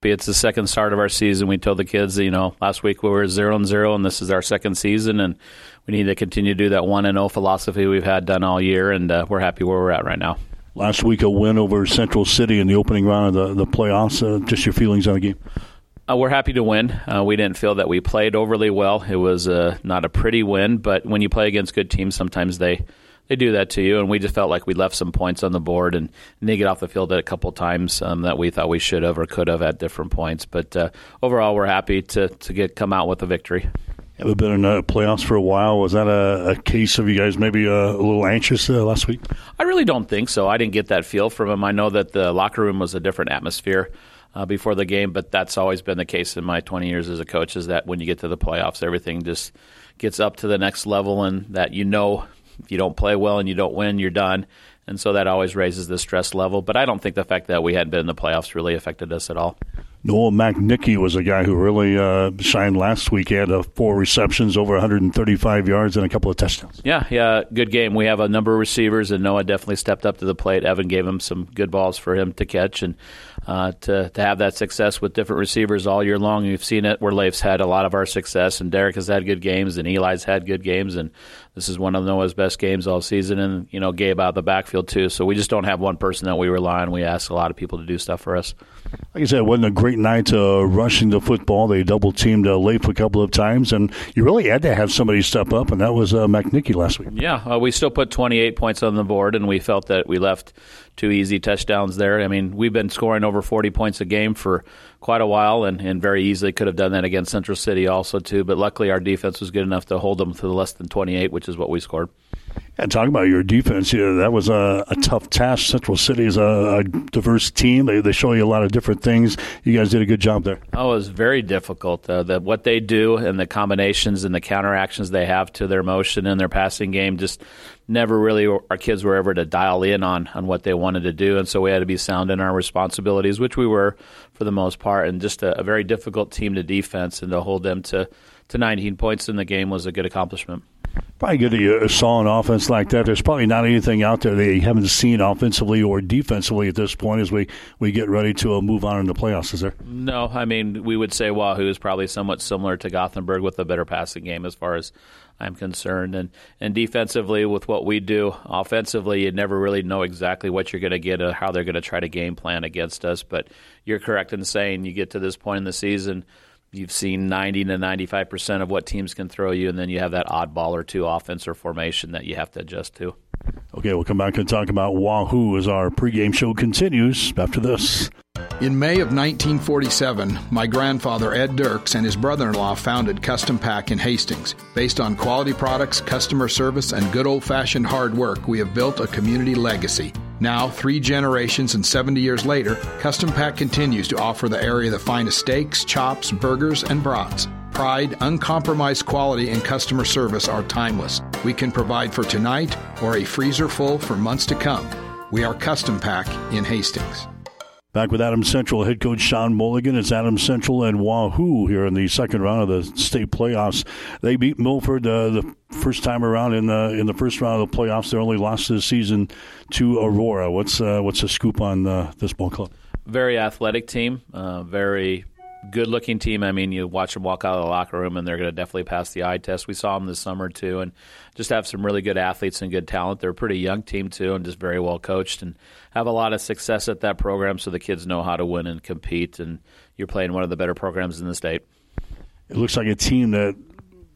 It's the second start of our season. We told the kids, you know, last week we were zero and zero, and this is our second season, and we need to continue to do that one and zero philosophy we've had done all year, and uh, we're happy where we're at right now. Last week, a win over Central City in the opening round of the, the playoffs. Uh, just your feelings on the game? Uh, we're happy to win. Uh, we didn't feel that we played overly well. It was uh, not a pretty win, but when you play against good teams, sometimes they they do that to you. And we just felt like we left some points on the board and they get off the field a couple times um, that we thought we should have or could have at different points. But uh, overall, we're happy to to get come out with a victory. Have been in the playoffs for a while. Was that a, a case of you guys maybe uh, a, little anxious uh, last week? I really don't think so. I didn't get that feel from them. I know that the locker room was a different atmosphere. Uh, before the game, but that's always been the case in my 20 years as a coach. Is that when you get to the playoffs, everything just gets up to the next level, and that you know if you don't play well and you don't win, you're done. And so that always raises the stress level. But I don't think the fact that we hadn't been in the playoffs really affected us at all. Noah McNicky was a guy who really uh, shined last week. He had uh, four receptions, over 135 yards, and a couple of touchdowns. Yeah, yeah, good game. We have a number of receivers, and Noah definitely stepped up to the plate. Evan gave him some good balls for him to catch, and uh, to to have that success with different receivers all year long. You've seen it where Leif's had a lot of our success, and Derek has had good games, and Eli's had good games, and this is one of Noah's best games all season, and you know Gabe out of the backfield too. So we just don't have one person that we rely on. We ask a lot of people to do stuff for us. Like I said, it wasn't a great night uh, rushing the football. They double teamed uh, Leif a couple of times, and you really had to have somebody step up, and that was uh, McNicky last week. Yeah, uh, we still put 28 points on the board, and we felt that we left two easy touchdowns there. I mean, we've been scoring over 40 points a game for quite a while, and, and very easily could have done that against Central City also too. But luckily, our defense was good enough to hold them to less than 28, which is what we scored. And talking about your defense, yeah, that was a, a tough task. Central City is a, a, diverse team. They, they show you a lot of different things. You guys did a good job there. Oh, it was very difficult. Uh, the, what they do and the combinations and the counteractions they have to their motion and their passing game just never really our kids were ever to dial in on on what they wanted to do, and so we had to be sound in our responsibilities, which we were for the most part, and just a, a very difficult team to defense and to hold them to to 19 points in the game was a good accomplishment. Probably good to uh, saw an offense like that. There's probably not anything out there they haven't seen offensively or defensively at this point as we, we get ready to uh, move on in the playoffs, is there? No, I mean, we would say Wahoo is probably somewhat similar to Gothenburg with a better passing game as far as I'm concerned. And, and defensively, with what we do, offensively, you never really know exactly what you're going to get or how they're going to try to game plan against us. But you're correct in saying you get to this point in the season – you've seen 90 to 95 percent of what teams can throw you, and then you have that oddball or two offense or formation that you have to adjust to. Okay, we'll come back and talk about Wahoo as our pregame show continues after this. In May of 1947, my grandfather Ed Dirks and his brother in law founded Custom Pack in Hastings. Based on quality products, customer service, and good old fashioned hard work, we have built a community legacy. Now, three generations and 70 years later, Custom Pack continues to offer the area the finest steaks, chops, burgers, and brats. Pride, uncompromised quality, and customer service are timeless. We can provide for tonight or a freezer full for months to come. We are Custom Pack in Hastings. Back with Adam Central head coach Sean Mulligan. It's Adam Central and Wahoo here in the second round of the state playoffs. They beat Milford uh, the first time around in the in the first round of the playoffs. They only lost this season to Aurora. What's uh, what's the scoop on uh, this ball club? Very athletic team. Uh, very good looking team. I mean, you watch them walk out of the locker room, and they're going to definitely pass the eye test. We saw them this summer too, and just have some really good athletes and good talent. They're a pretty young team too, and just very well coached, and have a lot of success at that program. So the kids know how to win and compete, and you're playing one of the better programs in the state. It looks like a team that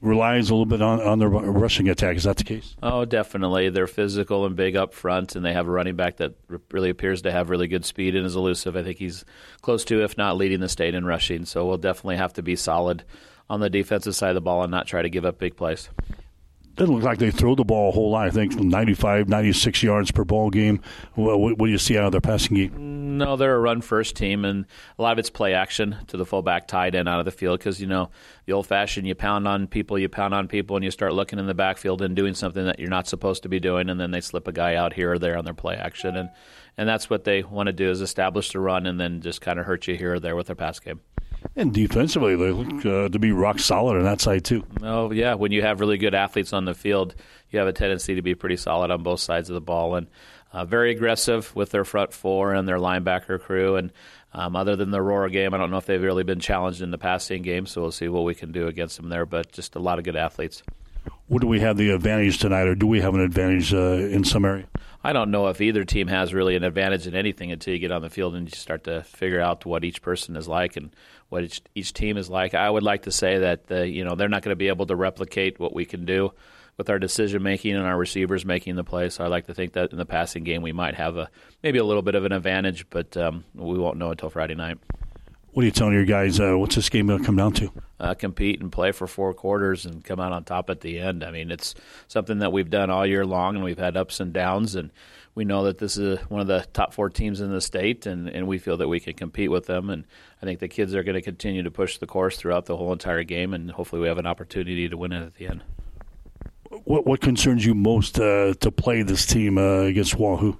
relies a little bit on, on their rushing attack. Is that the case? Oh, definitely. They're physical and big up front, and they have a running back that really appears to have really good speed and is elusive. I think he's close to, if not leading the state in rushing. So we'll definitely have to be solid on the defensive side of the ball and not try to give up big plays doesn't look like they throw the ball a whole lot. I think 95, 96 yards per ball game. What, what, do you see out of their passing game? No, they're a run first team, and a lot of it's play action to the fullback tied in out of the field because, you know, the old fashioned you pound on people, you pound on people, and you start looking in the backfield and doing something that you're not supposed to be doing, and then they slip a guy out here or there on their play action. And, and that's what they want to do is establish the run and then just kind of hurt you here or there with their pass game. And defensively, they look uh, to be rock solid on that side too. Oh yeah, when you have really good athletes on the field, you have a tendency to be pretty solid on both sides of the ball, and uh, very aggressive with their front four and their linebacker crew, and Um, other than the Aurora game, I don't know if they've really been challenged in the passing game, so we'll see what we can do against them there. But just a lot of good athletes. What do we have the advantage tonight, or do we have an advantage uh, in some area? I don't know if either team has really an advantage in anything until you get on the field and you start to figure out what each person is like and what each, each team is like. I would like to say that the, you know they're not going to be able to replicate what we can do with our decision making and our receivers making the play. So I like to think that in the passing game we might have a maybe a little bit of an advantage, but um, we won't know until Friday night. What are you telling your guys? Uh, what's this game going to come down to? Uh, compete and play for four quarters and come out on top at the end. I mean, it's something that we've done all year long, and we've had ups and downs, and we know that this is one of the top four teams in the state, and, and we feel that we can compete with them. And I think the kids are going to continue to push the course throughout the whole entire game, and hopefully we have an opportunity to win it at the end. What what concerns you most uh, to play this team uh, against Wahoo?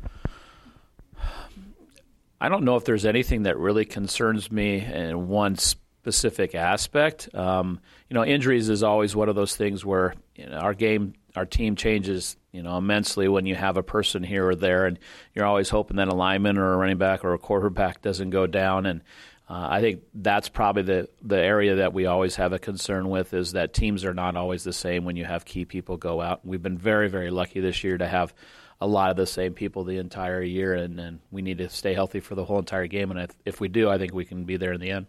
I don't know if there's anything that really concerns me in one specific aspect. Um, you know, injuries is always one of those things where you know, our game, our team changes, you know, immensely when you have a person here or there, and you're always hoping that a lineman or a running back or a quarterback doesn't go down. And uh, I think that's probably the the area that we always have a concern with is that teams are not always the same when you have key people go out. We've been very very lucky this year to have a lot of the same people the entire year, and, and we need to stay healthy for the whole entire game. And if we do, I think we can be there in the end.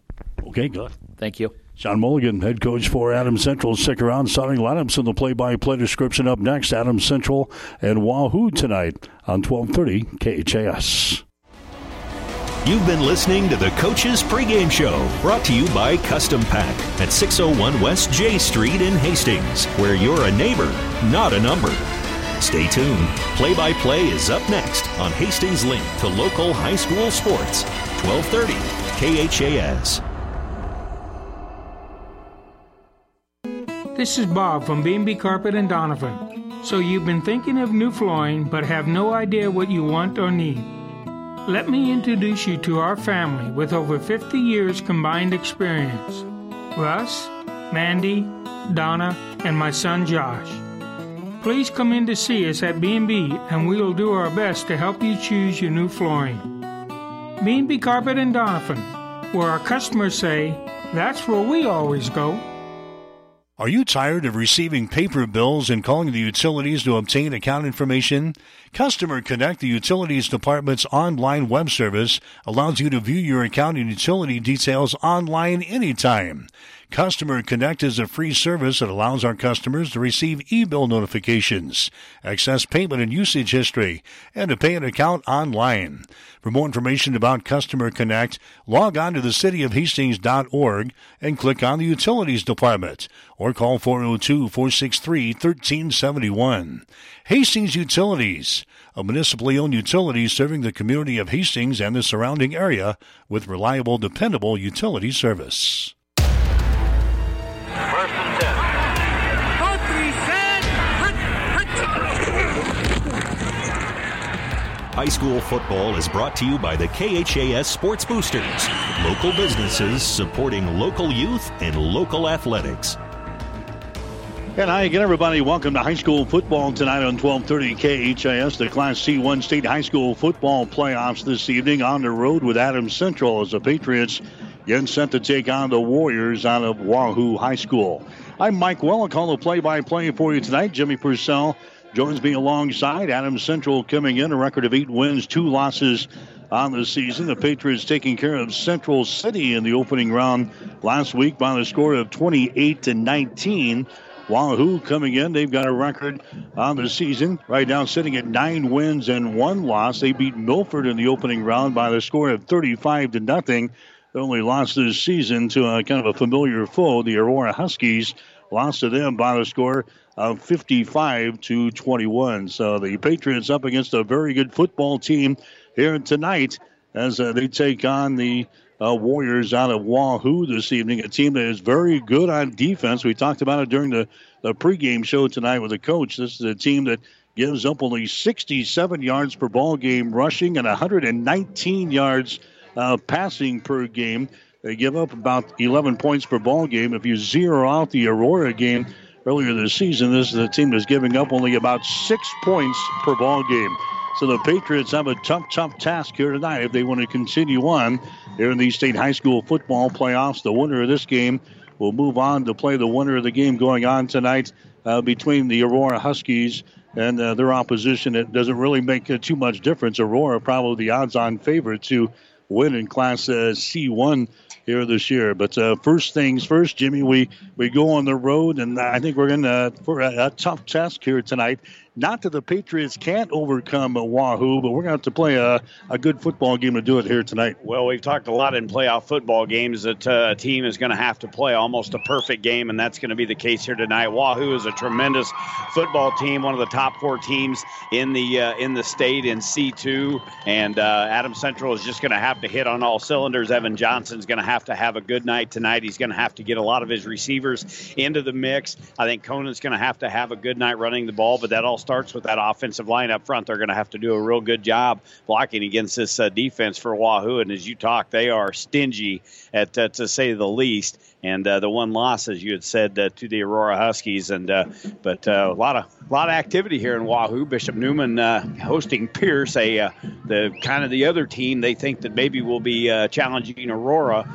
Okay, good. Thank you. Sean Mulligan, head coach for Adam Central. Stick around. Starting lineups in the play-by-play description up next. Adam Central and Wahoo tonight on 1230 KHAS. You've been listening to the Coach's Pregame Show, brought to you by Custom Pack at 601 West J Street in Hastings, where you're a neighbor, not a number. Stay tuned. Play by play is up next on Hastings Link to local high school sports. 1230 KHAS. This is Bob from B&B Carpet and Donovan. So you've been thinking of new flooring but have no idea what you want or need. Let me introduce you to our family with over 50 years combined experience. Russ, Mandy, Donna, and my son Josh. Please come in to see us at B&B and we will do our best to help you choose your new flooring. B&B Carpet and Donovan, where our customers say, that's where we always go. Are you tired of receiving paper bills and calling the utilities to obtain account information? Customer Connect, the utilities department's online web service, allows you to view your account and utility details online anytime. Customer Connect is a free service that allows our customers to receive e-bill notifications, access payment and usage history, and to pay an account online. For more information about Customer Connect, log on to the cityofhastings.org and click on the Utilities Department or call 402-463-1371. Hastings Utilities, a municipally owned utility serving the community of Hastings and the surrounding area with reliable, dependable utility service. High school football is brought to you by the KHAS Sports Boosters, local businesses supporting local youth and local athletics. And hi again, everybody. Welcome to high school football tonight on 1230 KHAS. The Class C1 State High School football playoffs this evening on the road with Adams Central as the Patriots get sent to take on the Warriors out of Wahoo High School. I'm Mike Well. I'll call the play-by-play for you tonight. Jimmy Purcell joins me alongside. Adams Central coming in a record of eight wins, two losses on the season. The Patriots taking care of Central City in the opening round last week by the score of 28 to 19. Wahoo coming in, they've got a record on the season right now sitting at nine wins and one loss. They beat Milford in the opening round by the score of 35 to nothing. They only lost this season to a kind of a familiar foe, the Aurora Huskies. Lost to them by the score of 55 to 21. So the Patriots up against a very good football team here tonight as uh, they take on the uh, Warriors out of Wahoo this evening, a team that is very good on defense. We talked about it during the, the pregame show tonight with the coach. This is a team that gives up only 67 yards per ball game rushing and 119 yards uh, passing per game. They give up about 11 points per ball game. If you zero out the Aurora game earlier this season, this is a team that's giving up only about six points per ball game. So the Patriots have a tough, tough task here tonight if they want to continue on here in the state high school football playoffs. The winner of this game will move on to play the winner of the game going on tonight uh, between the Aurora Huskies and uh, their opposition. It doesn't really make uh, too much difference. Aurora probably the odds-on favorite to win in Class uh, C1 here this year. But uh, first things first, Jimmy, we, we go on the road, and I think we're going to for a, a, tough task here tonight. Not that the Patriots can't overcome Wahoo, but we're going to have to play a, a good football game to do it here tonight. Well, we've talked a lot in playoff football games that uh, a team is going to have to play almost a perfect game, and that's going to be the case here tonight. Wahoo is a tremendous football team, one of the top four teams in the uh, in the state in C2, and uh, Adam Central is just going to have to hit on all cylinders. Evan Johnson's going to have to have a good night tonight. He's going to have to get a lot of his receivers into the mix. I think Conant's going to have to have a good night running the ball, but that all starts with that offensive line up front. They're going to have to do a real good job blocking against this uh, defense for Wahoo. And as you talk, they are stingy at uh, to say the least. And uh, the one loss, as you had said, uh, to the Aurora Huskies, and uh, but uh, a lot of a lot of activity here in Wahoo. Bishop Neumann hosting Pierce, a the kind of the other team they think that maybe will be challenging Aurora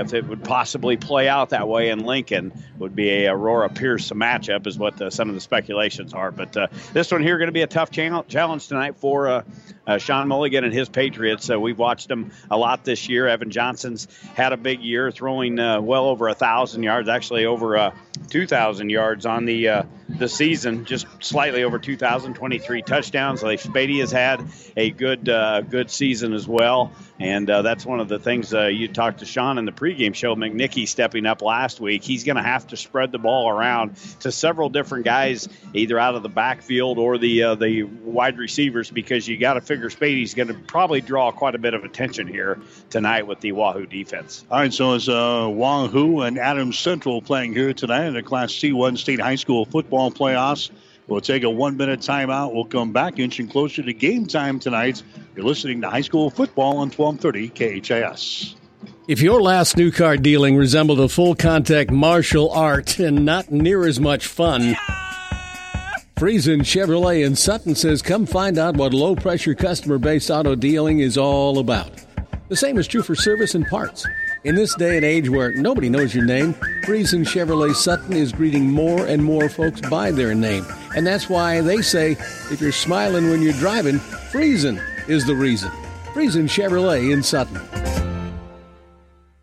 if it would possibly play out that way in Lincoln would be a Aurora Pierce matchup is what the, some of the speculations are. But this one here going to be a tough challenge tonight for uh, Sean Mulligan and his Patriots. Uh, we've watched them a lot this year. Evan Johnson's had a big year, throwing uh, well over a thousand yards, actually over uh, 2,000 yards on the uh, the season, just slightly over 2,023 touchdowns. Leif Spady has had a good uh, good season as well, and uh, that's one of the things uh, you talked to Sean in the pregame show. McNicky stepping up last week. He's going to have to spread the ball around to several different guys, either out of the backfield or the uh, the wide receivers, because you got to figure Spady's going to probably draw quite a bit of attention here tonight with the Wahoo defense. All right, so it's uh, Wahoo and Adams Central playing here tonight in the Class C1 State High School football football playoffs. We'll take a one minute timeout. We'll come back inching closer to game time tonight. You're listening to high school football on 1230 KHAS. If your last new car dealing resembled a full contact martial art and not near as much fun, Friesen Chevrolet in Sutton says come find out what low pressure customer based auto dealing is all about. The same is true for service and parts. In this day and age where nobody knows your name, Friesen Chevrolet Sutton is greeting more and more folks by their name. And that's why they say if you're smiling when you're driving, Friesen is the reason. Friesen Chevrolet in Sutton.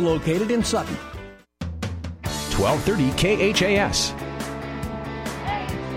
located in Sutton. 1230 KHAS.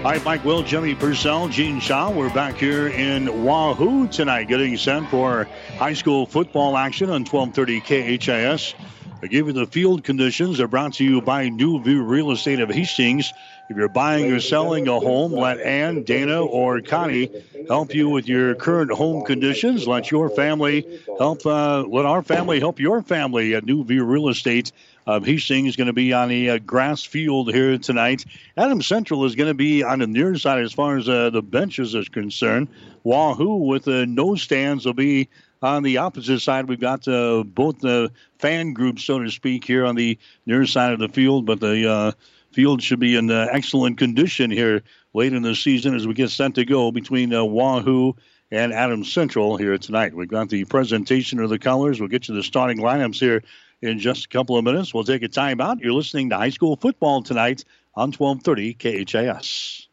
Hi, Mike Will, Jimmy Purcell, Gene Shaw. We're back here in Wahoo tonight, getting set for high school football action on 1230 KHAS. I give you the field conditions are brought to you by New View Real Estate of Hastings. If you're buying or selling a home, let Ann, Dana, or Connie help you with your current home conditions. Let your family help. Uh, let our family help your family at New View Real Estate. of Hastings is going to be on a uh, grass field here tonight. Adam Central is going to be on the near side as far as uh, the benches is concerned. Wahoo with the no stands will be on the opposite side, we've got uh, both the fan groups, so to speak, here on the near side of the field, but the uh, field should be in uh, excellent condition here late in the season as we get set to go between uh, Wahoo and Adams Central here tonight. We've got the presentation of the colors. We'll get you the starting lineups here in just a couple of minutes. We'll take a timeout. You're listening to high school football tonight on 1230 KHAS.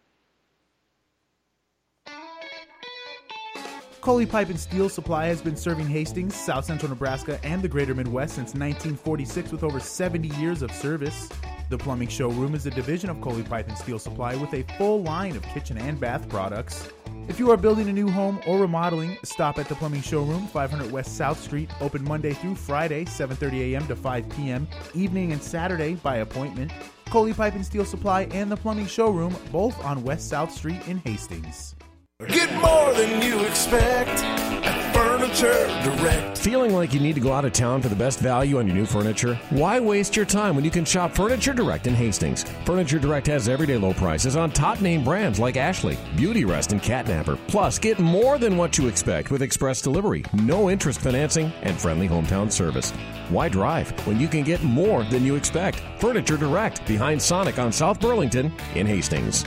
Coley Pipe and Steel Supply has been serving Hastings, South Central Nebraska, and the greater Midwest since 1946 with over 70 years of service. The Plumbing Showroom is a division of Coley Pipe and Steel Supply with a full line of kitchen and bath products. If you are building a new home or remodeling, stop at the Plumbing Showroom, 500 West South Street, open Monday through Friday, 7:30 a.m. to 5 p.m., evening and Saturday by appointment. Coley Pipe and Steel Supply and the Plumbing Showroom, both on West South Street in Hastings. Get more than you expect at Furniture Direct. Feeling like you need to go out of town for the best value on your new furniture? Why waste your time when you can shop Furniture Direct in Hastings? Furniture Direct has everyday low prices on top name brands like Ashley, Beauty Rest, and Catnapper. Plus, get more than what you expect with express delivery, no interest financing, and friendly hometown service. Why drive when you can get more than you expect? Furniture Direct behind Sonic on South Burlington in Hastings.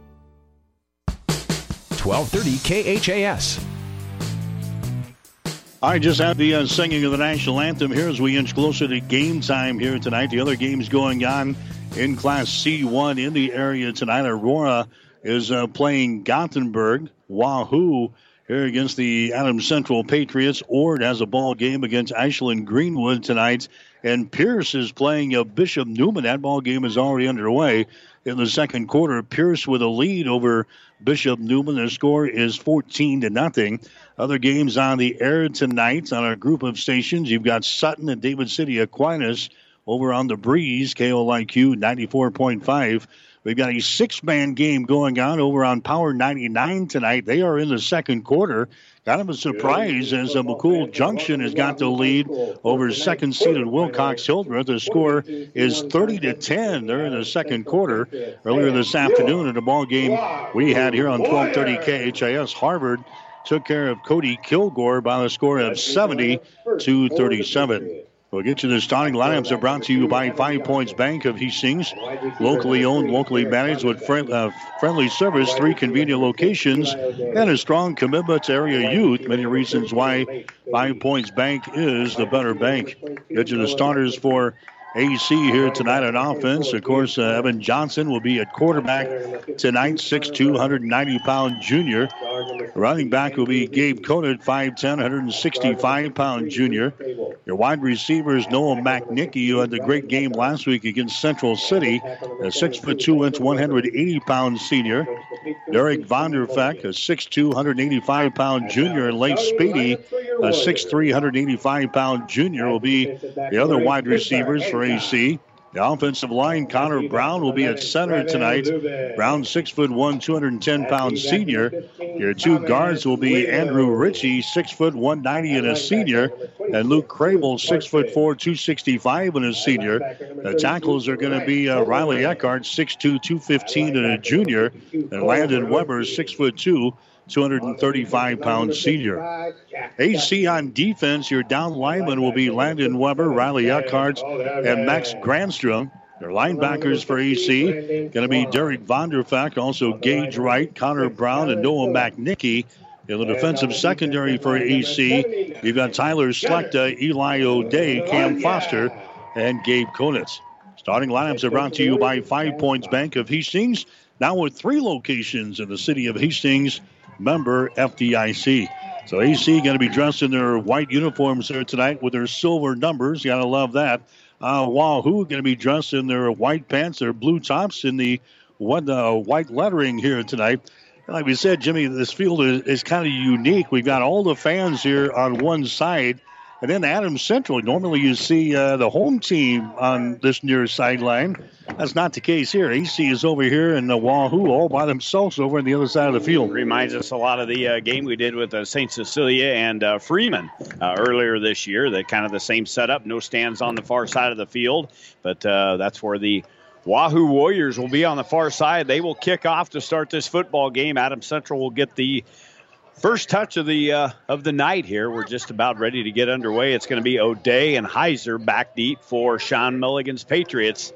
1230 KHAS. I just had the uh, singing of the national anthem here as we inch closer to game time here tonight. The other games going on in Class C1 in the area tonight. Aurora is uh, playing Gothenburg. Wahoo here against the Adams Central Patriots. Ord has a ball game against Ashland Greenwood tonight. And Pierce is playing a Bishop Neumann. That ball game is already underway in the second quarter. Pierce with a lead over Bishop Neumann. The score is 14 to nothing. Other games on the air tonight on our group of stations. You've got Sutton and David City Aquinas over on the breeze, KOIQ 94.5. We've got a six man game going on over on Power 99 tonight. They are in the second quarter. Kind of a surprise as uh, McCool Junction has got the lead over second seeded Wilcox Hildreth. The score is 30 to 10. They're in the second quarter. Earlier this afternoon in a ball game we had here on 1230 KHAS, Harvard took care of Cody Kilgore by the score of 70 to 37. We'll get you the starting lineups. They're brought to you by Five Points Bank of Hastings. Locally owned, locally managed with friend, uh, friendly service, three convenient locations, and a strong commitment to area youth. Many reasons why Five Points Bank is the better bank. Get you the starters for AC here tonight on offense. Of course, uh, Evan Johnson will be at quarterback tonight, 6'2", 190 pound junior. Running back will be Gabe Conant, 5'10", 165 pound junior. Your wide receivers, Noah McNicky, who had the great game last week against Central City, a 6'2", inch, 180 pound senior. Derek Vonderfeck, a 6'2", 185 pound junior. And Leif Spady, a 6'3", 185 pound junior, will be the other wide receivers for AC. The offensive line, Connor Brown will be at center tonight. Brown, six foot one, 210 pound senior. Your two guards will be Andrew Ritchie, six foot 190 and a senior, and Luke Crable, six foot four, 265 and a senior. The tackles are going to be uh, Riley Eckhart, 6'2", 215 and a junior, and Landon Weber, six foot two, 235 pound senior. AC on defense, your down lineman will be Landon Weber, Riley Eckhart, and Max Granstrom. Their linebackers for AC going to be Derek Vonderfeck, also Gage Wright, Connor Brown, and Noah McNicky. In the defensive secondary for AC, you've got Tyler Slechta, Eli O'Day, Cam Foster, and Gabe Konitz. Starting lineups are brought to you by Five Points Bank of Hastings, now with three locations in the city of Hastings, member FDIC. So AC going to be dressed in their white uniforms there tonight with their silver numbers. You got to love that. Uh, Wahoo going to be dressed in their white pants, their blue tops, in the one, uh, white lettering here tonight. Like we said, Jimmy, this field is, is kind of unique. We've got all the fans here on one side, and then Adams Central. Normally, you see uh, the home team on this near sideline. That's not the case here. AC is over here, and the Wahoo all by themselves over on the other side of the field. Reminds us a lot of the uh, game we did with uh, St. Cecilia and uh, Freeman uh, earlier this year. That kind of the same setup, no stands on the far side of the field, but uh, that's where the Wahoo Warriors will be on the far side. They will kick off to start this football game. Adams Central will get the first touch of the uh, of the night here. We're just about ready to get underway. It's going to be O'Day and Heiser back deep for Sean Mulligan's Patriots.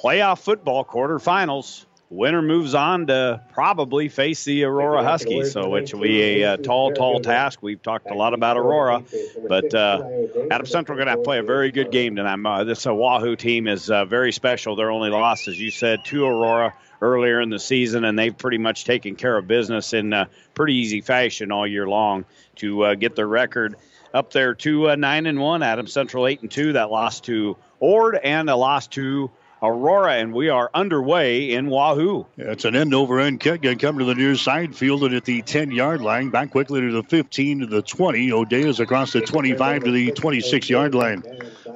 Playoff football quarterfinals. Winner moves on to probably face the Aurora Huskies, so which will be a, uh, tall, tall task. We've talked a lot about Aurora, but uh, Adams Central going to play a very good game tonight. Uh, this Wahoo team is uh, very special. Their only loss, as you said, to Aurora earlier in the season, and they've pretty much taken care of business in uh, pretty easy fashion all year long to uh, get their record up there to uh, nine and one. Adam Central eight and two. That loss to Ord and a loss to Aurora, and we are underway in Wahoo. It's an end over end kick. To come to the near side, fielded at the 10 yard line. Back quickly to the 15 to the 20. O'Day is across the 25 to the 26 yard line.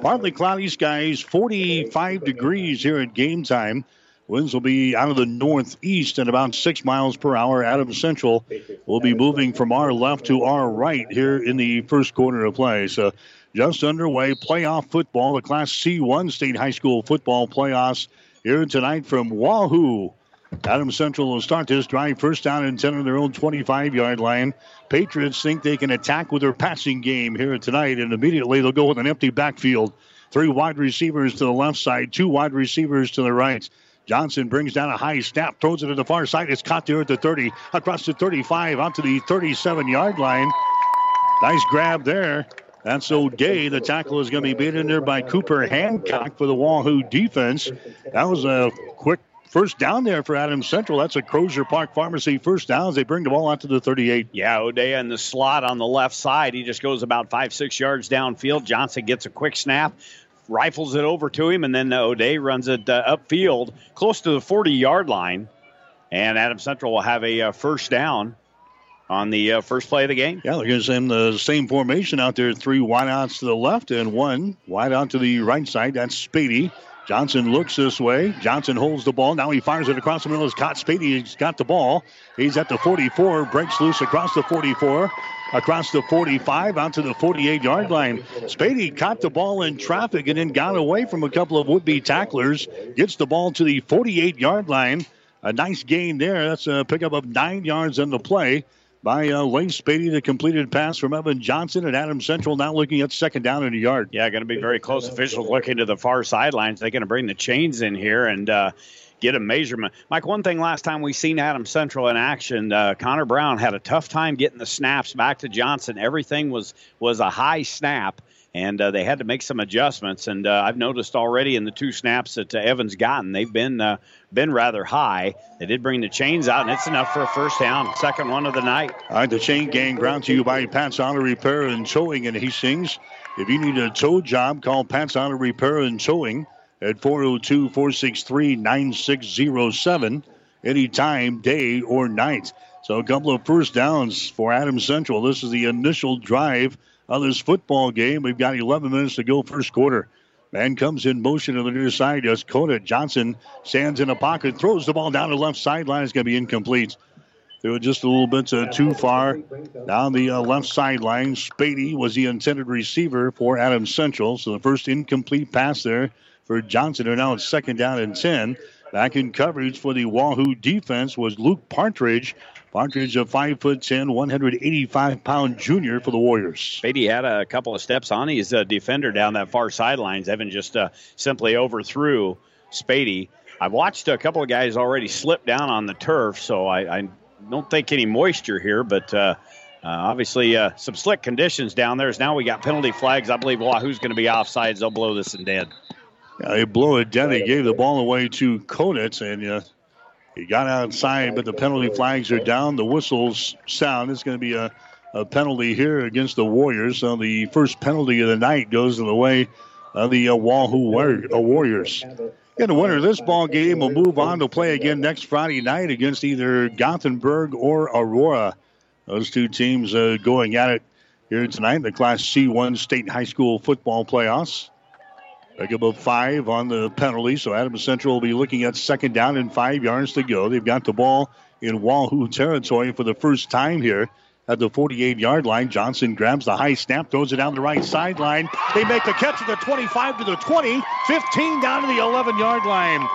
Partly cloudy skies, 45 degrees here at game time. Winds will be out of the northeast at about six miles per hour. Adams Central will be moving from our left to our right here in the first quarter of play. So just underway. Playoff football, the Class C1 State High School football playoffs here tonight from Wahoo. Adams Central will start this drive first down and 10 on their own 25 yard line. Patriots think they can attack with their passing game here tonight, and immediately they'll go with an empty backfield. Three wide receivers to the left side, two wide receivers to the right. Johnson brings down a high snap, throws it to the far side. It's caught there at the 30, across the 35, out to the 37 yard line. Nice grab there. That's O'Day. The tackle is going to be beaten there by Cooper Hancock for the Wahoo defense. That was a quick first down there for Adams Central. That's a Crosier Park Pharmacy first down as they bring the ball out to the 38. Yeah, O'Day in the slot on the left side. He just goes about five, six yards downfield. Johnson gets a quick snap, rifles it over to him, and then O'Day runs it uh, upfield close to the 40 yard line. And Adam Central will have a uh, first down on the uh, first play of the game. Yeah, they're going to send the same formation out there. Three wideouts to the left and one wide out to the right side. That's Spady. Johnson looks this way. Johnson holds the ball. Now he fires it across the middle. It's caught. Spady has got the ball. He's at the 44. Breaks loose across the 44. Across the 45 out to the 48 yard line. Spady caught the ball in traffic and then got away from a couple of would be tacklers. Gets the ball to the 48 yard line. A nice gain there. That's a pickup of nine yards in the play by uh, Spady. The completed pass from Evan Johnson and Adam Central now looking at second down in a yard. Yeah, going to be very close. Officials looking to the far sidelines. They're going to bring the chains in here and. Uh, get a measurement. Mike, one thing last time we seen Adam Central in action, uh, Connor Brown had a tough time getting the snaps back to Johnson. Everything was was a high snap, and uh, they had to make some adjustments. And uh, I've noticed already in the two snaps that uh, Evans gotten, they've been uh, been rather high. They did bring the chains out, and it's enough for a first down. Second one of the night. All right, the chain gang brought to you by Pat's Auto Repair and Towing in Hastings. If you need a tow job, call Pat's Auto Repair and Towing at 402 463 9607 anytime, day or night. So a couple of first downs for Adams Central. This is the initial drive of this football game. We've got 11 minutes to go first quarter. Man comes in motion to the near side. Does Coda Johnson stands in a pocket, throws the ball down the left sideline. It's going to be incomplete. They were just a little bit uh, too far down the uh, left sideline. Spady was the intended receiver for Adams Central. So the first incomplete pass there for Johnson. are now second down and 10. Back in coverage for the Wahoo defense was Luke Partridge. Partridge, a 5'10, 185 pound junior for the Warriors. Spady had a couple of steps on his uh, defender down that far sidelines. Evan just uh, simply overthrew Spady. I've watched a couple of guys already slip down on the turf, so I, I don't think any moisture here, but. Uh, uh, obviously, uh, some slick conditions down there. Now we got penalty flags. I believe Wahoo's going to be offsides. They'll blow this and dead. Yeah, they blow it dead. They gave the ball away to Konitz, and uh, he got outside, but the penalty flags are down. The whistles sound. It's going to be a, a penalty here against the Warriors. So the first penalty of the night goes in the way of the uh, Wahoo Warriors. Yeah, the winner of this ball game will move on to play again next Friday night against either Gothenburg or Aurora. Those two teams uh, going at it here tonight in the Class C1 State High School football playoffs. Pick up a five on the penalty, so Adams Central will be looking at second down and five yards to go. They've got the ball in Wahoo territory for the first time here at the 48 yard line. Johnson grabs the high snap, throws it down the right sideline. They make the catch at the 25 to the 20, 15 down to the 11 yard line.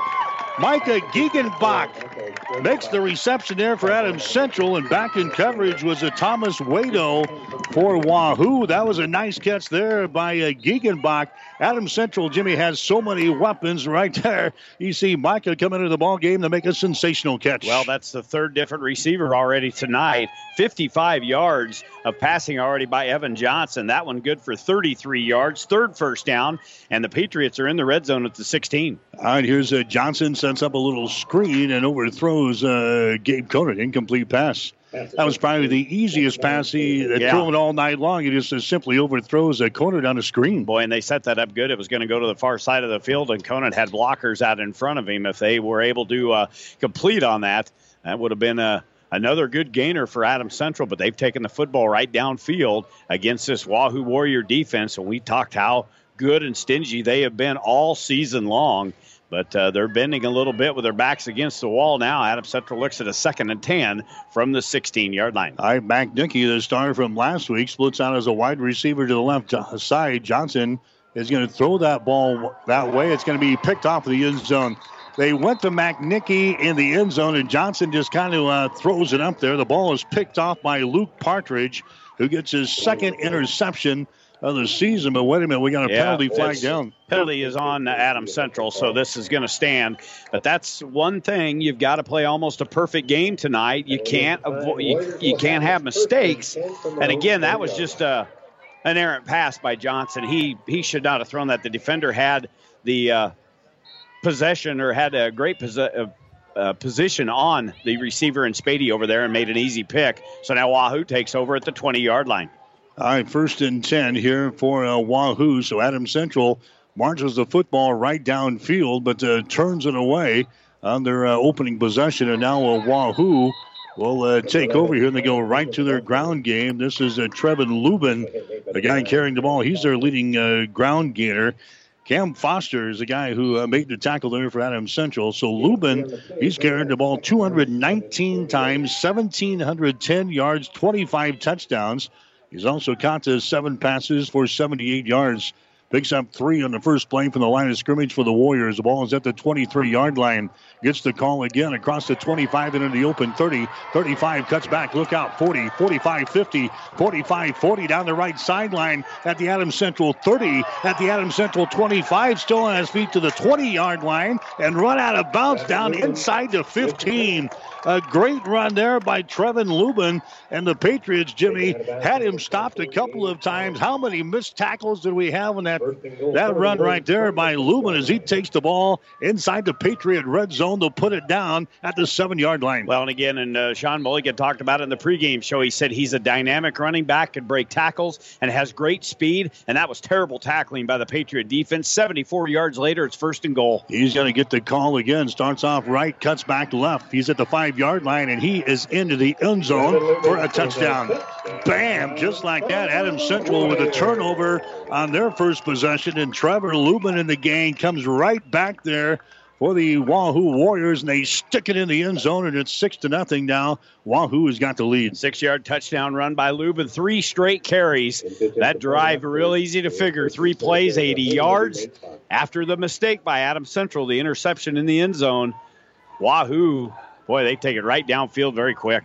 Micah Gegenbach makes the reception there for Adams Central, and back in coverage was a Thomas Wado for Wahoo. That was a nice catch there by uh, Gegenbach. Adams Central, Jimmy, has so many weapons right there. You see Micah come into the ball game to make a sensational catch. Well, that's the third different receiver already tonight. 55 yards of passing already by Evan Johnson. That one good for 33 yards, third first down, and the Patriots are in the red zone at the 16. All right, here's uh, Johnson sets up a little screen and overthrows uh, Gabe Conant. Incomplete pass. That was probably the easiest pass he had Yeah. thrown all night long. He just uh, simply overthrows a Conant on the screen. Boy, and they set that up good. It was going to go to the far side of the field, and Conant had blockers out in front of him. If they were able to uh, complete on that, that would have been a, another good gainer for Adams Central. But they've taken the football right downfield against this Wahoo Warrior defense, and we talked how good and stingy they have been all season long. But uh, they're bending a little bit with their backs against the wall now. Adam Central looks at a second and 10 from the 16 yard line. All right, McNicky, the star from last week, splits out as a wide receiver to the left uh, side. Johnson is going to throw that ball that way. It's going to be picked off of the end zone. They went to McNicky in the end zone, and Johnson just kind of uh, throws it up there. The ball is picked off by Luke Partridge, who gets his second interception of the season. But wait a minute, we got a penalty flag down. Penalty is on uh, Adam Central, so this is going to stand. But that's one thing you've got to play almost a perfect game tonight. You can't avoid, you, you can't have mistakes. And again, that was just a an errant pass by Johnson. He he should not have thrown that. The defender had the uh, possession or had a great posi- uh, uh, position on the receiver and Spady over there and made an easy pick. So now Wahoo takes over at the 20 yard line. All right, first and 10 here for uh, Wahoo. So Adam Central marches the football right downfield, but uh, turns it away on their uh, opening possession. And now uh, Wahoo will uh, take over here and they go right to their ground game. This is Trevin Lubin, the guy carrying the ball. He's their leading ground gainer. Cam Foster is the guy who uh, made the tackle there for Adam Central. So Lubin, he's carried the ball 219 times, 1,710 yards, 25 touchdowns. He's also caught to seven passes for 78 yards. Picks up three on the first play from the line of scrimmage for the Warriors. The ball is at the 23 yard line. Gets the call again across the 25 and into the open 30. 35 cuts back. Look out. 40, 45, 50, 45, 40 down the right sideline at the Adams Central 30. At the Adams Central 25. Still on his feet to the 20 yard line and run out of bounds down inside the 15. A great run there by Trevin Lubin. And the Patriots, Jimmy, had him stopped a couple of times. How many missed tackles did we have in that, that run right there by Lubin as he takes the ball inside the Patriot red zone to put it down at the seven yard line? Well, and again, and uh, Sean Mulligan talked about it in the pregame show. He said he's a dynamic running back, can break tackles, and has great speed. And that was terrible tackling by the Patriot defense. 74 yards later, it's first and goal. He's going to get the call again. Starts off right, cuts back left. He's at the five yard line, and he is into the end zone for a touchdown. Bam! Just like that. Adam Central with a turnover on their first possession, and Trevin Lubin in the gang comes right back there for the Wahoo Warriors, and they stick it in the end zone, and it's six to nothing now. Wahoo has got the lead. Six yard touchdown run by Lubin. Three straight carries. That drive, real easy to figure. Three plays, 80 yards. After the mistake by Adam Central, the interception in the end zone, Wahoo, boy, they take it right downfield very quick.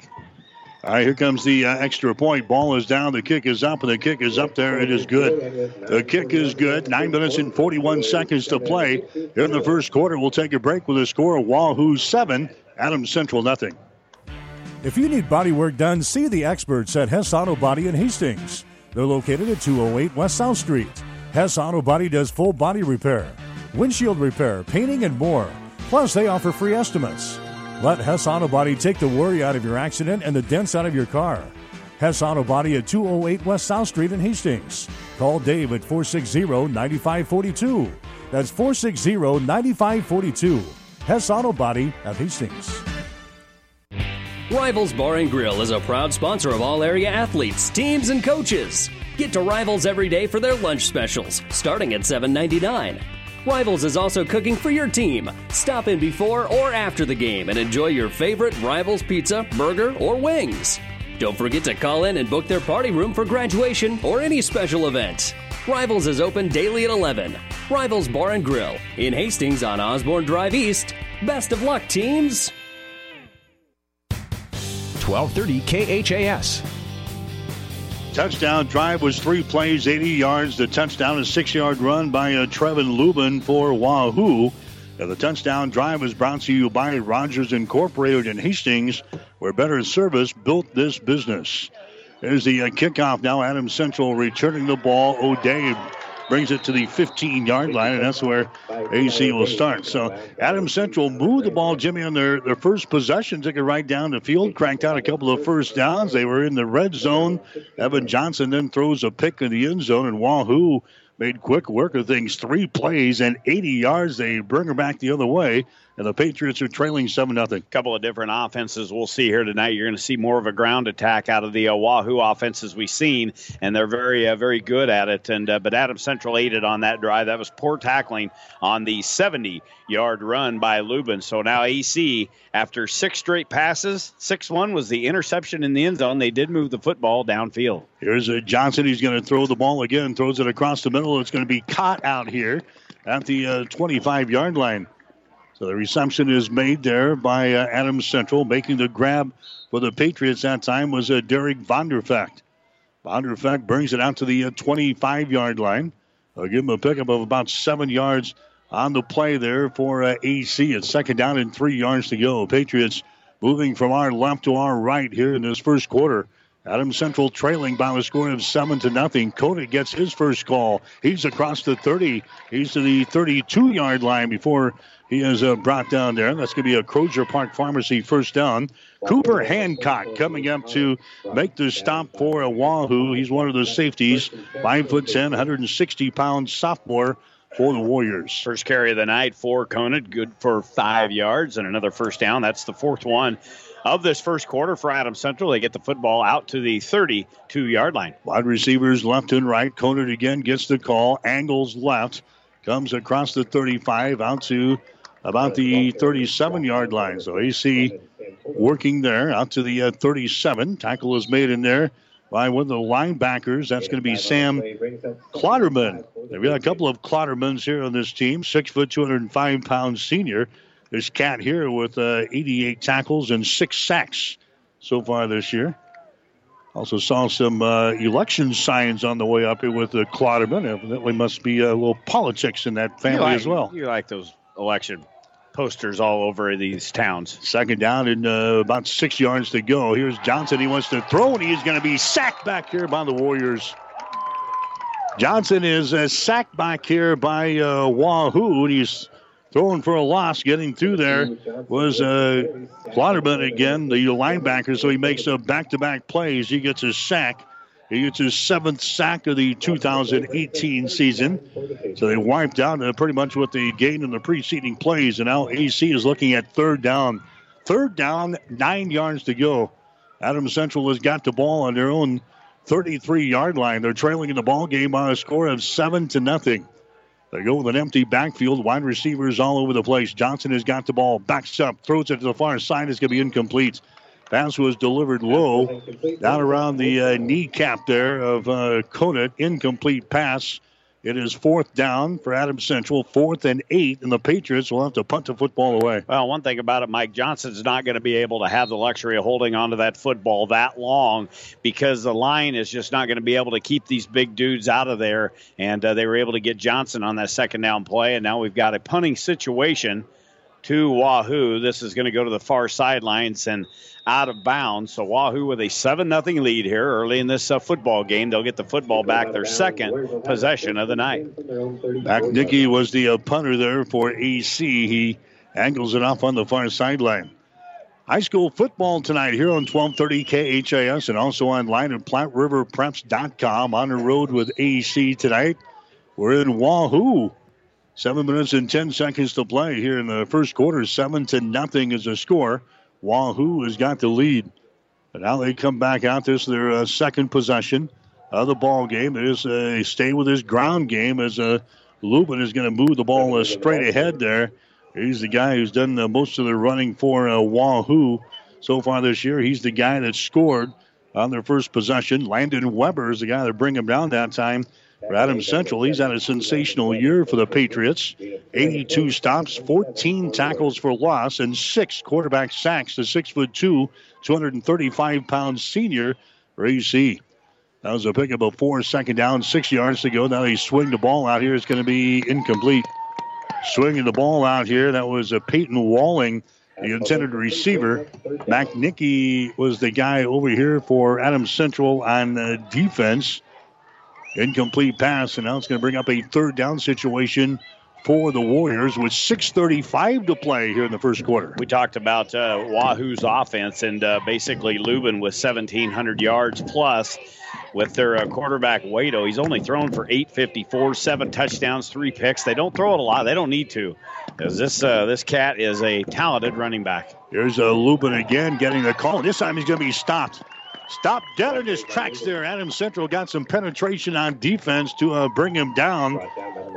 All right, here comes the uh, extra point. Ball is down. The kick is up, and the kick is up there. It is good. The kick is good. Nine minutes and 41 seconds to play in the first quarter. We'll take a break with a score of Wahoo 7, Adams Central nothing. If you need body work done, see the experts at Hess Auto Body in Hastings. They're located at 208 West South Street. Hess Auto Body does full body repair, windshield repair, painting, and more. Plus, they offer free estimates. Let Hess Auto Body take the worry out of your accident and the dents out of your car. Hess Auto Body at 208 West South Street in Hastings. Call Dave at 460 9542. That's 460 9542. Hess Auto Body at Hastings. Rivals Bar and Grill is a proud sponsor of all area athletes, teams, and coaches. Get to Rivals every day for their lunch specials, starting at $7.99. Rivals is also cooking for your team. Stop in before or after the game and enjoy your favorite Rivals pizza, burger, or wings. Don't forget to call in and book their party room for graduation or any special event. Rivals is open daily at 11. Rivals Bar and Grill in Hastings on Osborne Drive East. Best of luck, teams! 1230 KHAS. Touchdown drive was three plays, 80 yards. The touchdown, a six yard run by uh, Trevin Lubin for Wahoo. the touchdown drive was brought to you by Rogers Incorporated in Hastings, where better service built this business. There's the uh, kickoff now. Adams Central returning the ball. O'Day brings it to the 15 yard line, and that's where AC will start. So Adams Central moved the ball, Jimmy, on their, their first possession, took it right down the field, cranked out a couple of first downs. They were in the red zone. Evan Johnson then throws a pick in the end zone, and Wahoo made quick work of things. Three plays and 80 yards. They bring her back the other way and the Patriots are trailing 7 0. A couple of different offenses we'll see here tonight. You're going to see more of a ground attack out of the Wahoo offenses we've seen, and they're very, uh, very good at it. And uh, But Adam Central aided on that drive. That was poor tackling on the 70 yard run by Lubin. So now AC, after six straight passes, 6 1 was the interception in the end zone. They did move the football downfield. Here's a Johnson. He's going to throw the ball again, throws it across the middle. It's going to be caught out here at the uh, 25 yard line. So the reception is made there by uh, Adams Central. Making the grab for the Patriots that time was uh, Derek Vonderfecht. Vonderfecht brings it out to the uh, 25 yard line. I'll give him a pickup of about seven yards on the play there for uh, AC. It's second down and three yards to go. Patriots moving from our left to our right here in this first quarter. Adams Central trailing by a score of seven to nothing. Conant gets his first call. He's across the 30. He's to the 32 yard line before he is uh, brought down there. That's going to be a Crosier Park Pharmacy first down. Cooper Hancock coming up to make the stop for a Wahoo. He's one of the safeties, five foot ten, 160 pound sophomore for the Warriors. First carry of the night for Conant, good for five yards and another first down. That's the fourth one of this first quarter for Adams Central. They get the football out to the 32 yard line. Wide receivers left and right. Conant again gets the call, angles left, comes across the 35 out to about the 37 yard line. So AC working there out to the uh, 37. Tackle is made in there by one of the linebackers. That's going to be Sam Clotterman. We've got a couple of Clottermans here on this team. Six foot, 205 pounds senior. This cat here with uh, 88 tackles and six sacks so far this year. Also saw some uh, election signs on the way up here with the uh, Clotterman. Evidently, must be a little politics in that family like, as well. You like those election posters all over these towns. Second down and uh, about six yards to go. Here's Johnson. He wants to throw, and he's going to be sacked back here by the Warriors. Johnson is uh, sacked back here by uh, Wahoo, and he's throwing for a loss. Getting through there was uh, Clotterman again, the linebacker, so he makes a back-to-back plays. He gets a sack. He gets his seventh sack of the 2018 season. So they wiped out uh, pretty much what they gained in the preceding plays. And now AC is looking at third down. Third down, nine yards to go. Adam Central has got the ball on their own 33 yard line. They're trailing in the ball game by a score of seven to nothing. They go with an empty backfield. Wide receivers all over the place. Johnson has got the ball, backs up, throws it to the far side. It's going to be incomplete. Pass was delivered low, down around the uh, kneecap there of uh, Conant. Incomplete pass. It is fourth down for Adams Central, fourth and eight, and the Patriots will have to punt the football away. Well, one thing about it, Mike Johnson's not going to be able to have the luxury of holding onto that football that long because the line is just not going to be able to keep these big dudes out of there. And uh, they were able to get Johnson on that second down play, and now we've got a punting situation to Wahoo. This is going to go to the far sidelines and out of bounds. So Wahoo with a 7 0 lead here early in this uh, football game. They'll get the football back, their second possession of the night. McNicky was the uh, punter there for AC. He angles it off on the far sideline. High school football tonight here on 1230 KHAS and also online at PlatteRiverPreps.com. On the road with AC tonight. We're in Wahoo. Seven minutes and 10 seconds to play here in the first quarter. Seven to nothing is the score. Wahoo has got the lead. But now they come back out. This their uh, second possession of the ball game. It is uh, stay with his ground game as uh, Lubin is going to move the ball uh, straight ahead there. He's the guy who's done uh, most of the running for uh, Wahoo so far this year. He's the guy that scored on their first possession. Landon Weber is the guy that bring him down that time For Adams Central, he's had a sensational year for the Patriots. 82 stops, 14 tackles for loss, and six quarterback sacks. The two, 235 pound senior for AC. That was a pickup of four, second down, six yards to go. Now they swing the ball out here. It's going to be incomplete. Swinging the ball out here. That was a Peyton Walling, the intended receiver. McNicky was the guy over here for Adams Central on uh, defense. Incomplete pass, and now it's going to bring up a third down situation for the Warriors with 6:35 to play here in the first quarter. We talked about uh, Wahoo's offense, and uh, basically Lubin with 1,700 yards plus with their uh, quarterback Waito. He's only thrown for 854, seven touchdowns, three picks. They don't throw it a lot. They don't need to, because this uh, this cat is a talented running back. Here's a Lubin again getting the call. This time he's going to be stopped. Stopped dead in his tracks there. Adam Central got some penetration on defense to uh, bring him down.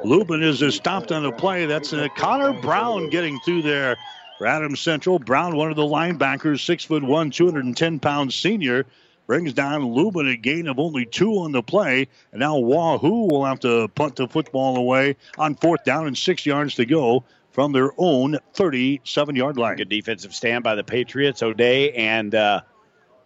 Lubin is stopped on the play. That's uh, Connor Brown getting through there for Adam Central. Brown, one of the linebackers, six foot one, 210 pound senior, brings down Lubin a gain of only two on the play. And now Wahoo will have to punt the football away on fourth down and six yards to go from their own 37 yard line. Good defensive stand by the Patriots. O'Day and uh,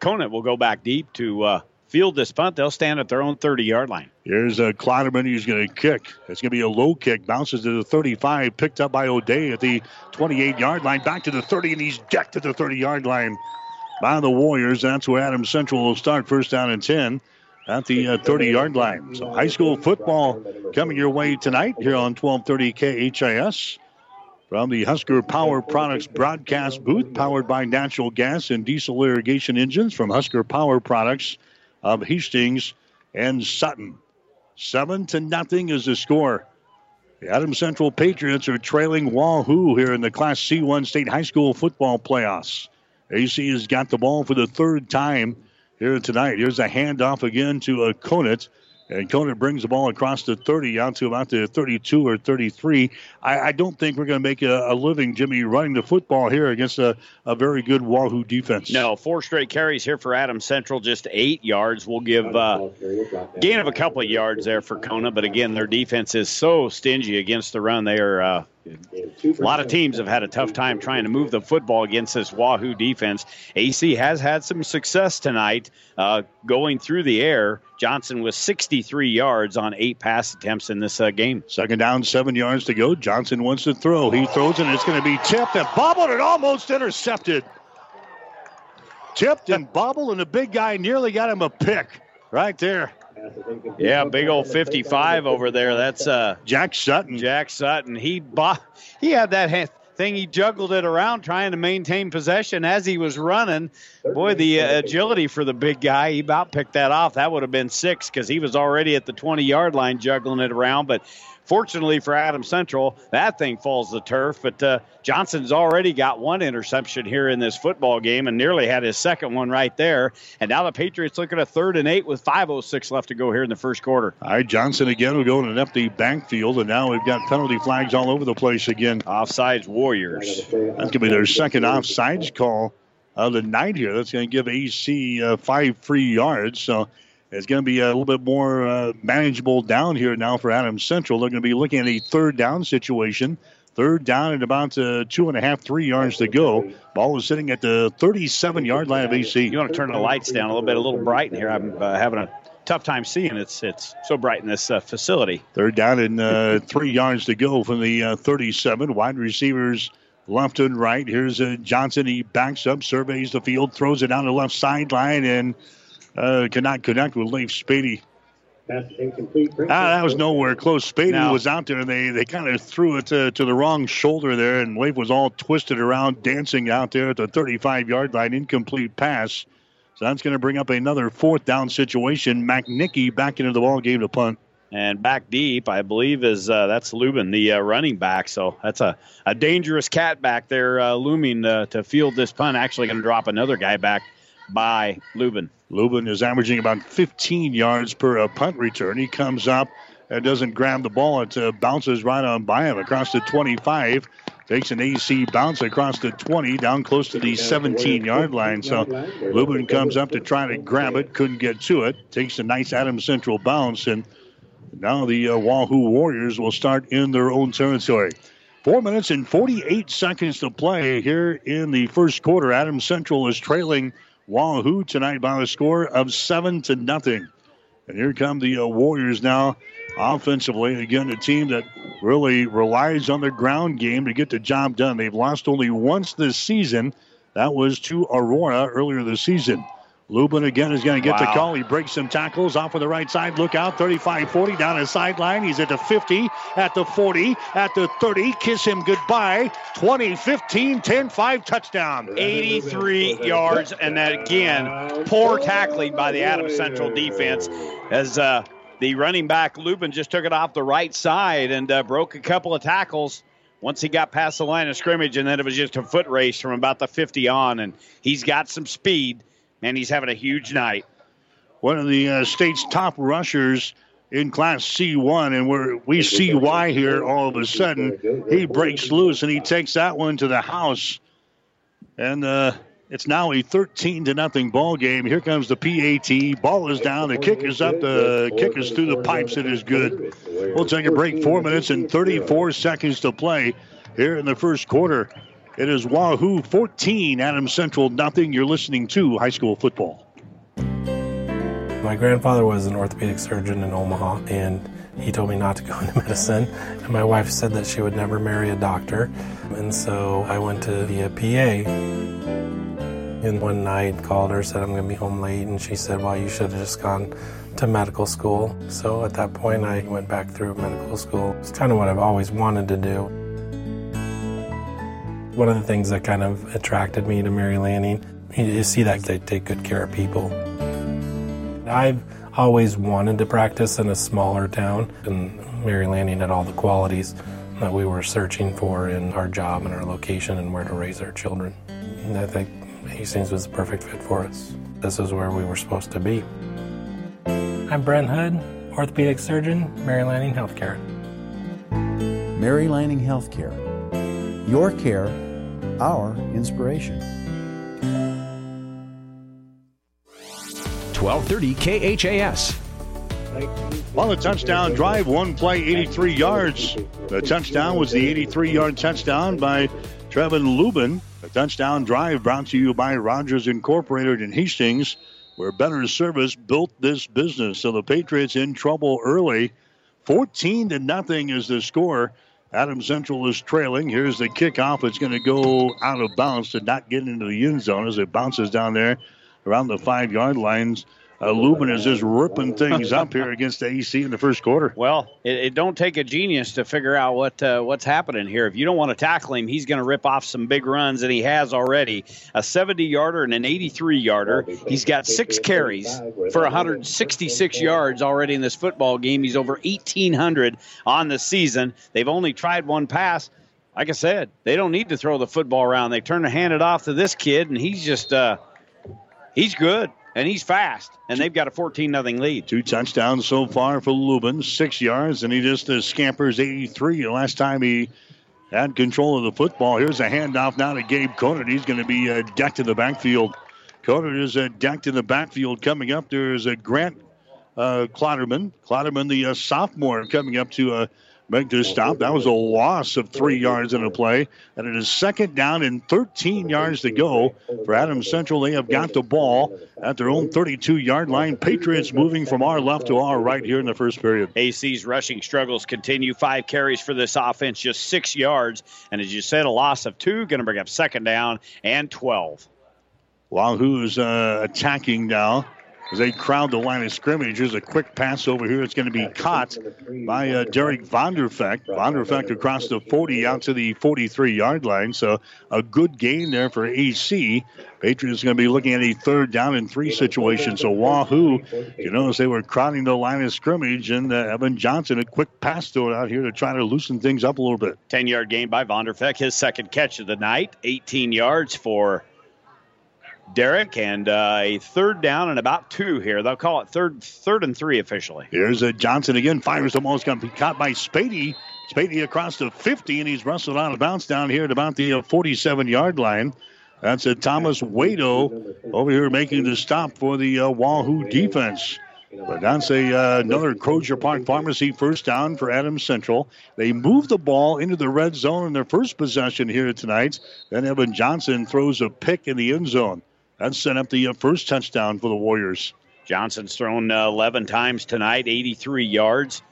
Conant will go back deep to uh, field this punt. They'll stand at their own 30 yard line. Here's a Clotterman who's going to kick. It's going to be a low kick. Bounces to the 35. Picked up by O'Day at the 28 yard line. Back to the 30, and he's decked at the 30 yard line by the Warriors. That's where Adams Central will start first down and 10 at the uh, 30 yard line. So high school football coming your way tonight here on 1230 KHAS. From the Husker Power Products broadcast booth, powered by natural gas and diesel irrigation engines from Husker Power Products of Hastings and Sutton. Seven to nothing is the score. The Adams Central Patriots are trailing Wahoo here in the Class C1 State High School football playoffs. AC has got the ball for the third time here tonight. Here's a handoff again to a Conant. And Conant brings the ball across the 30 out to about the 32 or 33. I, I don't think we're going to make a, a, living, Jimmy, running the football here against a, a very good Wahoo defense. No, four straight carries here for Adams Central, just eight yards. We'll give uh, gain of a couple of yards there for Conant, but again, their defense is so stingy against the run. They are. Uh, a lot of teams have had a tough time trying to move the football against this Wahoo defense. AC has had some success tonight uh, going through the air. Johnson was 63 yards on eight pass attempts in this uh, game. Second down, seven yards to go. Johnson wants to throw. He throws and it's going to be tipped and bobbled and almost intercepted. Tipped and bobbled, and the big guy nearly got him a pick right there. Yeah, big old 55 over there. That's uh, Jack Sutton. Jack Sutton. He bo- he had that thing. He juggled it around trying to maintain possession as he was running. Boy, the uh, agility for the big guy. He about picked that off. That would have been six because he was already at the 20 yard line juggling it around. But Fortunately for Adam Central, that thing falls the turf. But uh, Johnson's already got one interception here in this football game and nearly had his second one right there. And now the Patriots look at a third and eight with 5.06 left to go here in the first quarter. All right, Johnson again will go in an empty backfield, and now we've got penalty flags all over the place again. Offsides Warriors. That's going to be their second offsides call of the night here. That's going to give AC uh, five free yards. So it's going to be a little bit more uh, manageable down here now for Adams Central. They're going to be looking at a third down situation. Third down at about uh, two and a half, three yards to go. Ball is sitting at the 37 yard line of AC. You want to turn the lights down a little bit, a little bright in here. I'm uh, having a tough time seeing. It's it's so bright in this uh, facility. Third down and uh, three yards to go from the uh, 37. Wide receivers left and right. Here's uh, Johnson. He backs up, surveys the field, throws it down the left sideline, and uh, cannot connect with Leif Spady. Ah, that was nowhere close. Spady no. was out there, and they, they kind of threw it to, to the wrong shoulder there, and Leif was all twisted around, dancing out there at the 35 yard line. Incomplete pass. So that's going to bring up another fourth down situation. McNicky back into the ball game to punt. And back deep, I believe, is uh, that's Lubin, the uh, running back. So that's a, a dangerous cat back there uh, looming uh, to field this punt. Actually, going to drop another guy back by Lubin. Lubin is averaging about 15 yards per uh, punt return. He comes up and doesn't grab the ball. It uh, bounces right on by him across the 25. Takes an AC bounce across the 20 down close to the 17 yard line. So Lubin comes up to try to grab it, couldn't get to it. Takes a nice Adams Central bounce and Now the uh, Wahoo Warriors will start in their own territory. Four minutes and 48 seconds to play here in the first quarter. Adams Central is trailing Wahoo tonight by the score of seven to nothing. And here come the uh, Warriors now offensively. Again, a team that really relies on their ground game to get the job done. They've lost only once this season. That was to Aurora earlier this season. Lubin again is going to get wow. the call. He breaks some tackles off of the right side. Look out, 35 40 down the sideline. He's at the 50, at the 40, at the 30. Kiss him goodbye. 20, 15, 10, 5 touchdown. 83 yards. And that again, poor tackling by the Adams Central defense as uh, the running back Lubin just took it off the right side and uh, broke a couple of tackles once he got past the line of scrimmage, and then it was just a foot race from about the 50 on. And he's got some speed and he's having a huge night. One of the uh, state's top rushers in Class C1, and where we see why here all of a sudden. He breaks loose and he takes that one to the house, and uh, it's now a 13 to nothing ball game. Here comes the PAT. Ball is down. The kick is up. The kick is through the pipes. It is good. We'll take a break. Four minutes and 34 seconds to play here in the first quarter. It is Wahoo 14, Adams Central nothing. You're listening to high school football. My grandfather was an orthopedic surgeon in Omaha, and he told me not to go into medicine. And my wife said that she would never marry a doctor. And so I went to be a PA. And one night called her, said I'm going to be home late, and she said, "Well, you should have just gone to medical school." So at that point, I went back through medical school. It's kind of what I've always wanted to do. One of the things that kind of attracted me to Mary Lanning, you see that they take good care of people. I've always wanted to practice in a smaller town, and Mary Lanning had all the qualities that we were searching for in our job and our location and where to raise our children. And I think Hastings was the perfect fit for us. This is where we were supposed to be. I'm Brent Hood, orthopedic surgeon, Mary Lanning Healthcare. Mary Lanning Healthcare. Your care our inspiration. 1230 KHAS. Well, the touchdown drive, one play, 83 yards. The touchdown was the 83 yard touchdown by Trevin Lubin. The touchdown drive brought to you by Rogers Incorporated in Hastings, where better service built this business. So the Patriots in trouble early. 14 to nothing is the score. Adam Central is trailing. Here's the kickoff. It's going to go out of bounds to not get into the end zone as it bounces down there around the five yard lines. Lubin is just ripping things up here against the AC in the first quarter. Well, it, it don't take a genius to figure out what uh, what's happening here. If you don't want to tackle him, he's going to rip off some big runs, and he has already a 70 yarder and an 83 yarder. He's got six carries for 166 yards already in this football game. He's over 1,800 on the season. They've only tried one pass. Like I said, they don't need to throw the football around. They turn to hand it off to this kid, and he's just uh, he's good and he's fast, and they've got a 14 nothing lead. Two touchdowns so far for Lubin, six yards, and he just uh, scampers 83. The last time he had control of the football. Here's a handoff now to Gabe Conant. He's going to be uh, decked in the backfield. Conant is uh, decked in the backfield. Coming up, there is a Grant uh, Clotterman. Clotterman, the uh, sophomore, coming up to make this stop. That was a loss of three yards in a play. And it is second down and 13 yards to go for Adams Central. They have got the ball at their own 32 yard line. Patriots moving from our left to our right here in the first period. AC's rushing struggles continue. Five carries for this offense, just six yards. And as you said, a loss of two, going to bring up second down and 12. Wahoo's uh, attacking now as they crowd the line of scrimmage. Here's a quick pass over here. It's going to be caught by uh, Derek Vonderfecht. Vonderfecht across the 40 out to the 43 yard line. So a good gain there for AC. Patriots going to be looking at a third down and three situation. So Wahoo, you notice they were crowding the line of scrimmage, and uh, Evan Johnson, a quick pass to it out here to try to loosen things up a little bit. 10 yard gain by Vonderfecht, his second catch of the night. 18 yards for Derek, and uh, a third down and about two here. They'll call it third, third and three officially. Here's a Johnson again. Fires the ball. It's going to be caught by Spady. Spady across the 50, and he's wrestled out of bounds down here at about the 47 yard line. That's a Thomas Wado over here making the stop for the uh, Wahoo defense. But that's a, uh, another Crosier Park Pharmacy first down for Adams Central. They move the ball into the red zone in their first possession here tonight. Then Evan Johnson throws a pick in the end zone. That set up the uh, first touchdown for the Warriors. Johnson's thrown uh, 11 times tonight, 83 yards.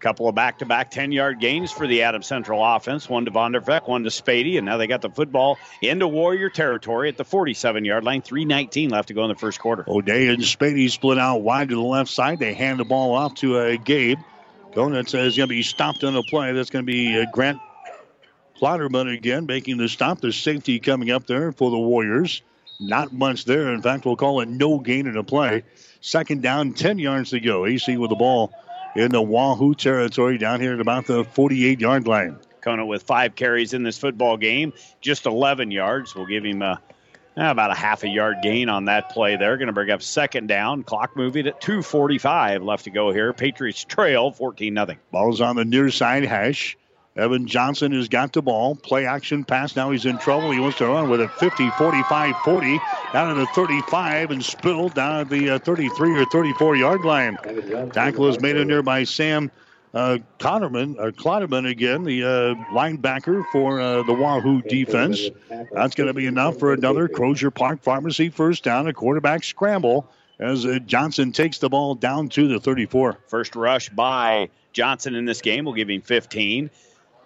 Couple of back-to-back 10-yard gains for the Adams Central offense. One to Vonderfecht, one to Spady, and now they got the football into Warrior territory at the 47-yard line. 3:19 left to go in the first quarter. O'Day and Spady split out wide to the left side. They hand the ball off to uh, Gabe. Conant's is going to be stopped on the play. That's going to be uh, Grant Clotterman again making the stop. The safety coming up there for the Warriors. Not much there. In fact, we'll call it no gain in the play. Second down, 10 yards to go. AC with the ball in the Wahoo territory down here at about the 48 yard line. Conant with five carries in this football game, just 11 yards. We'll give him a, eh, about a half a yard gain on that play there. Going to bring up second down. Clock moving at 2.45 left to go here. Patriots trail 14 0. Ball's on the near side hash. Evan Johnson has got the ball. Play action pass. Now he's in trouble. He wants to run with it 50, 45, 40. Down to the 35 and spilled down at the uh, 33 or 34 yard line. Tackle is made in there by Sam uh, or Clotterman again, the uh, linebacker for uh, the Wahoo defense. That's going to be enough for another Crosier Park Pharmacy first down, a quarterback scramble as uh, Johnson takes the ball down to the 34. First rush by Johnson in this game will give him 15.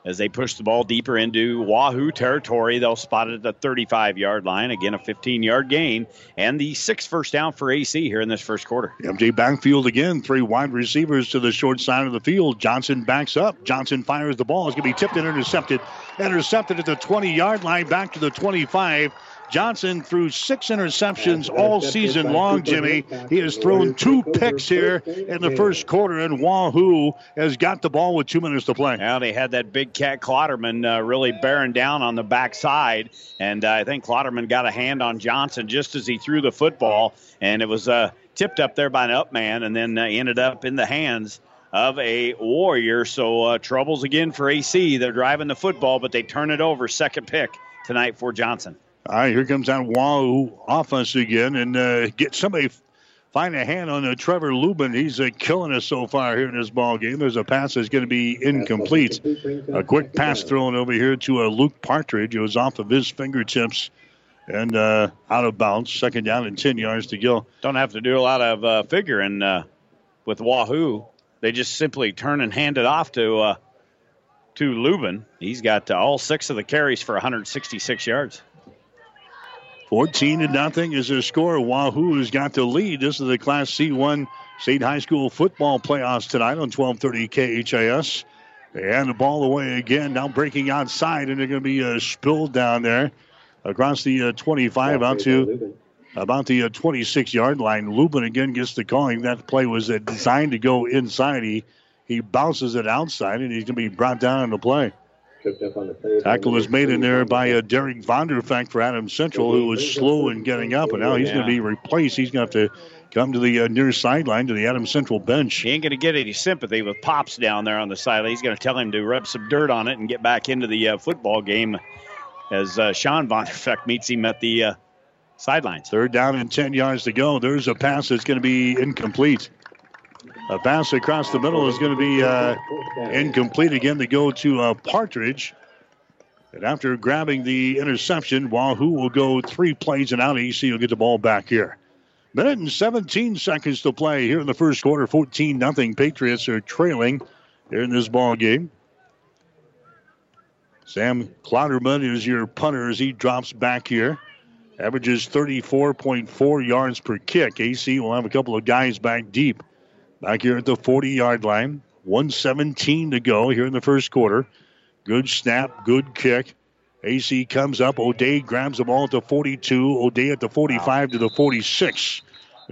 As they push the ball deeper into Wahoo territory, they'll spot it at the 35 yard line. Again, a 15 yard gain and the sixth first down for AC here in this first quarter. MJ backfield again. Three wide receivers to the short side of the field. Johnson backs up. Johnson fires the ball. It's going to be tipped and intercepted. Intercepted at the 20 yard line, back to the 25. Johnson threw six interceptions all season long, Jimmy. He has thrown two picks here in the first quarter, and Wahoo has got the ball with two minutes to play. Now they had that big cat Clotterman uh, really bearing down on the backside, and uh, I think Clotterman got a hand on Johnson just as he threw the football, and it was uh, tipped up there by an up man, and then uh, ended up in the hands of a Warrior. So uh, troubles again for AC. They're driving the football, but they turn it over. Second pick tonight for Johnson. All right, here comes that Wahoo offense again, and uh, get somebody find a hand on uh, Trevin Lubin. He's uh, killing us so far here in this ball game. There's a pass that's going to be incomplete. A quick pass thrown over here to uh, Luke Partridge. It was off of his fingertips and uh, out of bounds. Second down and 10 yards to go. Don't have to do a lot of uh, figuring uh, with Wahoo. They just simply turn and hand it off to uh, to Lubin. He's got all six of the carries for 166 yards. 14 to nothing is their score. Wahoo has got the lead. This is the Class C1 State High School football playoffs tonight on 12:30 KHAS. And the ball away again. Now breaking outside, and they're going to be uh, spilled down there across the uh, 25 out to about the uh, 26 yard line. Lubin again gets the calling. That play was uh, designed to go inside. He, he bounces it outside, and he's going to be brought down on the play. Tackle was made in there by uh, Derek Vonderfecht for Adams Central, who was slow in getting up, and now he's Yeah. going to be replaced. He's going to have to come to the uh, near sideline to the Adams Central bench. He ain't going to get any sympathy with Pops down there on the sideline. He's going to tell him to rub some dirt on it and get back into the uh, football game as uh, Sean Vonderfecht meets him at the uh, sidelines. Third down and 10 yards to go. There's a pass that's going to be incomplete. A pass across the middle is going to be uh, incomplete again to go to uh, Partridge. And after grabbing the interception, Wahoo will go three plays and out. AC will get the ball back here. Minute and 17 seconds to play here in the first quarter. 14 nothing. Patriots are trailing here in this ball game. Sam Clotterman is your punter as he drops back here. Averages 34.4 yards per kick. AC will have a couple of guys back deep. Back here at the 40 yard line. 117 to go here in the first quarter. Good snap, good kick. AC comes up. O'Day grabs the ball at the 42. O'Day at the 45 to the 46.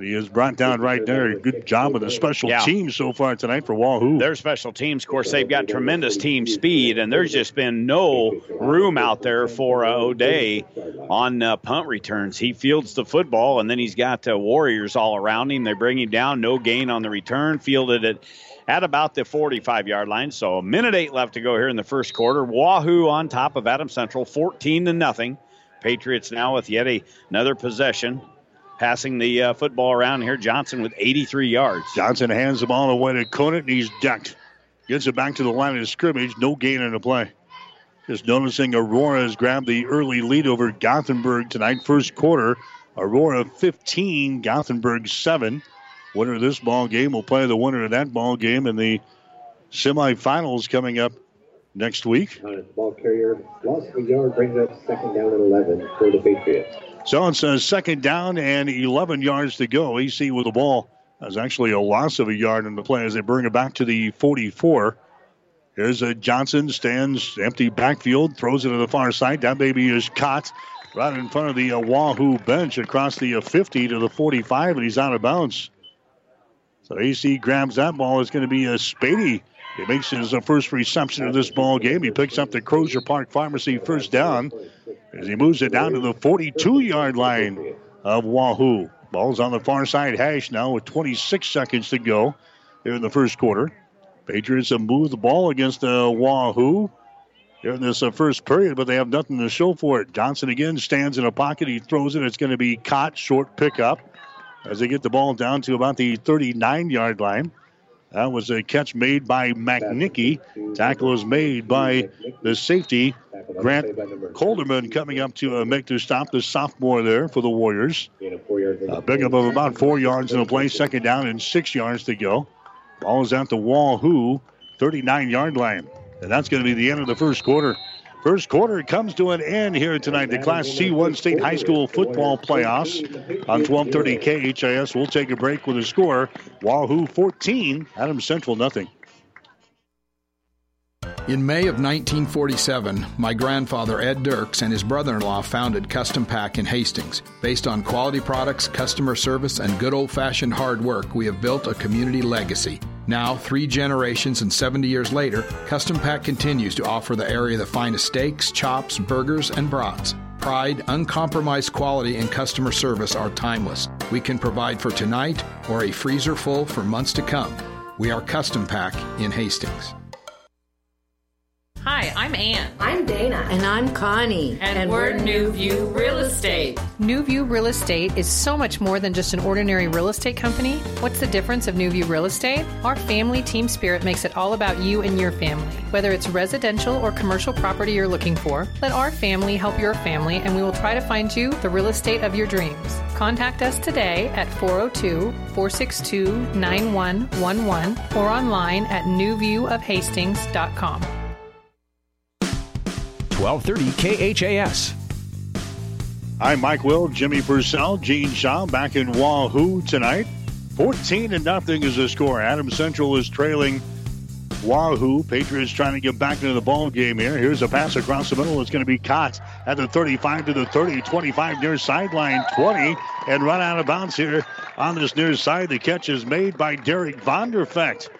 And he is brought down right there. Good job with the special Yeah. teams so far tonight for Wahoo. Their special teams, of course, they've got tremendous team speed, and there's just been no room out there for uh, O'Day on uh, punt returns. He fields the football, and then he's got uh, Warriors all around him. They bring him down, no gain on the return, fielded it at about the 45 yard line. So a minute eight left to go here in the first quarter. Wahoo on top of Adam Central, 14 to nothing. Patriots now with yet a, another possession. Passing the uh, football around here. Johnson with 83 yards. Johnson hands the ball away to Conant, and he's decked. Gets it back to the line of scrimmage. No gain in the play. Just noticing Aurora has grabbed the early lead over Gothenburg tonight. First quarter, Aurora 15, Gothenburg 7. Winner of this ball game will play the winner of that ball game in the semifinals coming up next week. Ball carrier lost a yard, brings up second down and 11 for the Patriots. So it's a second down and 11 yards to go. AC with the ball. That's actually a loss of a yard in the play as they bring it back to the 44. Here's a Johnson, stands empty backfield, throws it to the far side. That baby is caught right in front of the Wahoo bench across the uh, 50 to the 45, and he's out of bounds. So AC grabs that ball. It's going to be a Spady. He makes his first reception of this ball game. He picks up the Crosier Park Pharmacy first down as he moves it down to the 42 yard line of Wahoo. Ball's on the far side hash now with 26 seconds to go here in the first quarter. Patriots have moved the ball against the uh, Wahoo here in this uh, first period, but they have nothing to show for it. Johnson again stands in a pocket. He throws it. It's going to be caught. Short pickup as they get the ball down to about the 39 yard line. That was a catch made by McNicky. Tackle was made by the safety, Grant Clotterman, coming up to uh, make the stop, the sophomore there for the Warriors. Uh, big up of about four yards in the play, second down and six yards to go. Ball is out to Wahoo, 39 yard line. And that's going to be the end of the first quarter. First quarter comes to an end here tonight. The Class C1 State High School football playoffs on 1230 KHAS. We'll take a break with a score. Wahoo 14, Adams Central nothing. In May of 1947, my grandfather Ed Dirks and his brother in law founded Custom Pack in Hastings. Based on quality products, customer service, and good old fashioned hard work, we have built a community legacy. Now, three generations and 70 years later, Custom Pack continues to offer the area the finest steaks, chops, burgers, and brats. Pride, uncompromised quality, and customer service are timeless. We can provide for tonight or a freezer full for months to come. We are Custom Pack in Hastings. Hi, I'm Ann. I'm Dana. And I'm Connie. And, and we're, we're New View Real Estate. New View Real Estate is so much more than just an ordinary real estate company. What's the difference of New View Real Estate? Our family team spirit makes it all about you and your family. Whether it's residential or commercial property you're looking for, let our family help your family and we will try to find you the real estate of your dreams. Contact us today at 402 462 9111 or online at newviewofhastings.com. 1230 KHAS. I'm Mike Will, Jimmy Purcell, Gene Shaw back in Wahoo tonight. 14 and nothing is the score. Adam Central is trailing Wahoo. Patriots trying to get back into the ball game here. Here's a pass across the middle. It's going to be caught at the 35 to the 30, 25 near sideline 20, and run out of bounds here on this near side. The catch is made by Derek Vonderfecht.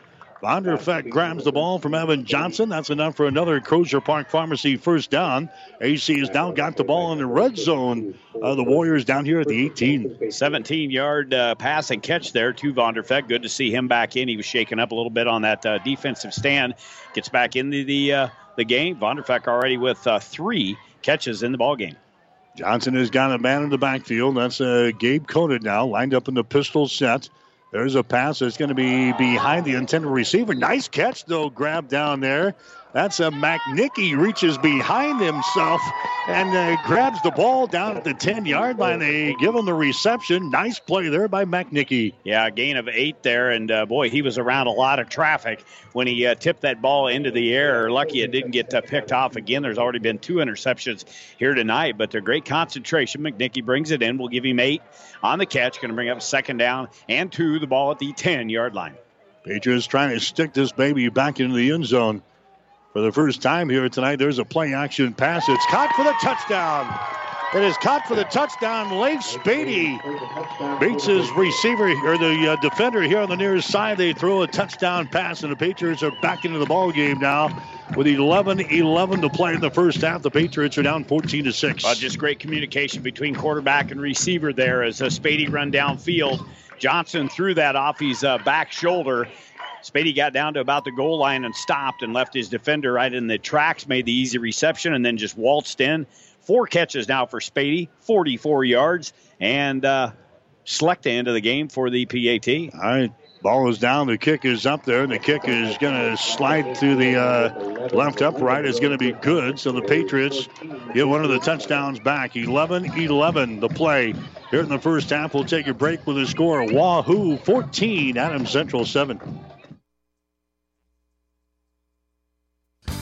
Vonderfecht grabs the ball from Evan Johnson. That's enough for another Crosier Park Pharmacy first down. AC has now got the ball in the red zone. Uh, the Warriors down here at the 18. 17 yard uh, pass and catch there to Vonderfecht. Good to see him back in. He was shaking up a little bit on that uh, defensive stand. Gets back into the, uh, the game. Vonderfecht already with uh, three catches in the ball game. Johnson has got a man in the backfield. That's uh, Gabe Conant now, lined up in the pistol set. There's a pass that's going to be behind the intended receiver. Nice catch, though, grab down there. That's a McNicky reaches behind himself and uh, grabs the ball down at the 10 yard line. They give him the reception. Nice play there by McNicky. Yeah, gain of eight there. And uh, boy, he was around a lot of traffic when he uh, tipped that ball into the air. Lucky it didn't get uh, picked off again. There's already been two interceptions here tonight, but they're great concentration. McNicky brings it in. We'll give him eight on the catch. Going to bring up second down and two, the ball at the 10 yard line. Patriots trying to stick this baby back into the end zone for the first time here tonight. There's a play action pass. It's caught for the touchdown. It is caught for the touchdown. Leif Spady beats his receiver or the uh, defender here on the near side. They throw a touchdown pass, and the Patriots are back into the ball game now with 11-11 to play in the first half. The Patriots are down 14 to six. Uh, just great communication between quarterback and receiver there as uh, Spady run downfield. Johnson threw that off his uh, back shoulder Spady got down to about the goal line and stopped and left his defender right in the tracks, made the easy reception, and then just waltzed in. Four catches now for Spady, 44 yards, and uh, end of the game for the PAT. All right. Ball is down. The kick is up there. The kick is going to slide through the uh, left upright. It's going to be good. So the Patriots get one of the touchdowns back. 11 11 the play. Here in the first half, we'll take a break with the score Wahoo 14, Adams Central 7.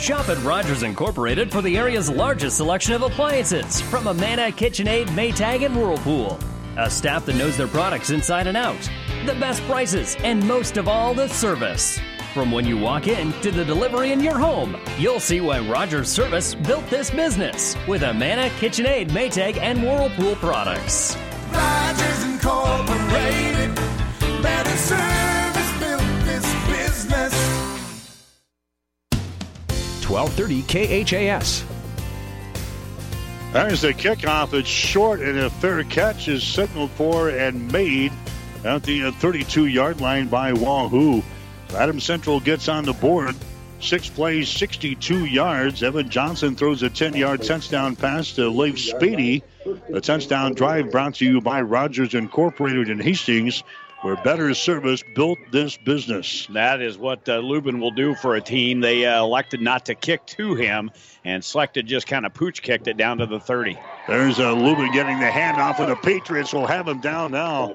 Shop at Rogers Incorporated for the area's largest selection of appliances from Amana, KitchenAid, Maytag, and Whirlpool. A staff that knows their products inside and out, the best prices, and most of all, the service. From when you walk in to the delivery in your home, you'll see why Rogers Service built this business with Amana, KitchenAid, Maytag, and Whirlpool products. Rogers Incorporated. Better service 1230 KHAS. There's the kickoff. It's short, and a fair catch is signaled for and made at the uh, 32 yard line by Wahoo. Adam Central gets on the board. Six plays, 62 yards. Evan Johnson throws a 10 yard touchdown pass to Leif Spady. The touchdown drive brought to you by Rogers Incorporated in Hastings where better service built this business. That is what uh, Lubin will do for a team. They uh, elected not to kick to him, and Slechta just kind of pooch kicked it down to the 30. There's uh, Lubin getting the handoff, and the Patriots will have him down now.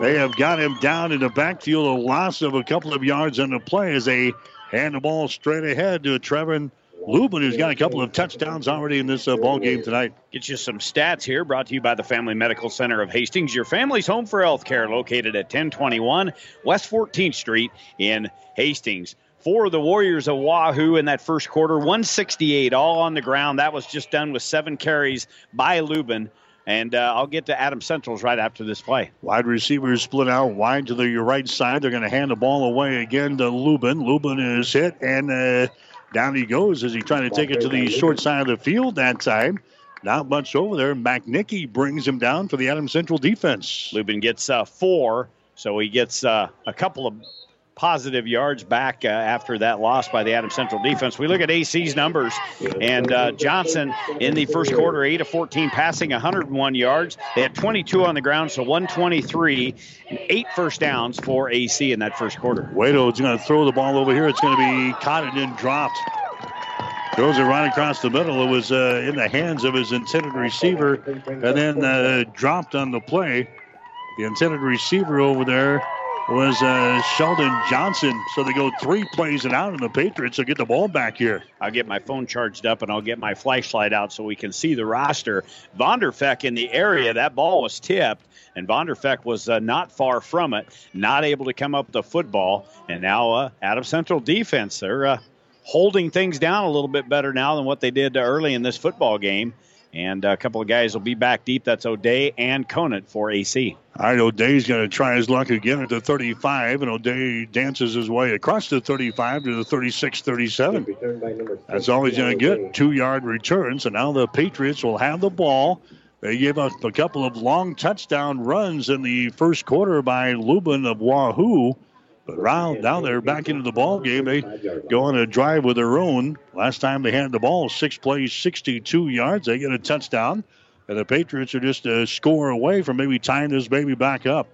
They have got him down in the backfield, a loss of a couple of yards on the play as they hand the ball straight ahead to Trevin Lubin, who's got a couple of touchdowns already in this uh, ball game tonight. Get you some stats here, brought to you by the Family Medical Center of Hastings, your family's home for health care, located at 1021 West 14th Street in Hastings. For the Warriors of Wahoo in that first quarter, 168 all on the ground. That was just done with seven carries by Lubin. And uh, I'll get to Adam Central's right after this play. Wide receivers split out wide to the right side. They're going to hand the ball away again to Lubin. Lubin is hit and. Uh, down he goes as he trying to take it to the short side of the field that time. Not much over there. McNicky brings him down for the Adams Central defense. Lubin gets uh, four, so he gets uh, a couple of positive yards back uh, after that loss by the Adams Central defense. We look at AC's numbers, and uh, Johnson in the first quarter, 8 of 14 passing, 101 yards. They had 22 on the ground, so 123, and eight first downs for AC in that first quarter. Wado's going to throw the ball over here. It's going to be caught and then dropped. Throws it right across the middle. It was uh, in the hands of his intended receiver and then uh, dropped on the play. The intended receiver over there was uh, Sheldon Johnson. So they go three plays and out, and the Patriots will get the ball back here. I'll get my phone charged up and I'll get my flashlight out so we can see the roster. Vonderfecht in the area. That ball was tipped, and Vonderfecht was uh, not far from it, not able to come up with the football. And now uh, Adam Central defense, they're uh, holding things down a little bit better now than what they did early in this football game. And a couple of guys will be back deep. That's O'Day and Conant for AC. All right, O'Day's going to try his luck again at the 35, and O'Day dances his way across the 35 to the 36 37. That's all he's going to get two yard returns, and now the Patriots will have the ball. They gave up a couple of long touchdown runs in the first quarter by Lubin of Wahoo. But round down there back into the ball game, they go on a drive with their own. Last time they had the ball, six plays, 62 yards. They get a touchdown, and the Patriots are just a score away from maybe tying this baby back up.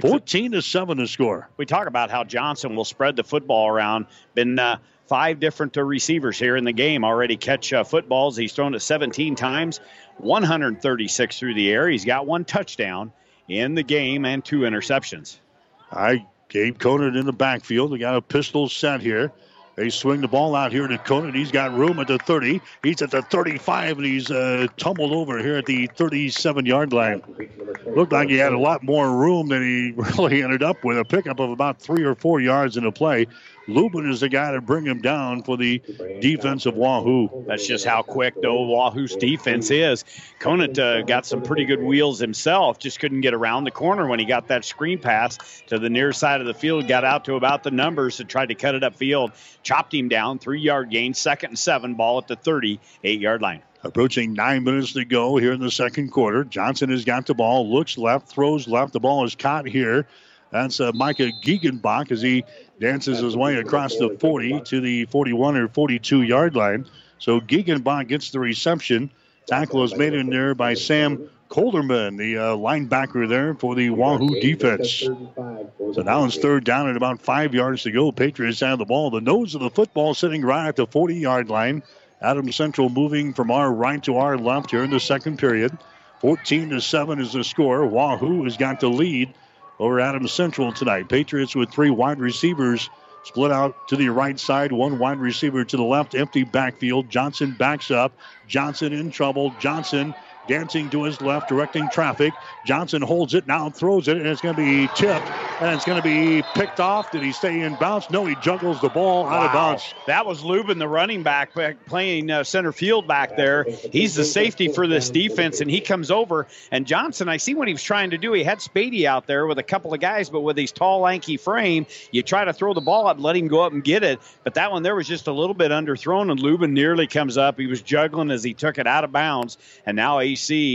14 to 7 to score. We talk about how Johnson will spread the football around. Been uh, five different uh, receivers here in the game already catch uh, footballs. He's thrown it 17 times, 136 through the air. He's got one touchdown in the game and two interceptions. I Gabe Conant in the backfield. They got a pistol set here. They swing the ball out here to Conant. He's got room at the 30. He's at the 35, and he's uh, tumbled over here at the 37 yard line. Looked like he had a lot more room than he really ended up with. A pickup of about three or four yards in the play. Lubin is the guy to bring him down for the defense of Wahoo. That's just how quick, though, Wahoo's defense is. Conant uh, got some pretty good wheels himself, just couldn't get around the corner when he got that screen pass to the near side of the field, got out to about the numbers and tried to cut it upfield, chopped him down, three yard gain, second and seven, ball at the 38 yard line. Approaching nine minutes to go here in the second quarter. Johnson has got the ball, looks left, throws left. The ball is caught here. That's uh, Micah Giegenbach as he dances his way across the 40 to the 41 or 42 yard line. So Giegenbach gets the reception. Tackle is made in there by Sam Clotterman, the uh, linebacker there for the Wahoo defense. So now it's third down and about five yards to go. Patriots have the ball. The nose of the football sitting right at the 40 yard line. Adam Central moving from our right to our left here in the second period. 14 to 7 is the score. Wahoo has got the lead over Adams Central tonight. Patriots with three wide receivers split out to the right side, one wide receiver to the left, empty backfield. Johnson backs up. Johnson in trouble. Johnson dancing to his left, directing traffic. Johnson holds it now, throws it, and it's going to be tipped, and it's going to be picked off. Did he stay in bounds? No, he juggles the ball wow. out of bounds. That was Lubin, the running back, playing uh, center field back there. He's the safety for this defense, and he comes over. And Johnson, I see what he was trying to do. He had Spady out there with a couple of guys, but with his tall, lanky frame, you try to throw the ball up, let him go up and get it. But that one there was just a little bit underthrown, and Lubin nearly comes up. He was juggling as he took it out of bounds, and now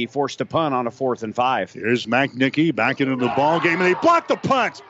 Forced to punt on a fourth and five. Here's McNicky back into the ball game, and he blocked the punt.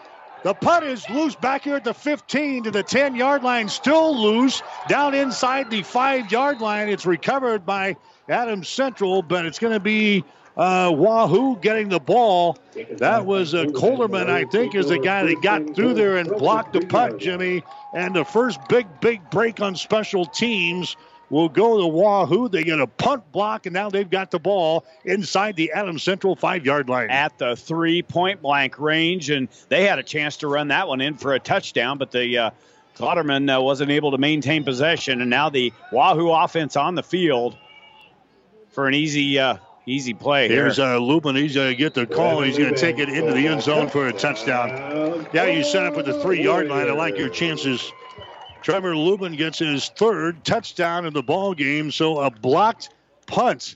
The punt is loose back here at the 15 to the 10 yard line, still loose down inside the five yard line. It's recovered by Adams Central, but it's going to be uh, Wahoo getting the ball. That was uh, Clotterman, I think, is the guy that got through there and blocked the punt, Jimmy. And the first big, big break on special teams will go to Wahoo. They get a punt block, and now they've got the ball inside the Adams Central five yard line. At the three point blank range, and they had a chance to run that one in for a touchdown, but the uh, Clotterman uh, wasn't able to maintain possession, and now the Wahoo offense on the field for an easy. Uh, easy play. Here's uh, Lubin. He's going to get the call, he's going to take it into the end zone for a touchdown. Yeah, you set up at the three yard line. I like your chances Trevin Lubin gets his third touchdown in the ball game. So a blocked punt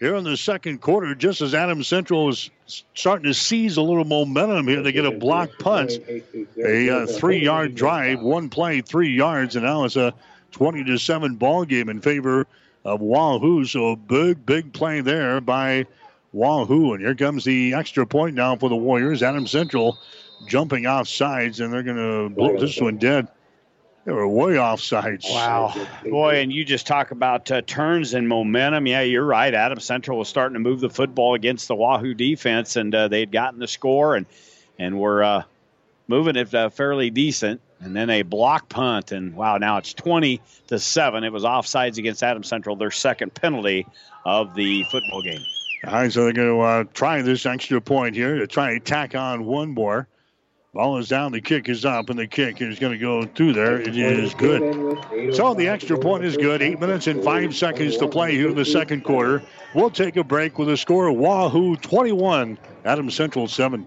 here in the second quarter, just as Adams Central is starting to seize a little momentum here. They get a blocked punt, a uh, three-yard drive, one play, three yards, and now it's a 20 to seven ball game in favor of Wahoo. So a big, big play there by Wahoo, and here comes the extra point now for the Warriors. Adam Central jumping off sides, and they're going to blow this one dead. They were way off sides. Wow. Boy, and you just talk about uh, turns and momentum. Yeah, you're right. Adam Central was starting to move the football against the Wahoo defense, and uh, they'd gotten the score and, and were uh, moving it uh, fairly decent. And then a block punt, and wow, now it's 20 to 7. It was offsides against Adam Central, their second penalty of the football game. All right, so they're going to uh, try this extra point here to try and tack on one more. Ball is down, the kick is up, and the kick is going to go through there. It is good. So the extra point is good. Eight minutes and five seconds to play here in the second quarter. We'll take a break with a score Wahoo 21, Adams Central 7.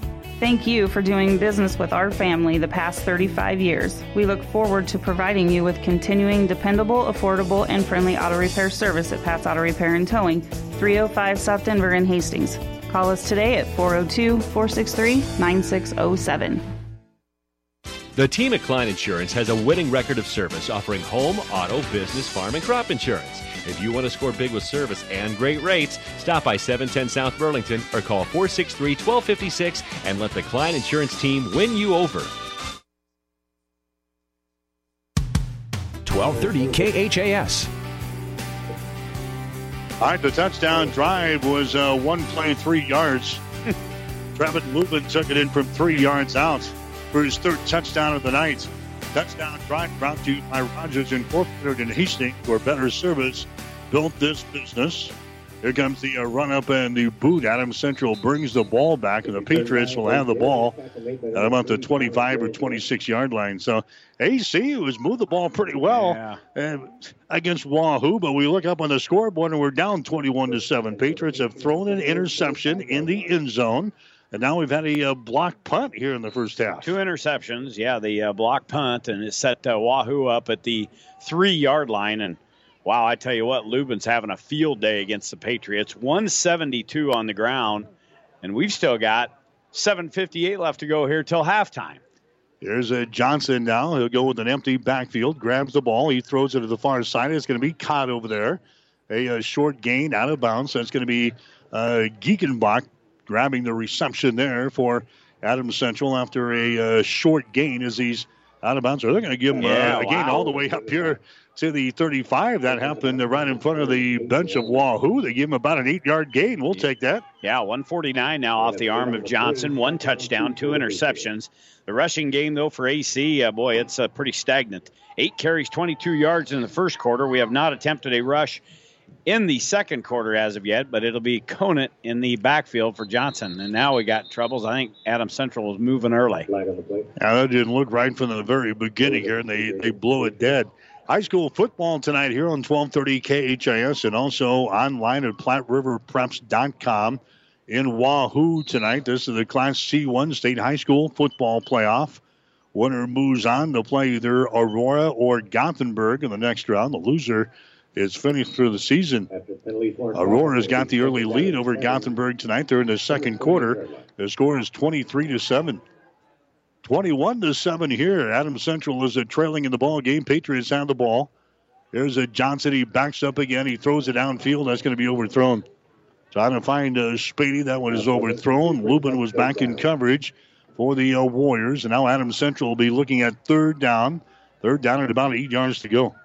Thank you for doing business with our family the past 35 years. We look forward to providing you with continuing dependable, affordable, and friendly auto repair service at Pat's Auto Repair and Towing, 305 South Denver in Hastings. Call us today at 402 463 9607. The team at Klein Insurance has a winning record of service offering home, auto, business, farm, and crop insurance. If you want to score big with service and great rates, stop by 710 South Burlington or call 463 1256 and let the Klein Insurance team win you over. 1230 KHAS. All right, the touchdown drive was uh, one play, three yards. Trevin Lubin took it in from three yards out for his third touchdown of the night. Touchdown drive brought to you by Rogers Incorporated in Hastings, where better service built this business. Here comes the uh, run up and the boot. Adams Central brings the ball back, and the Patriots will have the ball at about the 25 or 26 yard line. So AC was moved the ball pretty well uh, against Wahoo, but we look up on the scoreboard and we're down 21 to 7. Patriots have thrown an interception in the end zone. And now we've had a uh, block punt here in the first half. Two interceptions, yeah, the uh, block punt, and it set uh, Wahoo up at the three yard line. And wow, I tell you what, Lubin's having a field day against the Patriots. 172 on the ground, and we've still got 7:58 left to go here till halftime. Here's a Johnson now. He'll go with an empty backfield, grabs the ball, he throws it to the far side. It's going to be caught over there. A, a short gain out of bounds. So it's going to be uh, Geekenbach grabbing the reception there for Adams Central after a uh, short gain as he's out of bounds. Or They're going to give him Yeah, uh, a gain all the way up here to the 35. That happened right in front of the bench of Wahoo. They give him about an eight yard gain. We'll take that. Yeah, 149 now off the arm of Johnson. One touchdown, two interceptions. The rushing game, though, for AC, uh, boy, it's uh, pretty stagnant. Eight carries, 22 yards in the first quarter. We have not attempted a rush in the second quarter as of yet, but it'll be Conant in the backfield for Johnson. And now we got troubles. I think Adam Central was moving early. Yeah, that didn't look right from the very beginning here, and they, they blow it dead. High school football tonight here on 1230 KHAS and also online at PlatteRiverPreps.com in Wahoo tonight. This is the Class C1 State High School football playoff. Winner moves on to play either Aurora or Gothenburg in the next round. The loser is finished through the season. Aurora's got the early lead over Gothenburg tonight. They're in the second quarter. The score is 23 to 7. 21 to 7 here. Adam Central is trailing in the ball game. Patriots have the ball. There's a Johnson. He backs up again. He throws it downfield. That's going to be overthrown. Trying to find uh, Spady. That one is overthrown. Lubin was back in coverage for the uh, Warriors. And now Adam Central will be looking at third down. Third down at about eight yards to go.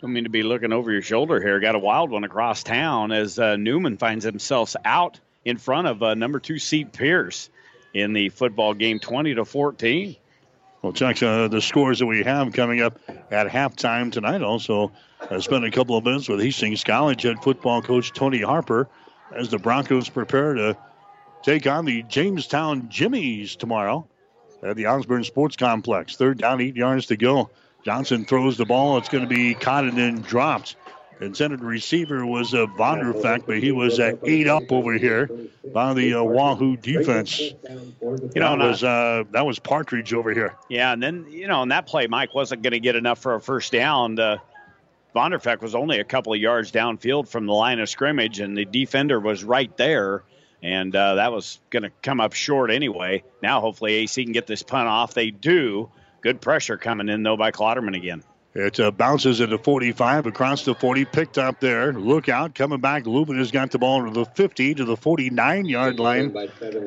Don't mean to be looking over your shoulder here. Got a wild one across town as uh, Neumann finds himself out in front of uh, number two seed Pierce in the football game, 20 to 14. We'll check uh, the scores that we have coming up at halftime tonight. Also, uh, spent a couple of minutes with Hastings College head football coach Tony Harper as the Broncos prepare to take on the Jamestown Jimmies tomorrow at the Osborne Sports Complex. Third down, eight yards to go. Johnson throws the ball. It's going to be caught and then dropped. And Intended receiver was uh, Vonderfecht, but he was uh, eight up over here by the uh, Wahoo defense. You know, that was uh, that was Partridge over here. Yeah, and then, you know, in that play, Mike wasn't going to get enough for a first down. Uh, Vonderfecht was only a couple of yards downfield from the line of scrimmage, and the defender was right there. And uh, that was going to come up short anyway. Now, hopefully, AC can get this punt off. They do. Good pressure coming in, though, by Clotterman again. It uh, bounces the 45 across the 40, picked up there. Look out, coming back. Lubin has got the ball to the 50 to the 49 yard line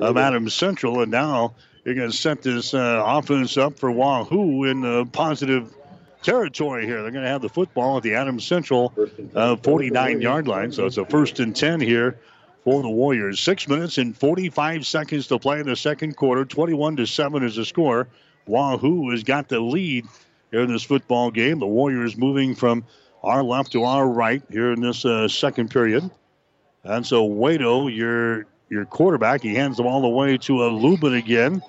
of Adams Central. And now you're going to set this uh, offense up for Wahoo in uh, positive territory here. They're going to have the football at the Adams Central uh, 49 yard line. So it's a first and 10 here for the Warriors. Six minutes and 45 seconds to play in the second quarter. 21 to 7 is the score. Wahoo has got the lead here in this football game. The Warriors moving from our left to our right here in this uh, second period. And so Wado, your your quarterback, he hands the ball to a Lubin again.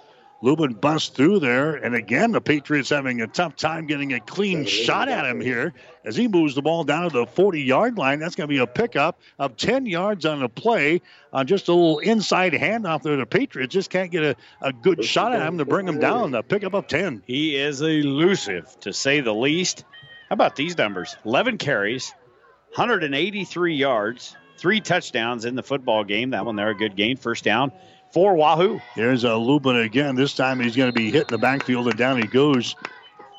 Lubin busts through there, and again the Patriots having a tough time getting a clean shot at him here as he moves the ball down to the 40-yard line. That's going to be a pickup of 10 yards on the play on just a little inside handoff there. The Patriots just can't get a, a good shot at him to bring him down. A pickup of 10. He is elusive, to say the least. How about these numbers? 11 carries, 183 yards, three touchdowns in the football game. That one there, a good gain. First down for Wahoo. Here's a Lubin again. This time he's going to be hitting the backfield, and down he goes.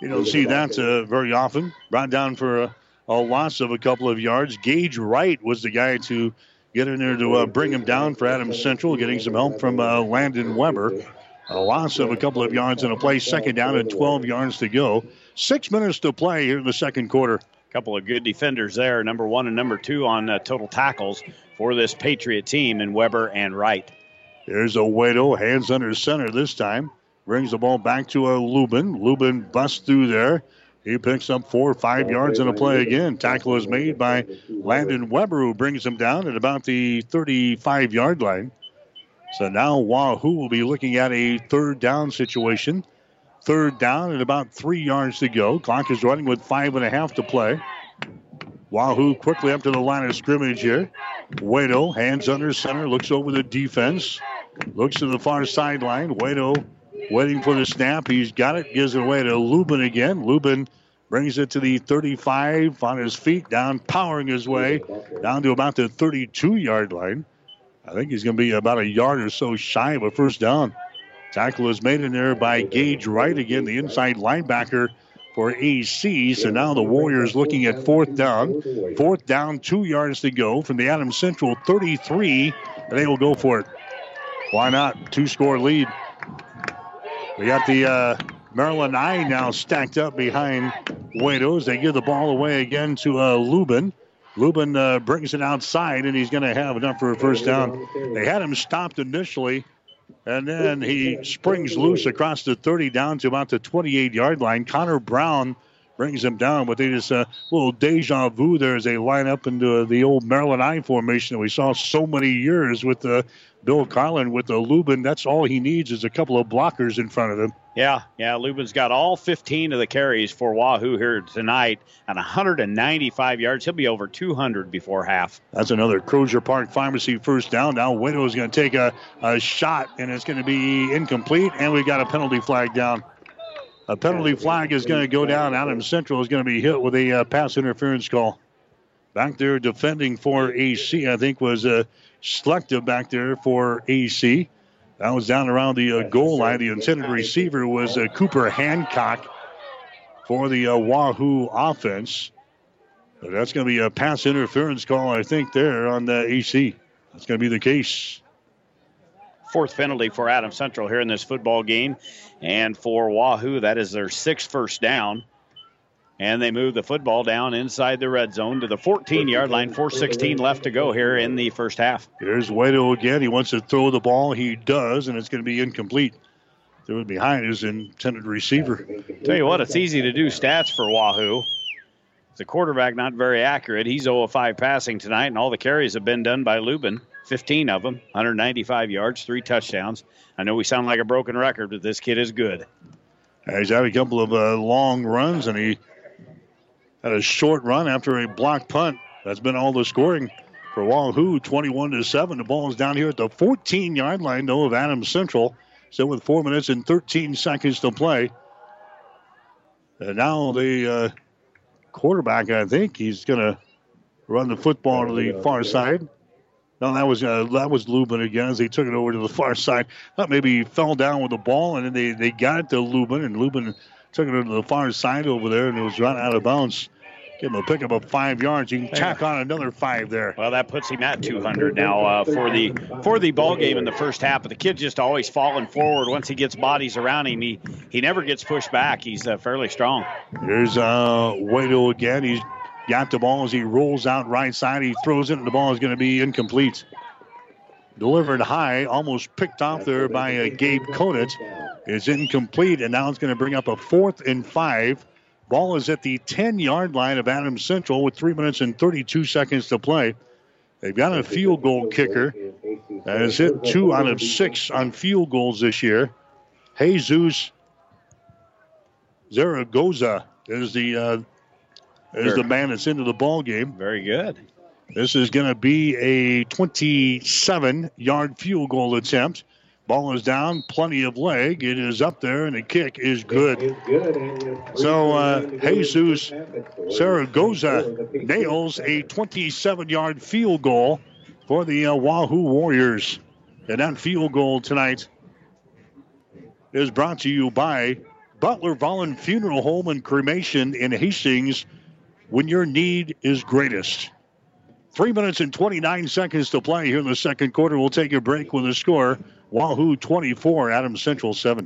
You don't see that uh, very often. Brought down for a, a loss of a couple of yards. Gage Wright was the guy to get in there to uh, bring him down for Adams Central, getting some help from uh, Landon Weber. A loss of a couple of yards in a play, second down and 12 yards to go. Six minutes to play here in the second quarter. couple of good defenders there, number one and number two on uh, total tackles for this Patriot team in Weber and Wright. There's a Wado, hands under center this time. Brings the ball back to a Lubin. Lubin busts through there. He picks up four or five yards in a play again. Tackle is made by Landon Weber, who brings him down at about the 35 yard line. So now Wahoo will be looking at a third down situation. Third down and about three yards to go. Clock is running with five and a half to play. Wahoo quickly up to the line of scrimmage here. Waito, hands under center, looks over the defense, looks to the far sideline. Waito waiting for the snap. He's got it, gives it away to Lubin again. Lubin brings it to the 35 on his feet, down, powering his way down to about the 32 yard line. I think he's going to be about a yard or so shy of a first down. Tackle is made in there by Gage Wright again, the inside linebacker for AC. So now the Warriors looking at fourth down. Fourth down, two yards to go from the Adams Central 33. And they will go for it. Why not? Two score lead. We got the uh, Maryland I now stacked up behind Waitos. They give the ball away again to uh, Lubin. Lubin uh, brings it outside, and he's going to have enough for a first down. They had him stopped initially, and then he springs loose across the 30 down to about the 28 yard line. Connor Brown brings him down, but they just a uh, little deja vu there as they line up into the old Maryland I formation that we saw so many years with the Bill Carlin with the Lubin. That's all he needs is a couple of blockers in front of him. Yeah, yeah. Lubin's got all 15 of the carries for Wahoo here tonight at 195 yards. He'll be over 200 before half. That's another Crosier Park Pharmacy first down. Now Widow is going to take a, a shot, and it's going to be incomplete, and we've got a penalty flag down. A penalty flag is going to go down. Adam Central is going to be hit with a uh, pass interference call. Back there defending for AC, I think, was uh, Selective back there for AC. That was down around the uh, goal line. The intended receiver was uh, Cooper Hancock for the uh, Wahoo offense. But that's going to be a pass interference call, I think, there on the AC. That's going to be the case. Fourth penalty for Adam Central here in this football game. And for Wahoo, that is their sixth first down. And they move the football down inside the red zone to the 14 yard line. 4.16 left to go here in the first half. Here's Waito again. He wants to throw the ball. He does, and it's going to be incomplete. Threw it behind his intended receiver. Tell you what, it's easy to do stats for Wahoo. The quarterback not very accurate. He's 0 5 passing tonight, and all the carries have been done by Lubin. 15 of them, 195 yards, three touchdowns. I know we sound like a broken record, but this kid is good. He's had a couple of uh, long runs, and he had a short run after a blocked punt. That's been all the scoring for Wahoo, 21 to 7. The ball is down here at the 14 yard line, though, of Adams Central. So with four minutes and 13 seconds to play. And now the uh, quarterback, I think, he's going to run the football to the far side. No, that was uh, that was Lubin again as he took it over to the far side. Thought maybe he fell down with the ball, and then they, they got it to Lubin, and Lubin took it to the far side over there, and it was run out of bounds. Give him a pickup of five yards. You can tack on another five there. Well, that puts him at 200 now uh, for the for the ball game in the first half. But the kid's just always falling forward. Once he gets bodies around him, he he never gets pushed back. He's uh, fairly strong. Here's uh, Waito again. He's got the ball as he rolls out right side. He throws it, and the ball is going to be incomplete. Delivered high, almost picked off there by uh, Gabe Conant is incomplete, and now it's going to bring up a fourth and five. Ball is at the 10 yard line of Adams Central with three minutes and 32 seconds to play. They've got a field goal kicker that has hit two out of six on field goals this year. Jesus Zaragoza is the uh, is the man that's into the ball game. Very good. This is going to be a 27 yard field goal attempt. Ball is down, plenty of leg. It is up there, and the kick is good. So uh, Jesus Zaragoza nails a 27 yard field goal for the uh, Wahoo Warriors. And that field goal tonight is brought to you by Butler Vollen Funeral Home and Cremation in Hastings when your need is greatest. Three minutes and 29 seconds to play here in the second quarter. We'll take a break with the score Wahoo 24, Adams Central 7.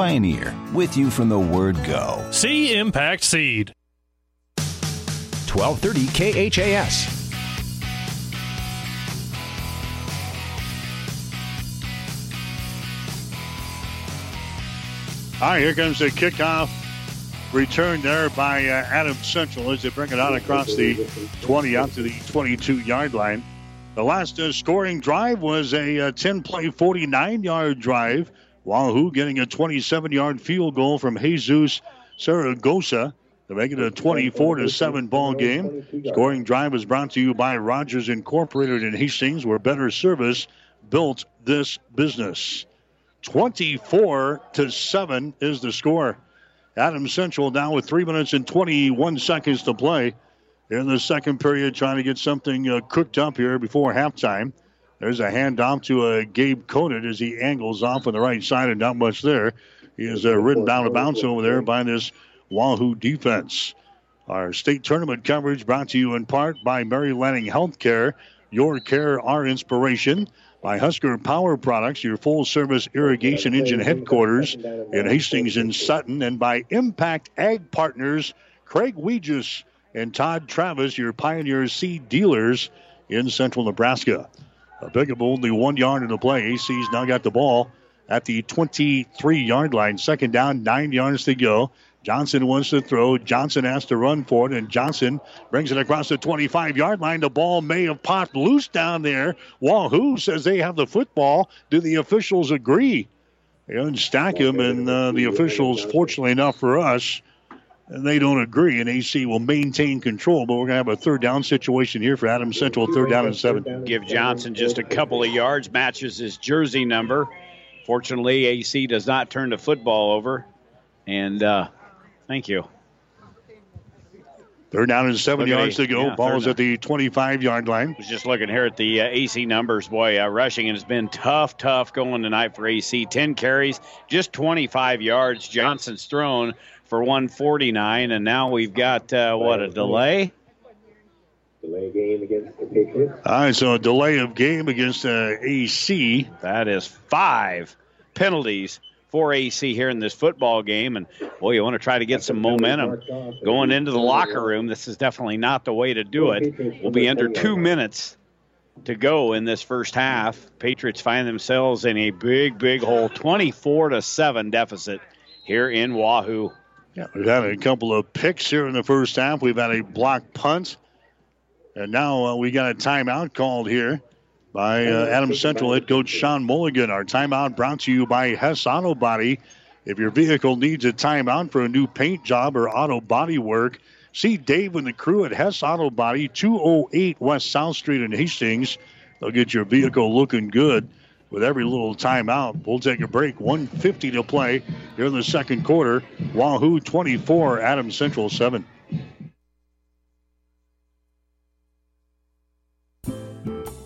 Pioneer, with you from the word go. See Impact Seed. 1230 KHAS. All right, here comes the kickoff return there by uh, Adam Central as they bring it out across the 20 out to the 22 yard line. The last uh, scoring drive was a 10 uh, play, 49 yard drive. Wahoo getting a 27 yard field goal from Jesus Zaragoza to make it a 24 to 7 ball game. Scoring drive is brought to you by Rogers Incorporated in Hastings, where better service built this business. 24 to 7 is the score. Adams Central now with 3 minutes and 21 seconds to play in the second period, trying to get something uh, cooked up here before halftime. There's a handoff to uh, Gabe Conant as he angles off on the right side, and not much there. He is uh, ridden down a bounce over there by this Wahoo defense. Our state tournament coverage brought to you in part by Mary Lanning Healthcare. Your care, our inspiration by Husker Power Products, your full service irrigation engine headquarters in Hastings and Sutton, and by Impact Ag Partners, Craig Weegis and Todd Travis, your Pioneer seed dealers in central Nebraska. Big of only one yard in the play. AC's now got the ball at the 23 yard line. Second down, nine yards to go. Johnson wants to throw. Johnson has to run for it, and Johnson brings it across the 25 yard line. The ball may have popped loose down there. Wahoo says they have the football. Do the officials agree? They unstack him, and uh, the officials, fortunately enough for us, they don't agree, and AC will maintain control. But we're going to have a third down situation here for Adams Central, third down and seven. Give Johnson just a couple of yards, matches his jersey number. Fortunately, AC does not turn the football over, and uh, Thank you. Third down and seven yards to go. Yeah, Ball's at the 25 yard line. Was just looking here at the uh, AC numbers. Boy, uh, rushing has been tough, tough going tonight for AC. 10 carries, just 25 yards. Johnson's thrown for 149, and now we've got, uh, what, a delay? Delay game against the Patriots. All right, so a delay of game against uh, AC. That is five penalties for AC here in this football game. And boy, you want to try to get some momentum going into the locker room. This is definitely not the way to do it. We'll be under two minutes to go in this first half. Patriots find themselves in a big, big hole, 24 to seven deficit here in Wahoo. Yeah, we've had a couple of picks here in the first half. We've had a block punt, and now uh, we got a timeout called here by uh, Adams Central head coach Sean Mulligan. Our timeout brought to you by Hess Auto Body. If your vehicle needs a timeout for a new paint job or auto body work, see Dave and the crew at Hess Auto Body, 208 West South Street in Hastings. They'll get your vehicle looking good with every little timeout. We'll take a break. 150 to play here in the second quarter. Wahoo 24, Adams Central 7.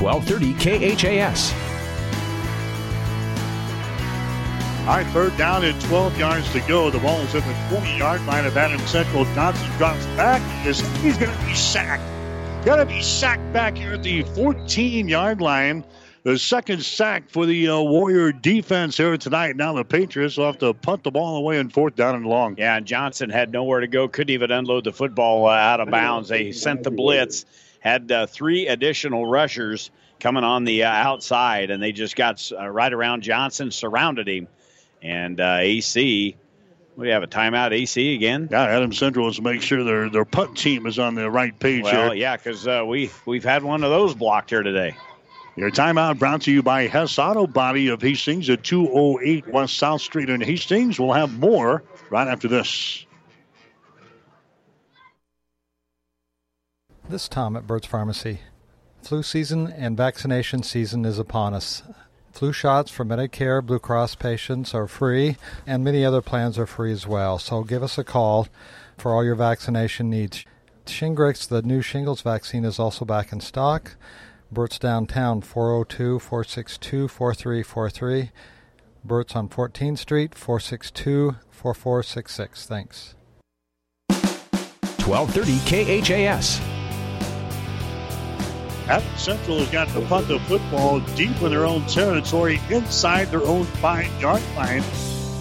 1230 KHAS. All right, third down and 12 yards to go. The ball is at the 20 yard line of Adam Central. Johnson drops back. He's going to be sacked. Going to be sacked back here at the 14 yard line. The second sack for the uh, Warrior defense here tonight. Now the Patriots will have to punt the ball away in fourth down and long. Yeah, and Johnson had nowhere to go. Couldn't even unload the football uh, out of bounds. They sent the blitz. Had uh, three additional rushers coming on the uh, outside, and they just got uh, right around Johnson, surrounded him. And uh, AC, we have a timeout. AC again. Yeah, Adam Central wants to make sure their their punt team is on the right page well, here. yeah, because uh, we we've had one of those blocked here today. Your timeout brought to you by Hess Auto Body of Hastings at 208 West South Street in Hastings. We'll have more right after this. This Tom at Burt's Pharmacy. Flu season and vaccination season is upon us. Flu shots for Medicare Blue Cross patients are free, and many other plans are free as well. So give us a call for all your vaccination needs. Shingrix, the new shingles vaccine, is also back in stock. Burt's downtown, 402 462 4343. Burt's on 14th Street, 462 4466. Thanks. 1230 KHAS. Adams Central has got to punt the football deep in their own territory, inside their own five-yard line.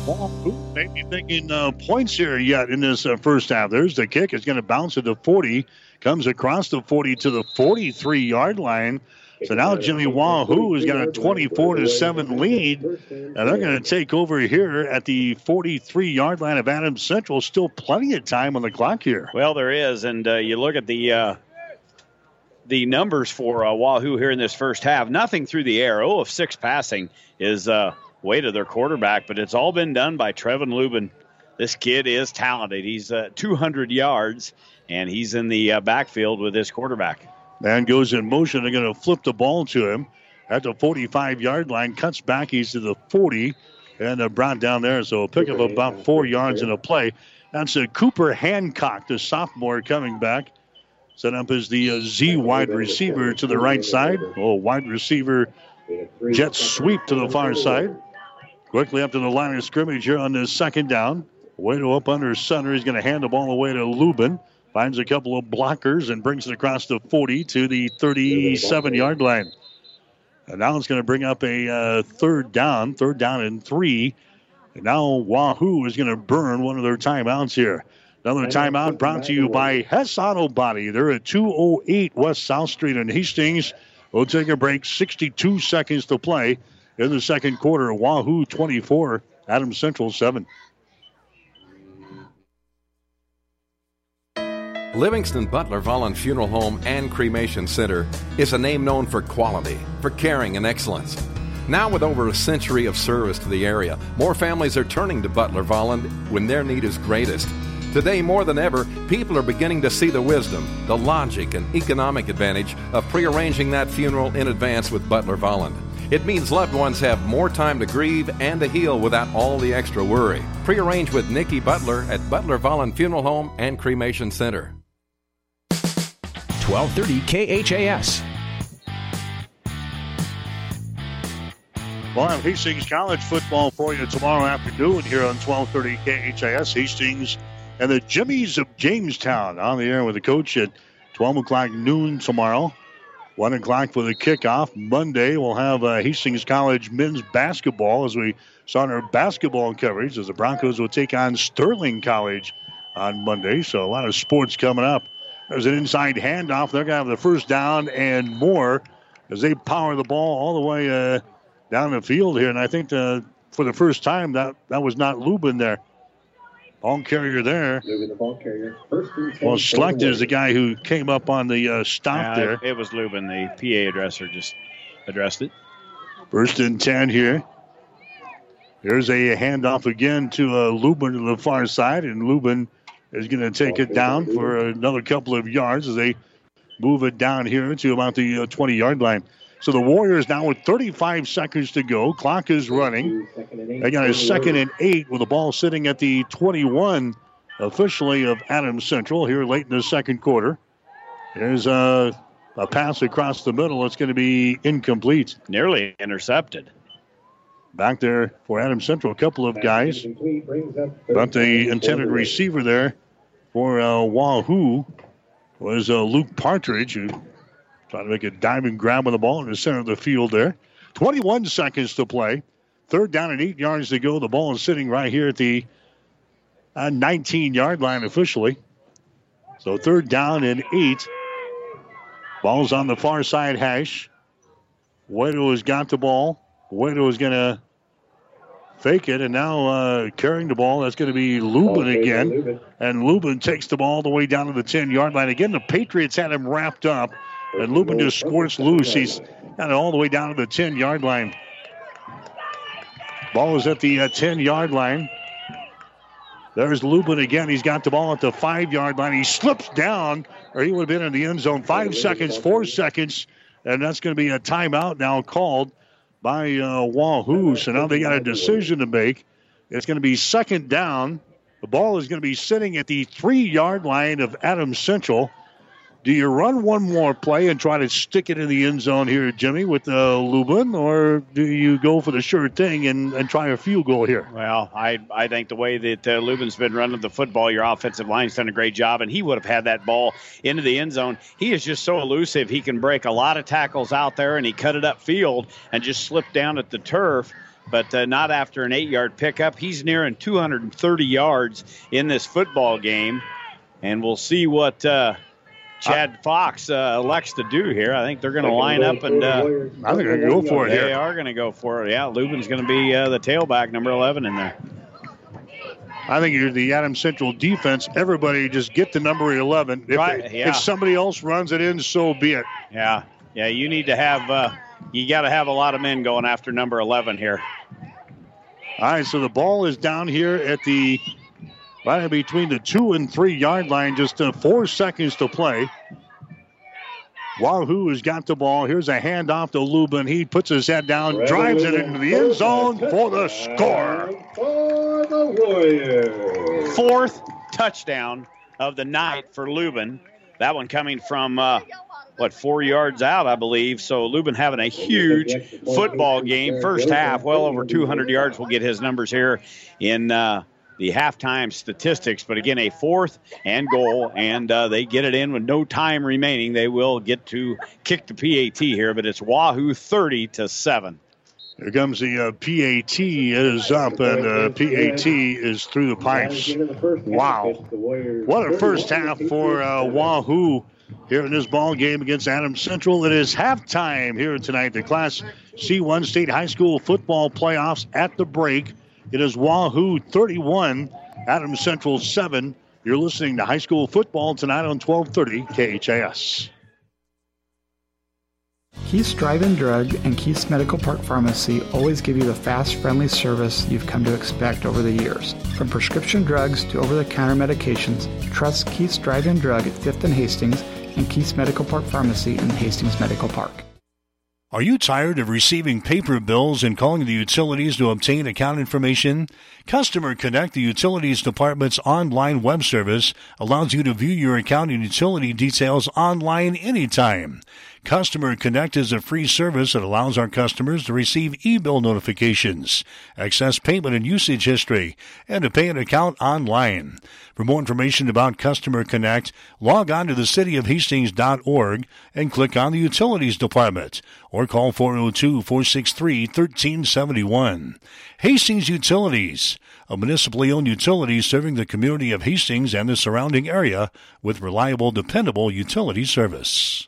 Who may be thinking uh, points here yet in this uh, first half. There's the kick. It's going to bounce at the 40, comes across the 40 to the 43-yard line. So now Jimmy Wahoo has got a 24 to 7 lead, and they're going to take over here at the 43 yard line of Adams Central. Still plenty of time on the clock here. Well, there is, and uh, you look at the uh, the numbers for uh, Wahoo here in this first half. Nothing through the air. Oh, of six passing is uh, way to their quarterback, but it's all been done by Trevin Lubin. This kid is talented. He's uh, 200 yards, and he's in the uh, backfield with this quarterback. Man goes in motion. They're going to flip the ball to him at the 45 yard line. Cuts back. He's to the 40 and uh, brought down there. So a pick of about four yards in a play. That's a Cooper Hancock, the sophomore, coming back. Set up as the uh, Z wide receiver to the right side. Oh, wide receiver jet sweep to the far side. Quickly up to the line of scrimmage here on the second down. Way to up under center. He's going to hand the ball away to Lubin. Finds a couple of blockers and brings it across the 40 to the 37 yard line. And now it's going to bring up a uh, third down, third down and three. And now Wahoo is going to burn one of their timeouts here. Another timeout brought to you by Hess Auto Body. They're at 208 West South Street in Hastings. We'll take a break. 62 seconds to play in the second quarter. Wahoo 24, Adams Central 7. Livingston Butler Vollen Funeral Home and Cremation Center is a name known for quality, for caring and excellence. Now, with over a century of service to the area, more families are turning to Butler Vollen when their need is greatest. Today, more than ever, people are beginning to see the wisdom, the logic, and economic advantage of prearranging that funeral in advance with Butler Vollen. It means loved ones have more time to grieve and to heal without all the extra worry. Prearrange with Nikki Butler at Butler Vollen Funeral Home and Cremation Center. 1230 KHAS. We'll have Hastings College football for you tomorrow afternoon here on 1230 KHAS. Hastings and the Jimmies of Jamestown on the air with the coach at 12 o'clock noon tomorrow. 1 o'clock for the kickoff. Monday, we'll have uh, Hastings College men's basketball as we saw in our basketball coverage as the Broncos will take on Sterling College on Monday. So a lot of sports coming up. There's an inside handoff. They're going to have the first down and more as they power the ball all the way uh, down the field here. And I think the, for the first time, that, that was not Lubin there. Ball carrier there. the ball carrier. First and Well, for is the guy who came up on the uh, stop Yeah, there. It, it was Lubin. The PA addresser just addressed it. First and 10 here. There's a handoff again to uh, Lubin to the far side, and Lubin is going to take it down for another couple of yards as they move it down here to about the 20 yard line. So the Warriors now with 35 seconds to go. Clock is running. They got a second and eight with the ball sitting at the 21 officially of Adams Central here late in the second quarter. There's a, a pass across the middle. It's going to be incomplete. Nearly intercepted. back there for Adams Central. A couple of guys. But the intended receiver there for uh, Wahoo was uh, Luke Partridge, who tried to make a diamond grab on the ball in the center of the field there. 21 seconds to play. Third down and eight yards to go. The ball is sitting right here at the uh, 19 yard line officially. So third down and eight. Ball's on the far side hash. Wedo has got the ball. Wedo is going to fake it, and now uh, carrying the ball, that's going to be Lubin again. And Lubin takes the ball all the way down to the 10 yard line. Again, the Patriots had him wrapped up, and Lubin just squirts loose. He's got it all the way down to the 10 yard line. Ball is at the uh, 10 yard line. There's Lubin again. He's got the ball at the five yard line. He slips down, or he would have been in the end zone. Five seconds, four seconds, and that's going to be a timeout now called by uh, Wahoo. So now they got a decision to make. It's going to be second down. The ball is going to be sitting at the three yard line of Adams Central. Do you run one more play and try to stick it in the end zone here, Jimmy, with uh, Lubin, or do you go for the sure thing and, and try a field goal here? Well, I I think the way that uh, Lubin's been running the football, your offensive line's done a great job, and he would have had that ball into the end zone. He is just so elusive. He can break a lot of tackles out there, and he cut it up field and just slipped down at the turf but uh, not after an eight yard pickup. He's nearing 230 yards in this football game, and we'll see what uh, Chad Fox uh, elects to do here. I think they're going to line up and. I think they're going to go for it they here. They are going to go for it. Yeah, Lubin's going to be uh, the tailback, number 11 in there. I think you're the Adam Central defense. Everybody just get the number 11. If, Right, yeah. if somebody else runs it in, so be it. Yeah, yeah. You need to have. Uh, you got to have a lot of men going after number 11 here. All right, so the ball is down here at the right in between the two and three yard line. Just uh, four seconds to play. Wahoo has got the ball. Here's a handoff to Lubin. He puts his head down, drives it into the end zone for the score. For the Warriors. Fourth touchdown of the night for Lubin. That one coming from uh, what four yards out, I believe. So Lubin having a huge football game. First half, well over 200 yards. We'll get his numbers here in uh, the halftime statistics. But again, a fourth and goal, and uh, they get it in with no time remaining. They will get to kick the PAT here, but it's Wahoo 30 to seven. Here comes the uh, PAT is up, and uh, PAT is through the pipes. Wow. What a first half for uh, Wahoo here in this ball game against Adams Central. It is halftime here tonight. The Class C1 State High School football playoffs at the break. It is Wahoo 31, Adams Central 7. You're listening to high school football tonight on 1230 KHAS. Keith's Drive-In Drug and Keith's Medical Park Pharmacy always give you the fast, friendly service you've come to expect over the years. From prescription drugs to over-the-counter medications, trust Keith's Drive-In Drug at 5th and Hastings and Keith's Medical Park Pharmacy in Hastings Medical Park. Are you tired of receiving paper bills and calling the utilities to obtain account information? Customer Connect, the utilities department's online web service, allows you to view your account and utility details online anytime. Customer Connect is a free service that allows our customers to receive e-bill notifications, access payment and usage history, and to pay an account online. For more information about Customer Connect, log on to thecityofhastings.org and click on the Utilities Department or call 402-463-1371. Hastings Utilities, a municipally owned utility serving the community of Hastings and the surrounding area with reliable, dependable utility service.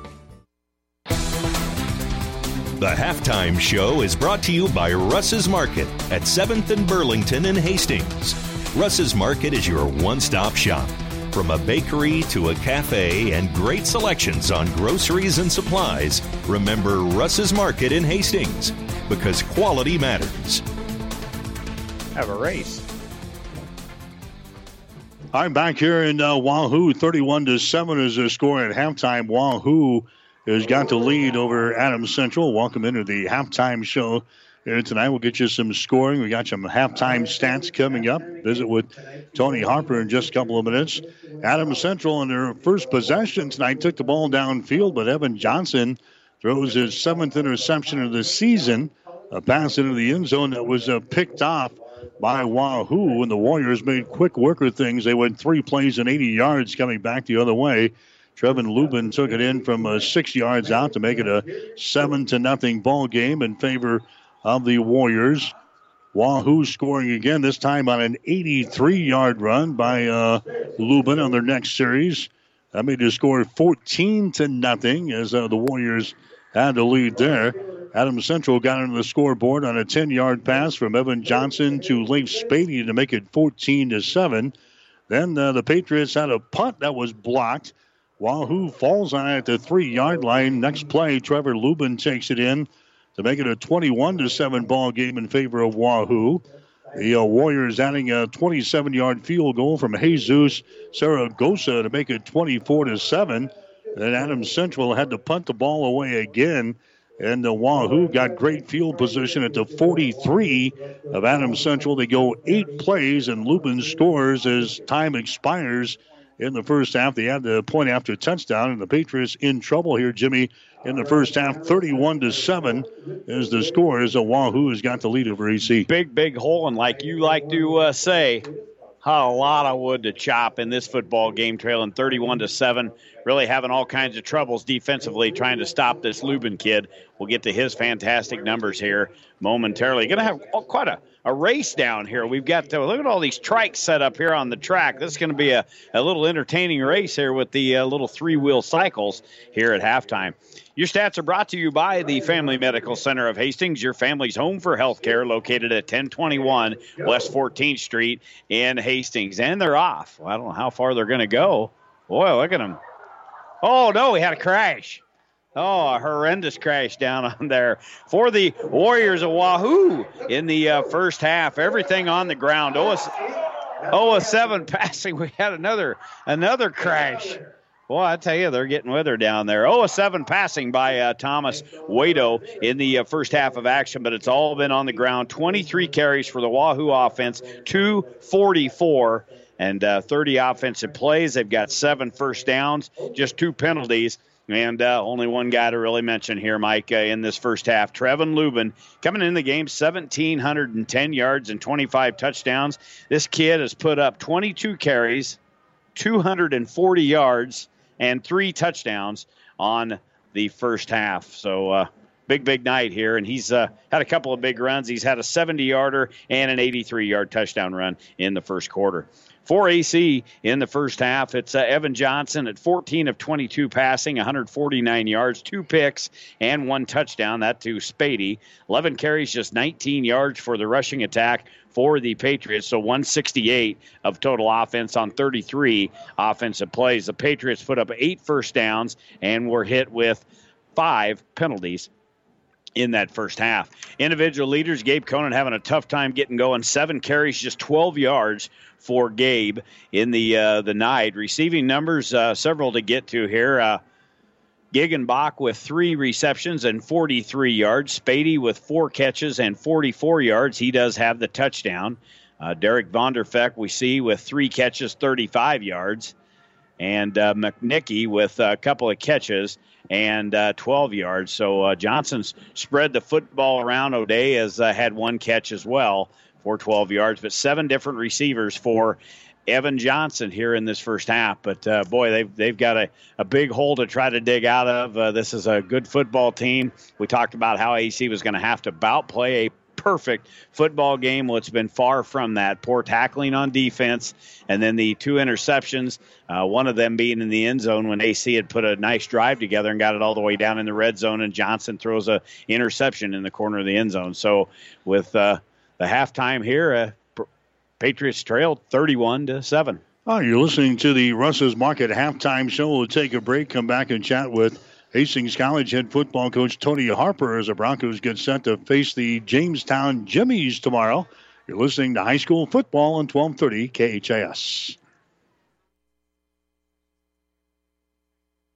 The halftime show is brought to you by Russ's Market at 7th and Burlington in Hastings. Russ's Market is your one stop shop. From a bakery to a cafe and great selections on groceries and supplies, remember Russ's Market in Hastings. because quality matters. Have a race. I'm back here in uh, Wahoo. 31 to 7 is the score at halftime. Wahoo has got the lead over Adams Central. Welcome into the halftime show here tonight. We'll get you some scoring. We got some halftime stats coming up. Visit with Tony Harper in just a couple of minutes. Adams Central in their first possession tonight took the ball downfield, but Evan Johnson throws his seventh interception of the season. A pass into the end zone that was uh, picked off by Wahoo, and the Warriors made quick work of things. They went three plays and 80 yards coming back the other way. Trevin Lubin took it in from uh, six yards out to make it a seven to nothing ball game in favor of the Warriors. Wahoo scoring again, this time on an 83 yard run by uh, Lubin on their next series. That made the score 14 to nothing as uh, the Warriors had the lead there. Adam Central got into the scoreboard on a 10 yard pass from Evan Johnson to Leif Spady to make it 14 to 7. Then uh, the Patriots had a punt that was blocked. Wahoo falls on it at the three yard line. Next play, Trevin Lubin takes it in to make it a 21 to 7 ball game in favor of Wahoo. The uh, Warriors adding a 27 yard field goal from Jesus Zaragoza to make it 24 to 7. Then Adams Central had to punt the ball away again. And the Wahoo got great field position at the 43 of Adams Central. They go eight plays, and Lubin scores as time expires in the first half. They had the point after touchdown, and the Patriots in trouble here, Jimmy, in the first half. 31 to 7 is the score as Wahoo has got the lead over AC. Big, big hole, and like you like to uh, say, a lot of wood to chop in this football game, trailing 31 to 7. Really having all kinds of troubles defensively trying to stop this Lubin kid. We'll get to his fantastic numbers here momentarily. Going to have quite a, a race down here. We've got to look at all these trikes set up here on the track. This is going to be a, a little entertaining race here with the uh, little three wheel cycles here at halftime. Your stats are brought to you by the Family Medical Center of Hastings, your family's home for health care, located at 1021 West 14th Street in Hastings. And they're off. Well, I don't know how far they're going to go. Boy, look at them. Oh, no, we had a crash. Oh, a horrendous crash down on there for the Warriors of Wahoo in the uh, first half. Everything on the ground. Oh, oh, a seven passing. We had another another crash. Boy, I tell you, they're getting weather down there. Oh, a seven passing by uh, Thomas Wado in the uh, first half of action, but it's all been on the ground. 23 carries for the Wahoo offense, 244 and uh, 30 offensive plays. They've got seven first downs, just two penalties. And uh, only one guy to really mention here, Mike, uh, in this first half. Trevin Lubin coming in the game, 1,710 yards and 25 touchdowns. This kid has put up 22 carries, 240 yards, and three touchdowns on the first half. So, uh, big, big night here. And he's uh, had a couple of big runs. He's had a 70 yarder and an 83 yard touchdown run in the first quarter. For AC in the first half, it's uh, Evan Johnson at 14 of 22 passing, 149 yards, two picks, and one touchdown. That to Spady. 11 carries, just 19 yards for the rushing attack for the Patriots. So 168 of total offense on 33 offensive plays. The Patriots put up eight first downs and were hit with five penalties in that first half. Individual leaders, Gabe Conant having a tough time getting going. Seven carries, just 12 yards for Gabe in the uh, the night. Receiving numbers, uh, several to get to here. Uh, with three receptions and 43 yards. Spady with four catches and 44 yards. He does have the touchdown. Uh, Derek Vonderfecht, we see, with three catches, 35 yards. And uh, McNicky with a couple of catches and uh, 12 yards. So uh, Johnson's spread the football around. O'Day has uh, had one catch as well for 12 yards, but seven different receivers for Evan Johnson here in this first half. But uh, boy, they've they've got a, a big hole to try to dig out of. Uh, this is a good football team. We talked about how AC was going to have to about play a perfect football game. Well, it's been far from that. Poor tackling on defense, and then the two interceptions. Uh, one of them being in the end zone when AC had put a nice drive together and got it all the way down in the red zone, and Johnson throws a interception in the corner of the end zone. So with uh, the halftime here, uh, Patriots trailed 31 to seven. Oh, you're listening to the Russ's Market halftime show. We'll take a break, come back and chat with Hastings College head football coach Tony Harper as the Broncos get set to face the Jamestown Jimmies tomorrow. You're listening to high school football on 1230 KHAS.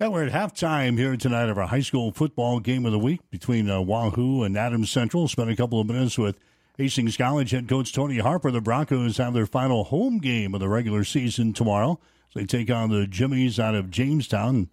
And we're at halftime here tonight of our high school football game of the week between uh, Wahoo and Adams Central. Spent a couple of minutes with Hastings College head coach Tony Harper. The Broncos have their final home game of the regular season tomorrow. So they take on the Jimmies out of Jamestown.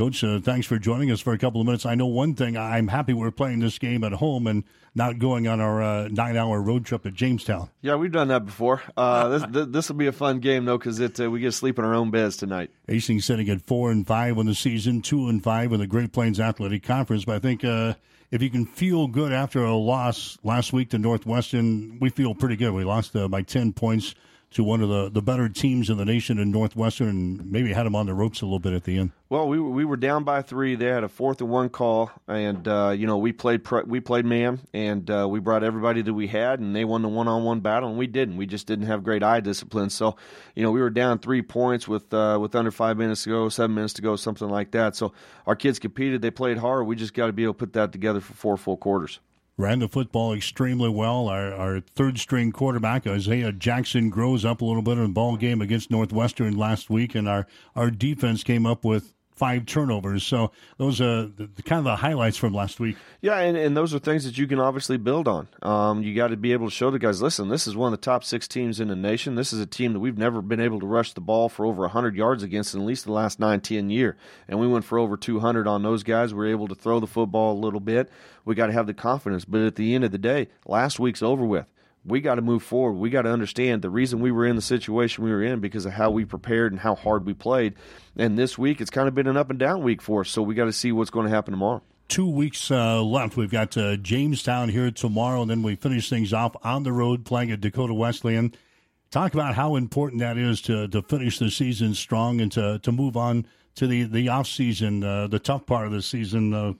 Coach, uh, thanks for joining us for a couple of minutes. I know one thing, I'm happy we're playing this game at home and not going on our uh, nine hour road trip to Jamestown. Yeah, we've done that before. Uh, this this will be a fun game, though, because uh, we get to sleep in our own beds tonight. Hastings sitting at 4 and 5 on the season, 2 and 5 in the Great Plains Athletic Conference. But I think uh, if you can feel good after a loss last week to Northwestern, we feel pretty good. We lost uh, by 10 points to one of the, the better teams in the nation in Northwestern and maybe had them on the ropes a little bit at the end. Well, we we were down by three. They had a fourth and one call, and uh, you know we played pre- we played man, and uh, we brought everybody that we had, and they won the one on one battle, and we didn't. We just didn't have great eye discipline. So, you know, we were down three points with uh, with under five minutes to go, seven minutes to go, something like that. So our kids competed. They played hard. We just got to be able to put that together for four full quarters ran the football extremely well. Our, our third string quarterback Isaiah Jackson grows up a little bit in the ball game against Northwestern last week, and our our defense came up with five turnovers. So those are the, the, kind of the highlights from last week. Yeah, and, and those are things that you can obviously build on. Um, you got to be able to show the guys, listen, this is one of the top six teams in the nation. This is a team that we've never been able to rush the ball for over 100 yards against in at least the last nine, 10 year. And we went for over 200 on those guys. We were able to throw the football a little bit. We got to have the confidence. But at the end of the day, last week's over with we got to move forward. We got to understand the reason we were in the situation we were in because of how we prepared and how hard we played. And this week, it's kind of been an up and down week for us. So we got to see what's going to happen tomorrow. Two weeks uh, left. We've got uh, Jamestown here tomorrow, and then we finish things off on the road playing at Dakota Wesleyan. Talk about how important that is to, to finish the season strong and to, to move on to the, the off season, uh, the tough part of the season uh,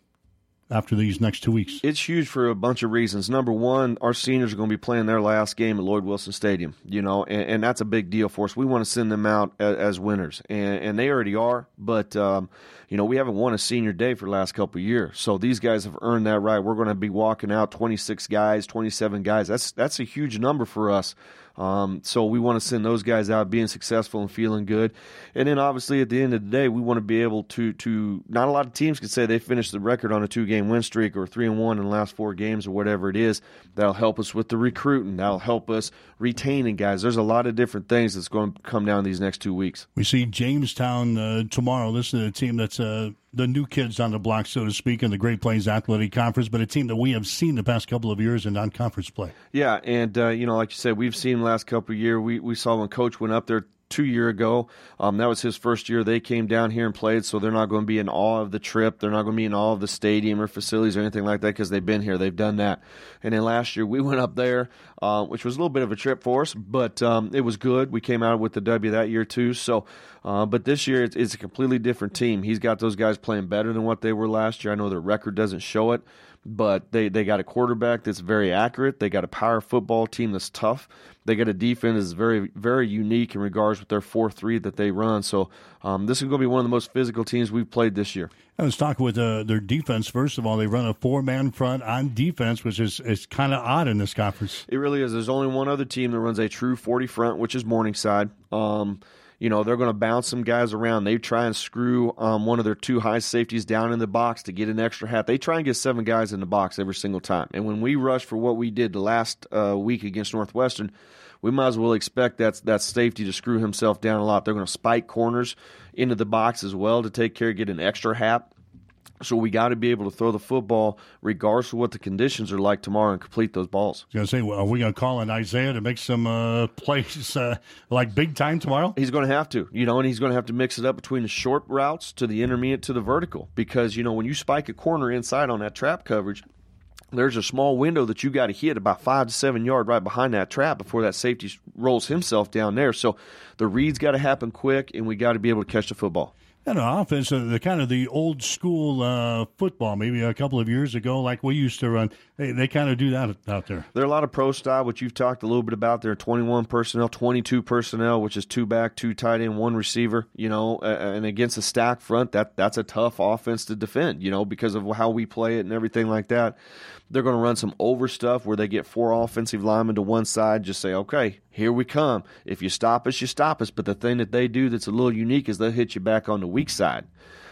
after these next two weeks? It's huge for a bunch of reasons. Number one, our seniors are going to be playing their last game at Lloyd Wilson Stadium, you know, and, and that's a big deal for us. We want to send them out as, as winners, and, and, they already are, but, um, you know, we haven't won a senior day for the last couple of years. So these guys have earned that right. We're going to be walking out 26 guys, 27 guys. That's, that's a huge number for us. Um, so we want to send those guys out being successful and feeling good. And then obviously at the end of the day, we want to be able to to not a lot of teams can say they finished the record on a two game win streak or three and one in the last four games or whatever it is. That'll help us with the recruiting. That'll help us retaining guys. There's a lot of different things that's going to come down these next two weeks. We see Jamestown uh, tomorrow. This is a team that's uh, the new kids on the block, so to speak, in the Great Plains Athletic Conference, but a team that we have seen the past couple of years in non-conference play. Yeah, and uh, you know, like you said, we've seen last couple of years. We we saw when Coach went up there two year ago. Um, that was his first year. They came down here and played, so they're not going to be in awe of the trip. They're not going to be in awe of the stadium or facilities or anything like that because they've been here. They've done that. And then last year we went up there, uh, which was a little bit of a trip for us, but um, it was good. We came out with the W that year too. So, uh, but this year it's, it's a completely different team. He's got those guys playing better than what they were last year. I know their record doesn't show it but they, they got a quarterback that's very accurate. They got a power football team that's tough. They got a defense that's very, very unique in regards with their 4 3 that they run. So um, this is going to be one of the most physical teams we've played this year. I was talking with uh, their defense. First of all, they run a four man front on defense, which is, is kind of odd in this conference. It really is. There's only one other team that runs a true 40 front, which is Morningside. Um, you know, they're going to bounce some guys around. They try and screw um, one of their two high safeties down in the box to get an extra hat. They try and get seven guys in the box every single time. And when we rush for what we did the last uh, week against Northwestern, we might as well expect that that safety to screw himself down a lot. They're going to spike corners into the box as well to take care, get an extra hat. So we got to be able to throw the football regardless of what the conditions are like tomorrow and complete those balls. I was going to say, well, are we going to call on Isaiah to make some uh, plays uh, like big time tomorrow? He's going to have to, you know, and he's going to have to mix it up between the short routes to the intermediate to the vertical because, you know, when you spike a corner inside on that trap coverage, there's a small window that you got to hit about five to seven yard right behind that trap before that safety rolls himself down there. So the reads got to happen quick, and we got to be able to catch the football. An offense, uh, the kind of the old school uh, football, maybe a couple of years ago, like we used to run. They, they kind of do that out there. There are a lot of pro style, which you've talked a little bit about. There are 21 personnel, 22 personnel, which is two back, two tight end, one receiver. You know, and against a stack front, that that's a tough offense to defend. You know, because of how we play it and everything like that. They're going to run some over stuff where they get four offensive linemen to one side. Just say, okay, here we come. If you stop us, you stop us. But the thing that they do that's a little unique is they'll hit you back on the weak side.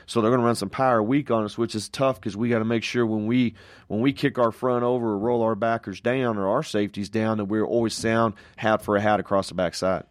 So they're going to run some power weak on us, which is tough because we got to make sure when we when we kick our front over or roll our backers down or our safeties down that we're always sound hat for a hat across the backside.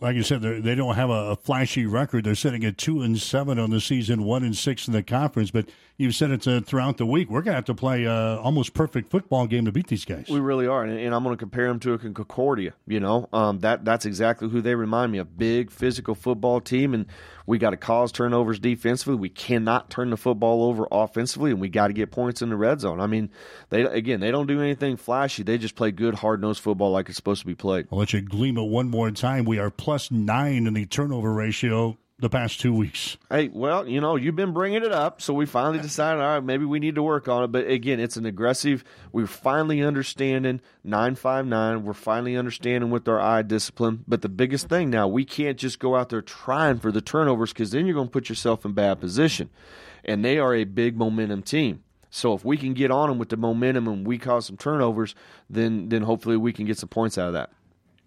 Like you said, they don't have a flashy record. They're sitting at two and seven on the season, one and six in the conference. But you've said it uh, throughout the week. We're going to have to play an uh, almost perfect football game to beat these guys. We really are, and, and I'm going to compare them to a Concordia. You know, um, that that's exactly who they remind me of. Big physical football team, and we got to cause turnovers defensively. We cannot turn the football over offensively, and we got to get points in the red zone. I mean, they again, they don't do anything flashy. They just play good, hard nosed football like it's supposed to be played. I'll let you gleam it one more time. We are plus nine in the turnover ratio the past two weeks. Hey, well, you know, you've been bringing it up, so we finally decided, all right, maybe we need to work on it. But again, it's an aggressive. We're finally understanding nine five nine. We're finally understanding with our eye discipline. But the biggest thing now, we can't just go out there trying for the turnovers because then you're going to put yourself in bad position. And they are a big momentum team. So if we can get on them with the momentum and we cause some turnovers, then then hopefully we can get some points out of that.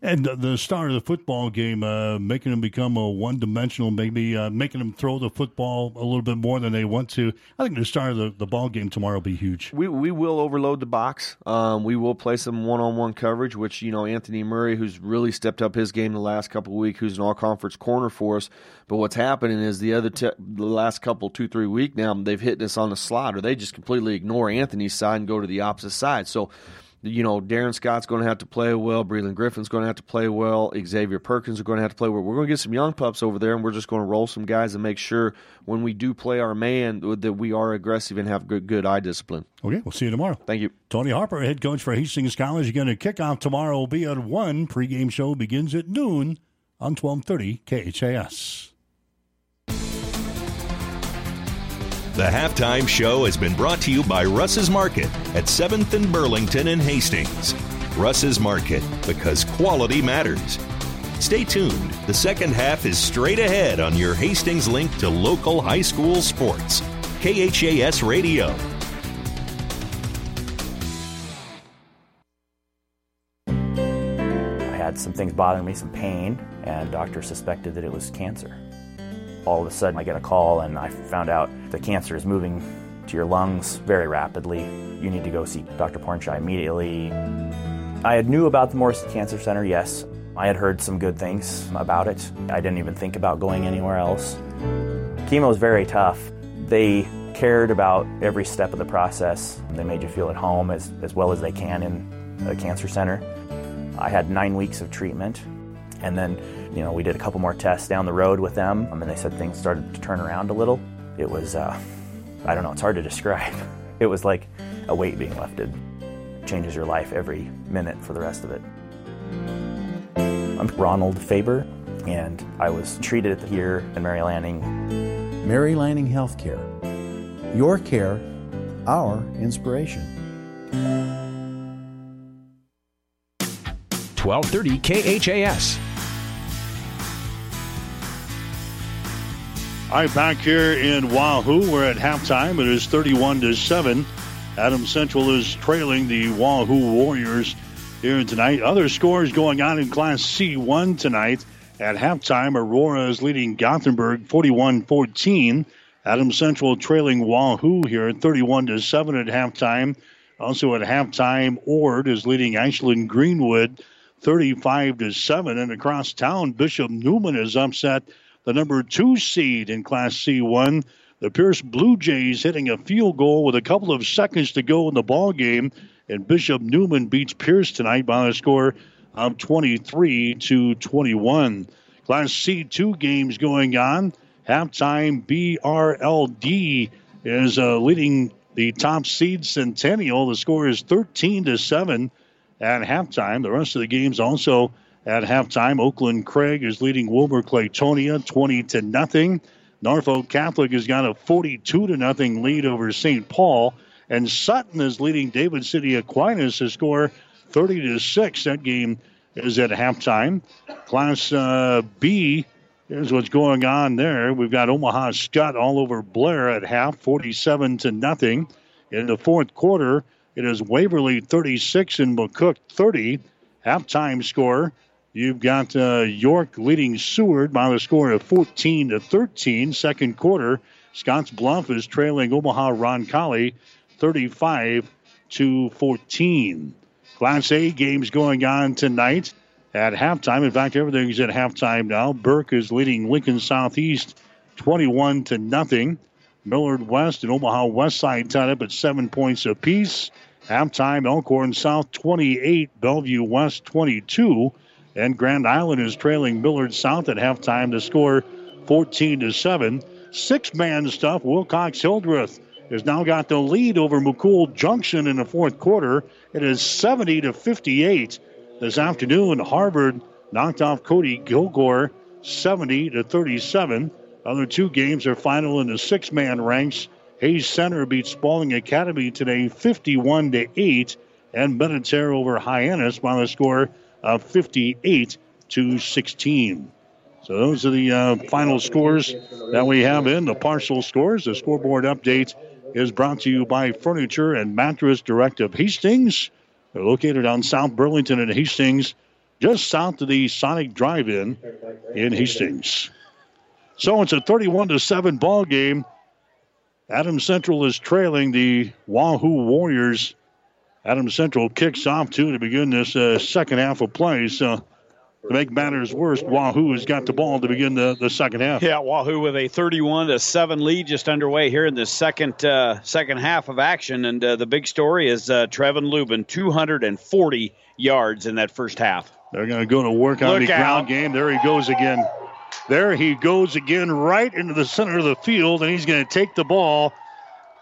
And the start of the football game, uh, making them become a one-dimensional, maybe uh, making them throw the football a little bit more than they want to. I think the start of the, the ball game tomorrow will be huge. We we will overload the box. Um, we will play some one-on-one coverage, which you know Anthony Murray, who's really stepped up his game the last couple weeks, who's an all-conference corner for us. But what's happening is the other te- the last couple two three week now they've hit us on the slot, or they just completely ignore Anthony's side and go to the opposite side. So you know, Darren Scott's going to have to play well. Breland Griffin's going to have to play well. Xavier Perkins are going to have to play well. We're going to get some young pups over there, and we're just going to roll some guys and make sure when we do play our man that we are aggressive and have good, good eye discipline. Okay, we'll see you tomorrow. Thank you. Tony Harper, head coach for Hastings College. You're going to kick off tomorrow. Will be at 1. Pregame show begins at noon on 1230 KHAS. The halftime show has been brought to you by Russ's Market at 7th and Burlington in Hastings. Russ's Market, because quality matters. Stay tuned. The second half is straight ahead on your Hastings link to local high school sports. KHAS Radio. I had some things bothering me, some pain, and doctor suspected that it was cancer all of a sudden I get a call and I found out the cancer is moving to your lungs very rapidly. You need to go see Dr. Pornchai immediately. I had knew about the Morris Cancer Center, yes. I had heard some good things about it. I didn't even think about going anywhere else. Chemo is very tough. They cared about every step of the process. They made you feel at home as, as well as they can in a cancer center. I had nine weeks of treatment, and then you know, we did a couple more tests down the road with them, and they said things started to turn around a little. It was, uh, I don't know, it's hard to describe. It was like a weight being lifted. It changes your life every minute for the rest of it. I'm Ronald Faber, and I was treated here in Mary Lanning. Mary Lanning Healthcare. Your care, our inspiration. 1230 KHAS. All right, back here in Wahoo, we're at halftime. It is 31 to 7. Adam Central is trailing the Wahoo Warriors here tonight. Other scores going on in Class C1 tonight. At halftime, Aurora is leading Gothenburg 41 14. Adam Central trailing Wahoo here 31 to 7 at halftime. Also at halftime, Ord is leading Ashland Greenwood 35 to 7. And across town, Bishop Neumann is upset the number two seed in Class C1. The Pierce Blue Jays hitting a field goal with a couple of seconds to go in the ball game, and Bishop Neumann beats Pierce tonight by a score of 23 to 21. Class C2 games going on. Halftime BRLD is uh, leading the top seed Centennial. The score is 13 to 7 at halftime. The rest of the games also at halftime. Oakland Craig is leading Wilber-Clatonia 20 to nothing. Norfolk Catholic has got a 42 to nothing lead over St. Paul, and Sutton is leading David City Aquinas to score 30 to 6. That game is at halftime. Class uh, B, here's what's going on there. We've got Omaha Skutt all over Blair at half, 47 to nothing. In the fourth quarter, it is Waverly 36 and McCook 30. Halftime score. You've got uh, York leading Seward by the score of 14 to 13. Second quarter, Scotts Bluff is trailing Omaha Roncalli 35 to 14. Class A games going on tonight at halftime. In fact, everything's at halftime now. Burke is leading Lincoln Southeast 21 to nothing. Millard West and Omaha West Side tied up at seven points apiece. Halftime, Elkhorn South 28, Bellevue West 22, and Grand Island is trailing Millard South at halftime to score 14 to 7. Six man stuff. Wilcox Hildreth has now got the lead over McCool Junction in the fourth quarter. It is 70 to 58. This afternoon, Harvard knocked off Cody Kilgore 70 to 37. Other two games are final in the six man ranks. Hayes Center beats Spaulding Academy today 51 to 8, and Benetaire over Hyannis by the score of 58 to 16. So those are the uh, final scores that we have in the partial scores. The scoreboard update is brought to you by Furniture and Mattress Direct of Hastings. They're located on South Burlington and Hastings, just south of the Sonic Drive-In in Hastings. So it's a 31 to 7 ball game. Adams Central is trailing the Wahoo Warriors. Adams Central kicks off too to begin this uh, second half of play. So to make matters worse, Wahoo has got the ball to begin the, the second half. Yeah, Wahoo with a 31 to seven lead just underway here in the second uh, second half of action, and uh, the big story is uh, Trevin Lubin 240 yards in that first half. They're going to go to work on Look the out. ground game. There he goes again. There he goes again, right into the center of the field, and he's going to take the ball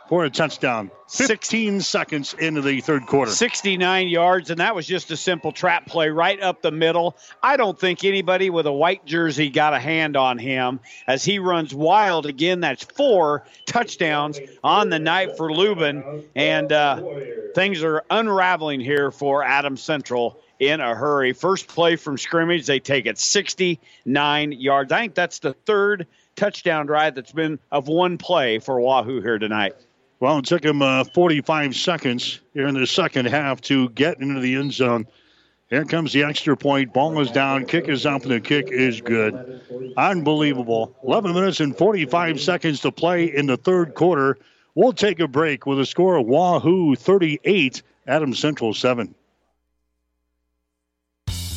for a touchdown. 15 seconds into the third quarter. 69 yards, and that was just a simple trap play right up the middle. I don't think anybody with a white jersey got a hand on him as he runs wild again. That's four touchdowns on the night for Lubin, and uh, things are unraveling here for Adam Central in a hurry. First play from scrimmage, they take it 69 yards. I think that's the third touchdown drive that's been of one play for Wahoo here tonight. Well, it took him uh, 45 seconds here in the second half to get into the end zone. Here comes the extra point. Ball is down. Kick is up, and the kick is good. Unbelievable. 11 minutes and 45 seconds to play in the third quarter. We'll take a break with a score of Wahoo 38, Adams Central 7.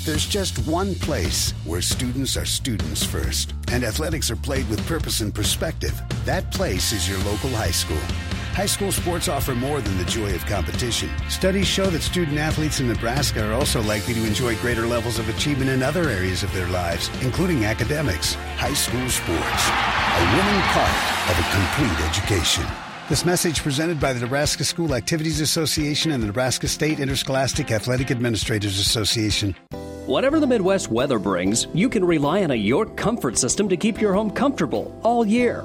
There's just one place where students are students first, and athletics are played with purpose and perspective. That place is your local high school. High school sports offer more than the joy of competition. Studies show that student athletes in Nebraska are also likely to enjoy greater levels of achievement in other areas of their lives, including academics. High school sports, a winning part of a complete education. This message presented by the Nebraska School Activities Association and the Nebraska State Interscholastic Athletic Administrators Association. Whatever the Midwest weather brings, you can rely on a York comfort system to keep your home comfortable all year.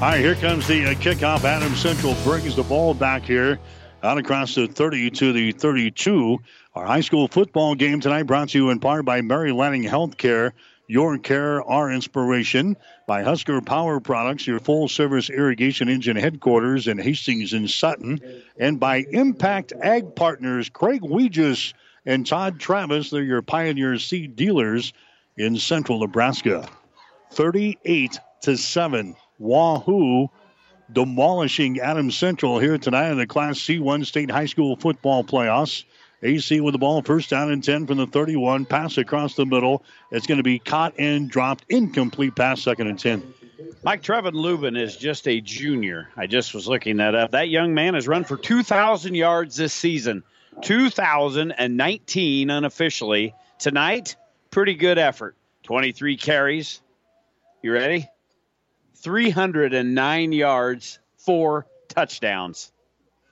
All right, here comes the uh, kickoff. Adams Central brings the ball back here out across the 30 to the 32. Our high school football game tonight brought to you in part by Mary Lanning Healthcare. Your care, our inspiration. By Husker Power Products, your full service irrigation engine headquarters in Hastings and Sutton. And by Impact Ag Partners, Craig Weegis and Todd Travis. They're your Pioneer seed dealers in central Nebraska. 38 to 7. Wahoo demolishing Adams Central here tonight in the Class C1 State High School football playoffs. AC with the ball, first down and 10 from the 31. Pass across the middle. It's going to be caught and dropped. Incomplete pass, second and 10. Mike Trevin Lubin is just a junior. I just was looking that up. That young man has run for 2,000 yards this season. 2019 unofficially. Tonight, pretty good effort. 23 carries. You ready? 309 yards, four touchdowns.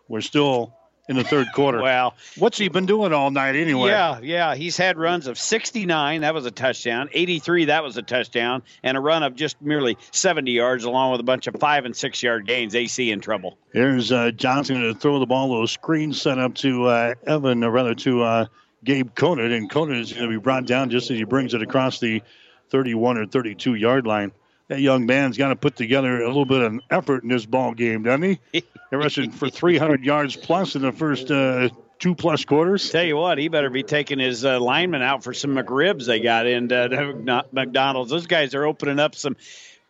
We're still in the third quarter. well, what's he been doing all night anyway? Yeah, yeah. He's had runs of 69, that was a touchdown, 83, that was a touchdown, and a run of just merely 70 yards, along with a bunch of five and six yard gains. AC in trouble. Here's uh, Johnson to throw the ball. Little screen set up to uh, Evan, or rather to uh, Gabe Conant, and Conant is going to be brought down just as he brings it across the 31 or 32 yard line that young man's got to put together a little bit of effort in this ball game, doesn't he? He rushing for 300 yards plus in the first uh, two plus quarters. Tell you what, he better be taking his uh, lineman out for some McRibs they got in uh, McDonald's. Those guys are opening up some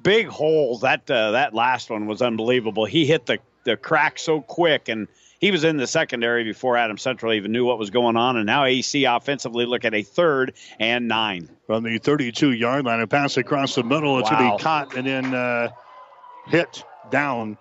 big holes. That uh, that last one was unbelievable. He hit the the crack so quick and he was in the secondary before Adam Central even knew what was going on, and now AC offensively look at a third and nine. From the 32 yard line, a pass across the middle. It's wow. going to be caught and then uh, hit down.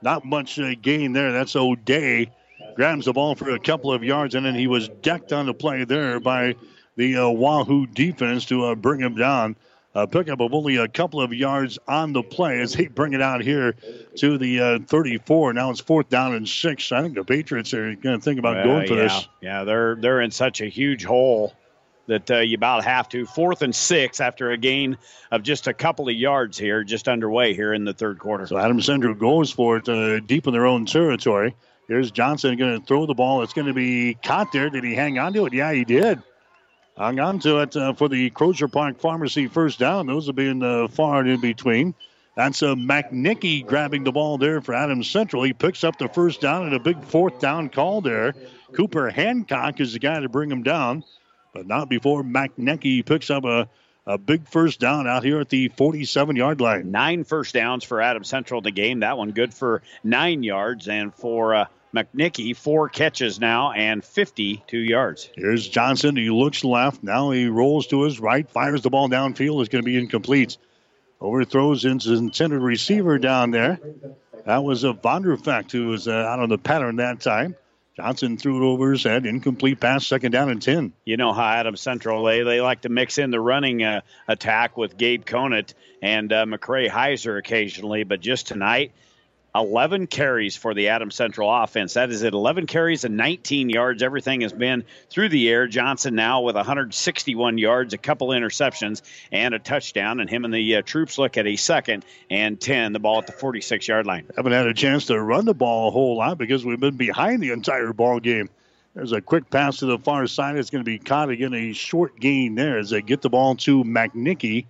Not much uh, gain there. That's O'Day. Grabs the ball for a couple of yards, and then he was decked on the play there by the uh, Wahoo defense to uh, bring him down a pickup of only a couple of yards on the play as they bring it out here to the uh, 34. Now it's fourth down and six. I think the Patriots are going to think about going for yeah. this. Yeah, they're they're in such a huge hole that uh, you about have to. Fourth and six after a gain of just a couple of yards here, just underway here in the third quarter. So Adam Central goes for it uh, deep in their own territory. Here's Johnson going to throw the ball. It's going to be caught there. Did he hang on to it? Yeah, he did hung on to it uh, for the Crosier Park Pharmacy first down. Those will be in the far and in between. That's uh, McNicky grabbing the ball there for Adams Central. He picks up the first down and a big fourth down call there. Cooper Hancock is the guy to bring him down, but not before McNicky picks up a, a big first down out here at the 47 yard line. Nine first downs for Adams Central in the game. That one good for nine yards. And for uh, McNicky, four catches now and 52 yards. Here's Johnson. He looks left. Now he rolls to his right, fires the ball downfield. It's going to be incomplete. Overthrows his intended receiver down there. That was a Vonderfecht who was uh, out on the pattern that time. Johnson threw it over his head. Incomplete pass, second down and 10. You know how Adam Central, they, they like to mix in the running uh, attack with Gabe Conant and uh, McCray Heiser occasionally, but just tonight, 11 carries for the Adam Central offense. That is it. 11 carries and 19 yards. Everything has been through the air. Johnson now with 161 yards, a couple interceptions, and a touchdown. And him and the uh, troops look at a second and 10, the ball at the 46 yard line. Haven't had a chance to run the ball a whole lot because we've been behind the entire ball game. There's a quick pass to the far side. It's going to be caught again. A short gain there as they get the ball to McNicky.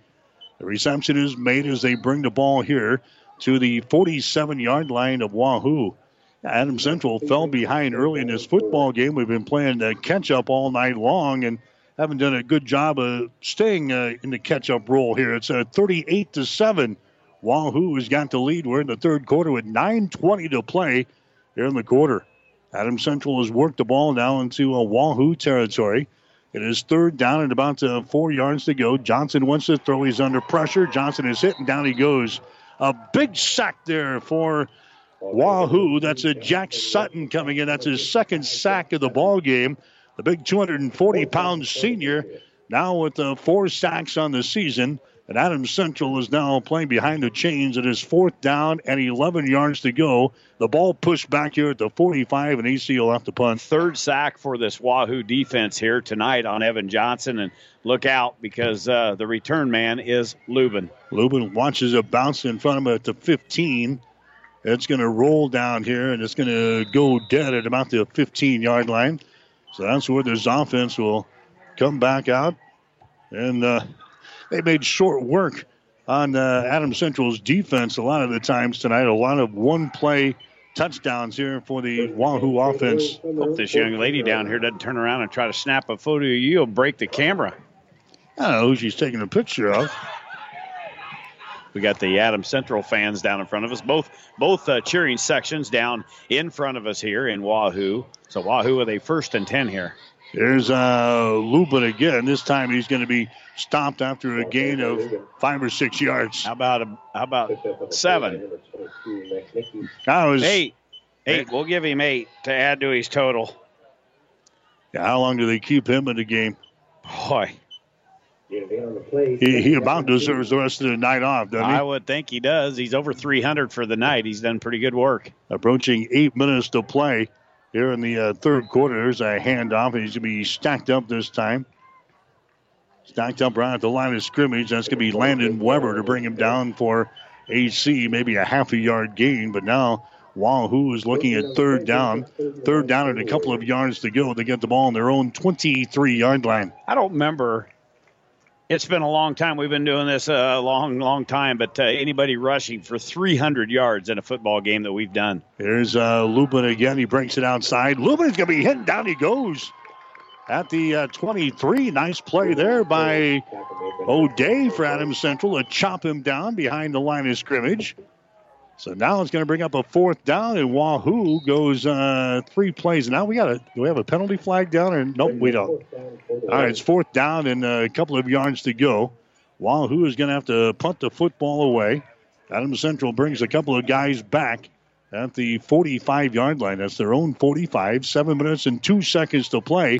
The reception is made as they bring the ball here to the 47 yard line of Wahoo. Adam Central fell behind early in this football game. We've been playing uh, catch up all night long and haven't done a good job of staying uh, in the catch up role here. It's a uh, 38 to 7. Wahoo has got the lead. We're in the third quarter with 9.20 to play here in the quarter. Adam Central has worked the ball now into a Wahoo territory. It is third down and about uh, four yards to go. Johnson wants to throw. He's under pressure. Johnson is hit and down he goes. A big sack there for Wahoo. That's a Jack Sutton coming in. That's his second sack of the ball game. The big 240 pound senior now with uh, four sacks on the season. And Adams Central is now playing behind the chains. It is fourth down and 11 yards to go. The ball pushed back here at the 45, and AC will have to punt. Third sack for this Wahoo defense here tonight on Evan Johnson. And look out because uh, the return man is Lubin. Lubin watches it bounce in front of him at the 15. It's going to roll down here, and it's going to go dead at about the 15 yard line. So that's where this offense will come back out. And uh, they made short work on uh, Adam Central's defense a lot of the times tonight. A lot of one play touchdowns here for the Wahoo offense. Hope this young lady down here doesn't turn around and try to snap a photo of you. You'll break the camera. I don't know who she's taking a picture of. We got the Adam Central fans down in front of us. Both both uh, cheering sections down in front of us here in Wahoo. So Wahoo with a first and ten here. There's uh, Lubin again. This time he's going to be stopped after a gain of five or six yards. How about a, how about seven? That was eight. Eight. We'll give him eight to add to his total. Yeah, how long do they keep him in the game? Boy, he, he about deserves the rest of the night off, doesn't he? I would think he does. He's over 300 for the night. He's done pretty good work. Approaching eight minutes to play here in the uh, third quarter. There's a handoff, he's going to be stacked up this time. Stacked up right at the line of scrimmage. That's going to be Landon Weber to bring him down for AC, maybe a half a yard gain. But now Wahoo is looking at third down. Third down and a couple of yards to go. They get the ball on their own 23 yard line. I don't remember. It's been a long time. We've been doing this a long, long time. But uh, anybody rushing for 300 yards in a football game that we've done. Here's uh, Lubin again. He breaks it outside. Lubin is going to be hitting down. He goes at the uh, 23. Nice play there by O'Day for Adams Central to chop him down behind the line of scrimmage. So now it's going to bring up a fourth down, and Wahoo goes uh, three plays. Now we got a do we have a penalty flag down or nope we don't. All right, it's fourth down and a couple of yards to go. Wahoo is going to have to punt the football away. Adams Central brings a couple of guys back at the 45 yard line. That's their own 45. Seven minutes and two seconds to play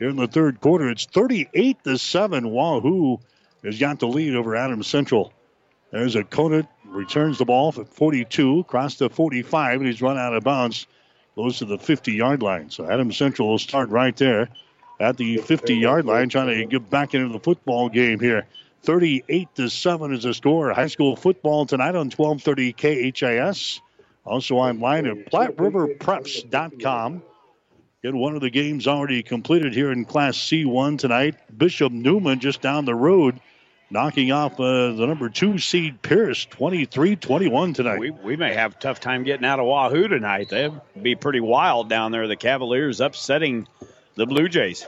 here in the third quarter. It's 38 to seven. Wahoo has got the lead over Adams Central. There's a Conant returns the ball for 42, across the 45, and he's run out of bounds. Goes to the 50 yard line. So Adams Central will start right there at the 50 yard line, trying to get back into the football game here. 38 to 7 is the score. High school football tonight on 1230 KHAS. Also online at PlatteRiverPreps.com. Get one of the games already completed here in Class C1 tonight. Bishop Neumann just down the road knocking off uh, the number two seed Pierce 23 21 tonight. We, we may have a tough time getting out of Wahoo tonight. They'd be pretty wild down there. The Cavaliers upsetting the Blue Jays.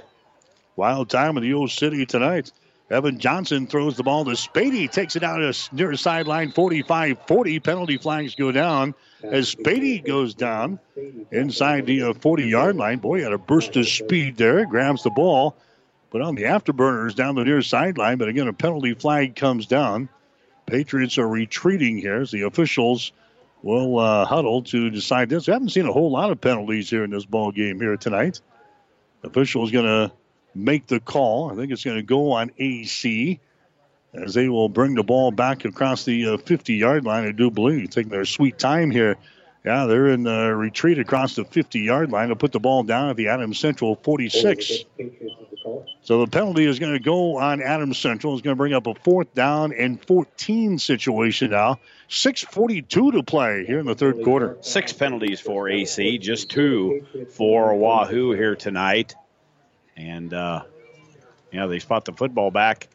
Wild time in the old city tonight. Evan Johnson throws the ball to Spady, takes it out to near sideline 45 40. Penalty flags go down as Spady goes down inside the 40 uh, yard line. Boy, had a burst of speed there. Grabs the ball but on the afterburners down the near sideline. But again, a penalty flag comes down. Patriots are retreating here as the officials will uh, huddle to decide this. We haven't seen a whole lot of penalties here in this ball game here tonight. Official is going to make the call. I think it's going to go on AC as they will bring the ball back across the 50 uh, yard line. I do believe taking their sweet time here. Yeah, they're in the retreat across the 50 yard line to put the ball down at the Adams Central 46. So the penalty is going to go on Adams Central. It's going to bring up a fourth down and 14 situation now. 6.42 to play here in the third quarter. Six penalties for AC, just two for Wahoo here tonight. And, uh, you know, they spot the football back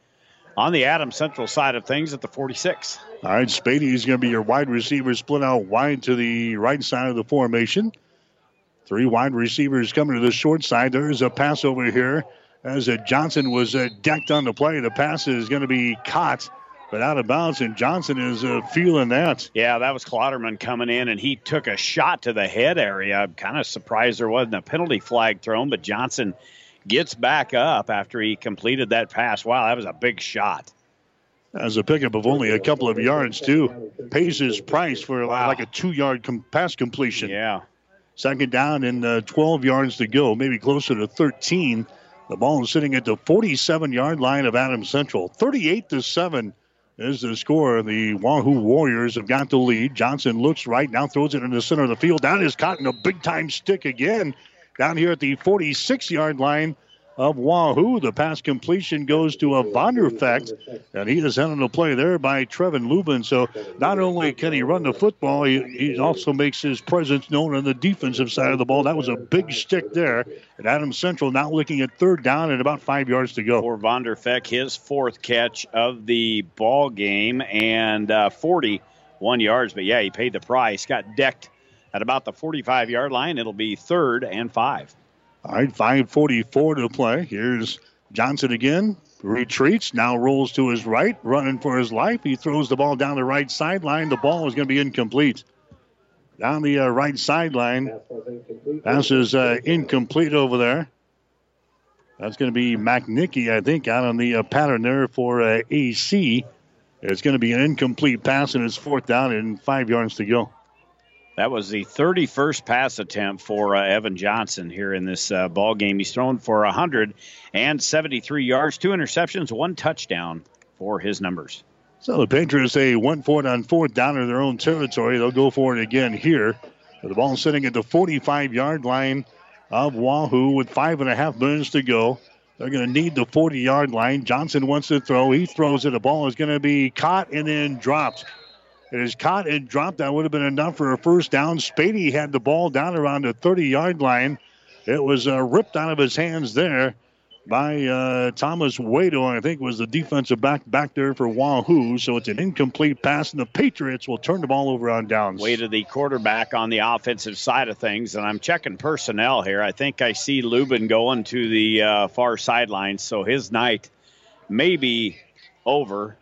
on the Adams Central side of things at the 46. All right, Spady is going to be your wide receiver, split out wide to the right side of the formation. Three wide receivers coming to the short side. There's a pass over here as uh, Johnson was uh, decked on the play. The pass is going to be caught, but out of bounds, and Johnson is uh, feeling that. Yeah, that was Clotterman coming in, and he took a shot to the head area. I'm kind of surprised there wasn't a penalty flag thrown, but Johnson gets back up after he completed that pass. Wow, that was a big shot. As a pickup of only a couple of yards, too. Pays his price for wow. like a two yard com- pass completion. Yeah. Second down and uh, 12 yards to go, maybe closer to 13. The ball is sitting at the 47 yard line of Adams Central. 38 to 7. is the score. The Wahoo Warriors have got the lead. Johnson looks right now, throws it in the center of the field. Down is caught in a big time stick again down here at the 46 yard line of Wahoo. The pass completion goes to a Vonderfecht, and he is handled the play there by Trevin Lubin. So not only can he run the football, he, he also makes his presence known on the defensive side of the ball. That was a big stick there. And Adam Central now looking at third down and about five yards to go. For Vonderfecht, his fourth catch of the ball game and uh, 41 yards. But yeah, he paid the price. Got decked at about the 45 yard line. It'll be third and five. All right, 544 to play. Here's Johnson again. Retreats, now rolls to his right, running for his life. He throws the ball down the right sideline. The ball is going to be incomplete. Down the uh, right sideline. Pass is uh, incomplete over there. That's going to be McNicky, I think, out on the uh, pattern there for uh, AC. It's going to be an incomplete pass, and it's fourth down and five yards to go. That was the 31st pass attempt for uh, Evan Johnson here in this uh, ball game. He's thrown for 173 yards, two interceptions, one touchdown for his numbers. So the Patriots they went for it on fourth down in their own territory. They'll go for it again here. The ball sitting at the 45 yard line of Wahoo with five and a half minutes to go. They're going to need the 40 yard line. Johnson wants to throw. He throws it. The ball is going to be caught and then dropped. It is caught and dropped. That would have been enough for a first down. Spady had the ball down around the 30 yard line. It was uh, ripped out of his hands there by uh, Thomas Wado, I think was the defensive back back there for Wahoo. So it's an incomplete pass, and the Patriots will turn the ball over on downs. Wade the quarterback on the offensive side of things, and I'm checking personnel here. I think I see Lubin going to the uh, far sideline, so his night may be over.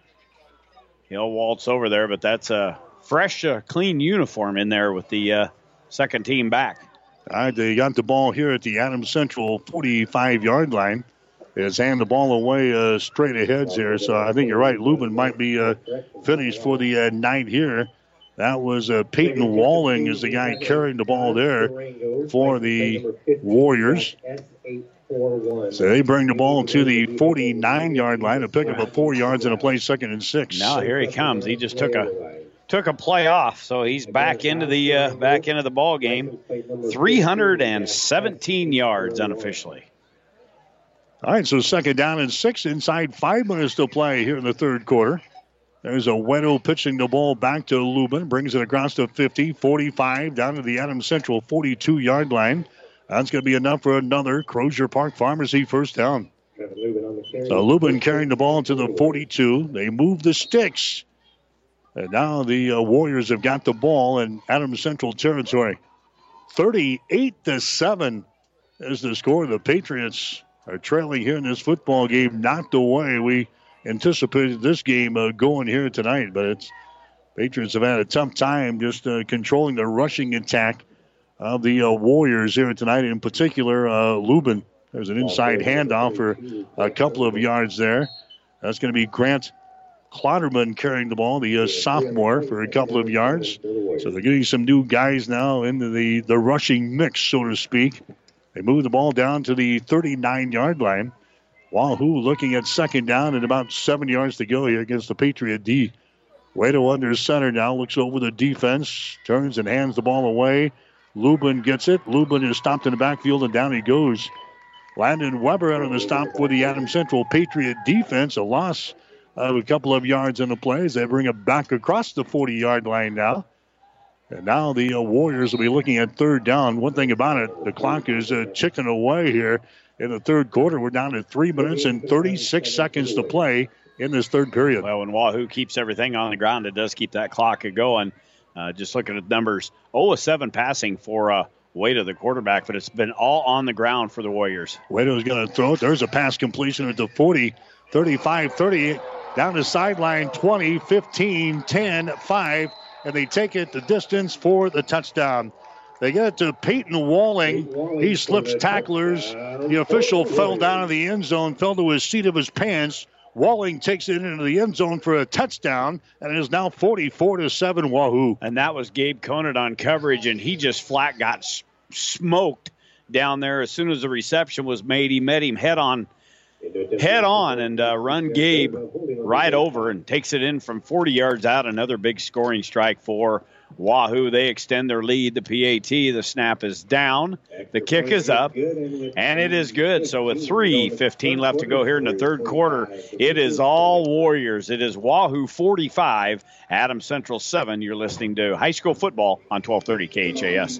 He'll waltz over there, but that's a fresh, uh, clean uniform in there with the uh, second team back. All right, they got the ball here at the Adams Central 45 yard line. Is hand the ball away uh, straight ahead here. So I think you're right. Lubin might be uh, finished for the uh, night here. That was uh, Peyton Walling is the guy carrying the ball there for the Warriors. So they bring the ball to the 49 yard line to pick up a four yards and a play second and six. Now here he comes. He just took a took a play off, so he's back into the uh, back into the ball game. 317 yards unofficially. All right, so second down and six inside five minutes to play here in the third quarter. There's a Weddle pitching the ball back to Lubin, brings it across to 50, 45, down to the Adams Central 42 yard line. That's going to be enough for another Crosier Park Pharmacy first down. So Lubin carrying the ball to the 42. They move the sticks. And now the uh, Warriors have got the ball in Adams Central territory. 38 to 7 is the score. The Patriots are trailing here in this football game, not the way we anticipated this game uh, going here tonight. But it's Patriots have had a tough time just uh, controlling the rushing attack of the uh, Warriors here tonight. In particular, uh, Lubin. There's an inside handoff for a couple of yards there. That's going to be Grant Clotterman carrying the ball, the uh, sophomore, for a couple of yards. So they're getting some new guys now into the, the rushing mix, so to speak. They move the ball down to the 39 yard line. Wahoo looking at second down and about seven yards to go here against the Patriot D. Way to under center now, looks over the defense, turns and hands the ball away. Lubin gets it. Lubin is stopped in the backfield and down he goes. Landon Weber out of the stop for the Adams Central Patriot defense. A loss of a couple of yards in the plays. They bring it back across the 40 yard line now. And now the uh, Warriors will be looking at third down. One thing about it, the clock is uh, ticking away here in the third quarter. We're down to three minutes and 36 seconds to play in this third period. Well, when Wahoo keeps everything on the ground, it does keep that clock going. Uh, just looking at numbers, 0 7 passing for uh, Wade the quarterback, but it's been all on the ground for the Warriors. Wade is going to throw it. There's a pass completion at the 40, 35, 30, down the sideline 20, 15, 10, 5, and they take it the distance for the touchdown. They get it to Peyton Walling. He slips tacklers. The official fell down in the end zone, fell to his seat of his pants. Walling takes it into the end zone for a touchdown, and it is now 44 to 7 Wahoo. And that was Gabe Conant on coverage, and he just flat got s- smoked down there as soon as the reception was made. He met him head on head on and uh, run Gabe right over and takes it in from 40 yards out. Another big scoring strike for Wahoo. They extend their lead. The PAT, the snap is down. The kick is up, and it is good. So with 3.15 left to go here in the third quarter, it is all Warriors. It is Wahoo 45, Adam Central 7. You're listening to high school football on 1230 KHAS.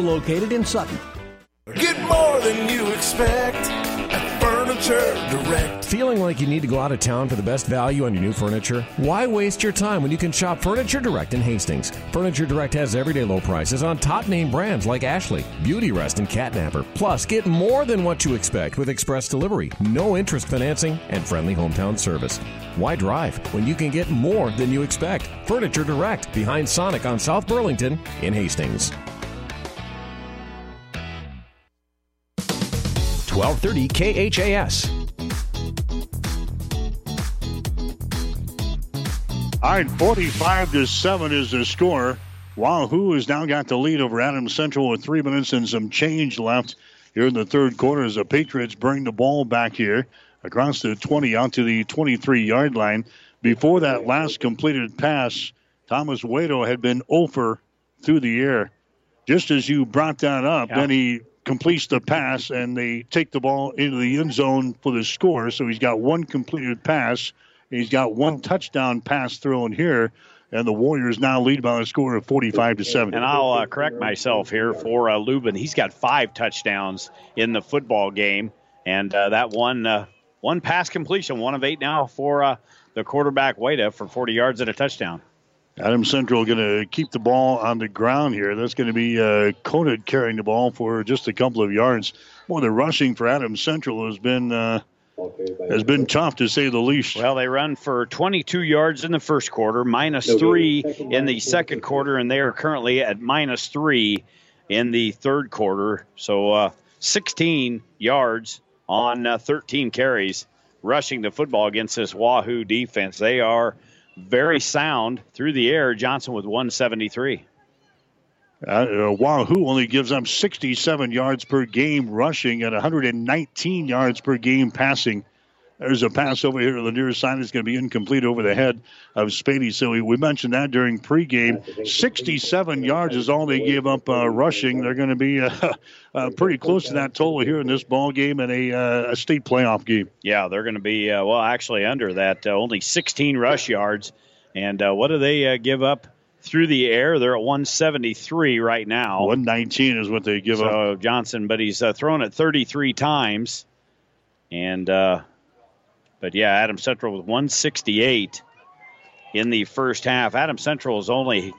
located in Sutton. Get more than you expect at Furniture Direct. Feeling like you need to go out of town for the best value on your new furniture? Why waste your time when you can shop Furniture Direct in Hastings? Furniture Direct has everyday low prices on top name brands like Ashley, Beauty Rest, and Catnapper. Plus, get more than what you expect with express delivery, no interest financing, and friendly hometown service. Why drive when you can get more than you expect? Furniture Direct behind Sonic on South Burlington in Hastings. 1230 KHAS. All right, 45 to 7 is the score. Wahoo has now got the lead over Adams Central with three minutes and some change left here in the third quarter as the Patriots bring the ball back here across the 20 out to the 23 yard line. Before that last completed pass, Thomas Waito had been over through the air. Just as you brought that up, Yeah. then he completes the pass and they take the ball into the end zone for the score. So he's got one completed pass. He's got one touchdown pass thrown here, and the Warriors now lead by a score of 45 to 7. And I'll uh, correct myself here for uh, Lubin. He's got five touchdowns in the football game, and uh, that one uh, one pass completion, one of eight now for uh, the quarterback Wada for 40 yards and a touchdown. Adam Central going to keep the ball on the ground here. That's going to be uh, Conant carrying the ball for just a couple of yards. Well, the rushing for Adam Central has been uh, has been tough to say the least. Well, they run for 22 yards in the first quarter, minus three in the second quarter, and they are currently at minus three in the third quarter. So uh, 16 yards on uh, 13 carries rushing the football against this Wahoo defense. They are very sound through the air. Johnson with 173. Uh, uh, Wahoo only gives up 67 yards per game rushing and 119 yards per game passing. There's a pass over here to the near side. It's going to be incomplete over the head of Spady. So we, mentioned that during pregame. 67 yards is all they gave up uh, rushing. They're going to be uh, uh, pretty close to that total here in this ball game and a, uh, a state playoff game. Yeah, they're going to be, uh, well, actually under that. Uh, only 16 rush yards. And uh, what do they uh, give up through the air? They're at 173 right now. 119 is what they give so up. So Johnson, but he's uh, thrown it 33 times. And, uh, but yeah, Adam Central with 168 in the first half. Adam Central is only,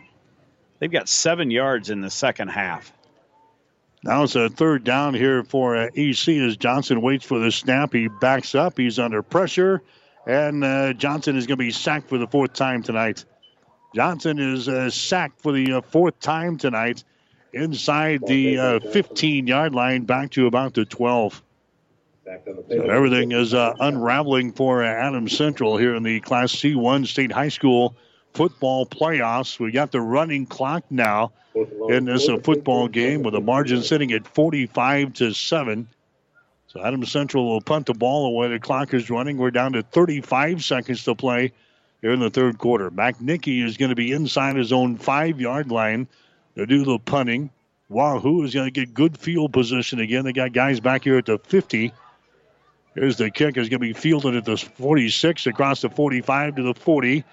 they've got seven yards in the second half. Now it's a third down here for uh, AC as Johnson waits for the snap. He backs up. He's under pressure. And uh, Johnson is going to be sacked for the fourth time tonight. Johnson is uh, sacked for the uh, fourth time tonight inside the 15 yard line back to about the 12. So everything is uh, unraveling for Adams Central here in the Class C1 State High School football playoffs. We got the running clock now in this uh, football game with the margin sitting at 45 to 7. So Adams Central will punt the ball away. The clock is running. We're down to 35 seconds to play here in the third quarter. McNicky is going to be inside his own five yard line to do the punting. Wahoo is going to get good field position again. They got guys back here at the 50. Here's the kick. Is going to be fielded at the 46 across the 45 to the 40.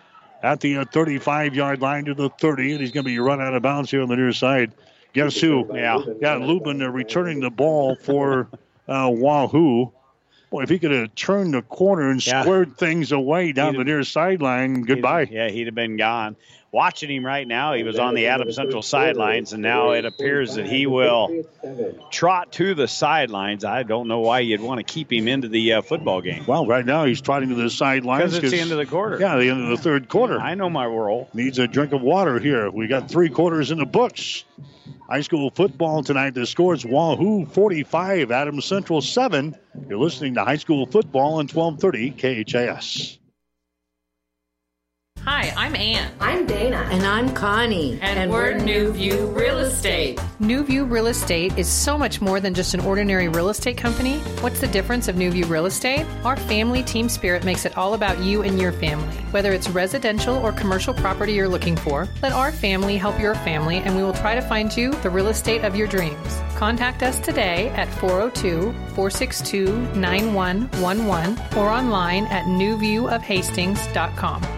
At the 35 yard line to the 30. And he's going to be run out of bounds here on the near side. Guess who? Yeah. Got Lubin uh, returning the ball for uh, Wahoo. Boy, if he could have turned the corner and Yeah. squared things away down the near sideline, goodbye. Yeah, he'd have been gone. Watching him right now, he was on the Adam Central sidelines, and now it appears that he will trot to the sidelines. I don't know why you'd want to keep him into the uh, football game. Well, right now he's trotting to the sidelines Because it's the end of the quarter. Yeah, the end of the third quarter. I know my role. Needs a drink of water here. We got three quarters in the books. High school football tonight. The scores Wahoo 45, Adams Central 7. You're listening to high school football on 1230 KHAS. Hi, I'm Ann. I'm Dana. And I'm Connie. And, we're New View Real Estate. New View Real Estate is so much more than just an ordinary real estate company. What's the difference of New View Real Estate? Our family team spirit makes it all about you and your family. Whether it's residential or commercial property you're looking for, let our family help your family and we will try to find you the real estate of your dreams. Contact us today at 402 462 9111 or online at newviewofhastings.com.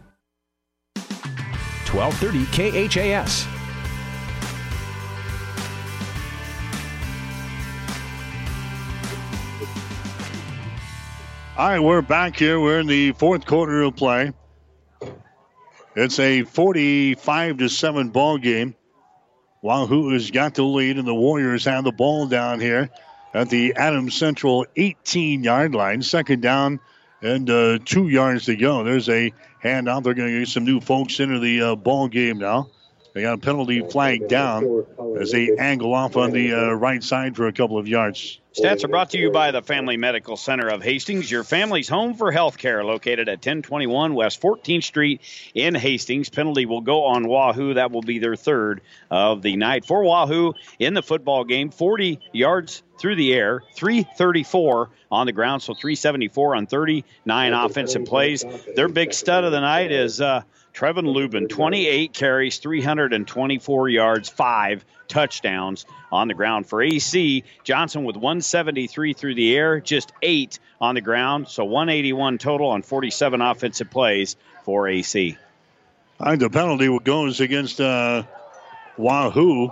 1230 KHAS. All right, we're back here. We're in the fourth quarter of play. It's a 45 to 7 ball game. Wahoo has got the lead, and the Warriors have the ball down here at the Adams Central 18 yard line. Second down and uh, two yards to go. There's a handout. They're going to get some new folks into the uh, ball game now. They got a penalty flag down as they angle off on the uh, right side for a couple of yards. Stats are brought to you by the Family Medical Center of Hastings, your family's home for health care, located at 1021 West 14th Street in Hastings. Penalty will go on Wahoo. That will be their third of the night. For Wahoo in the football game, 40 yards through the air, 334 on the ground, so 374 on 39 offensive plays. Their big stud of the night is uh, Trevin Lubin, 28 carries, 324 yards, five touchdowns on the ground. For AC, Johnson with 173 through the air, just eight on the ground, so 181 total on 47 offensive plays for AC. All right, the penalty goes against uh, Wahoo.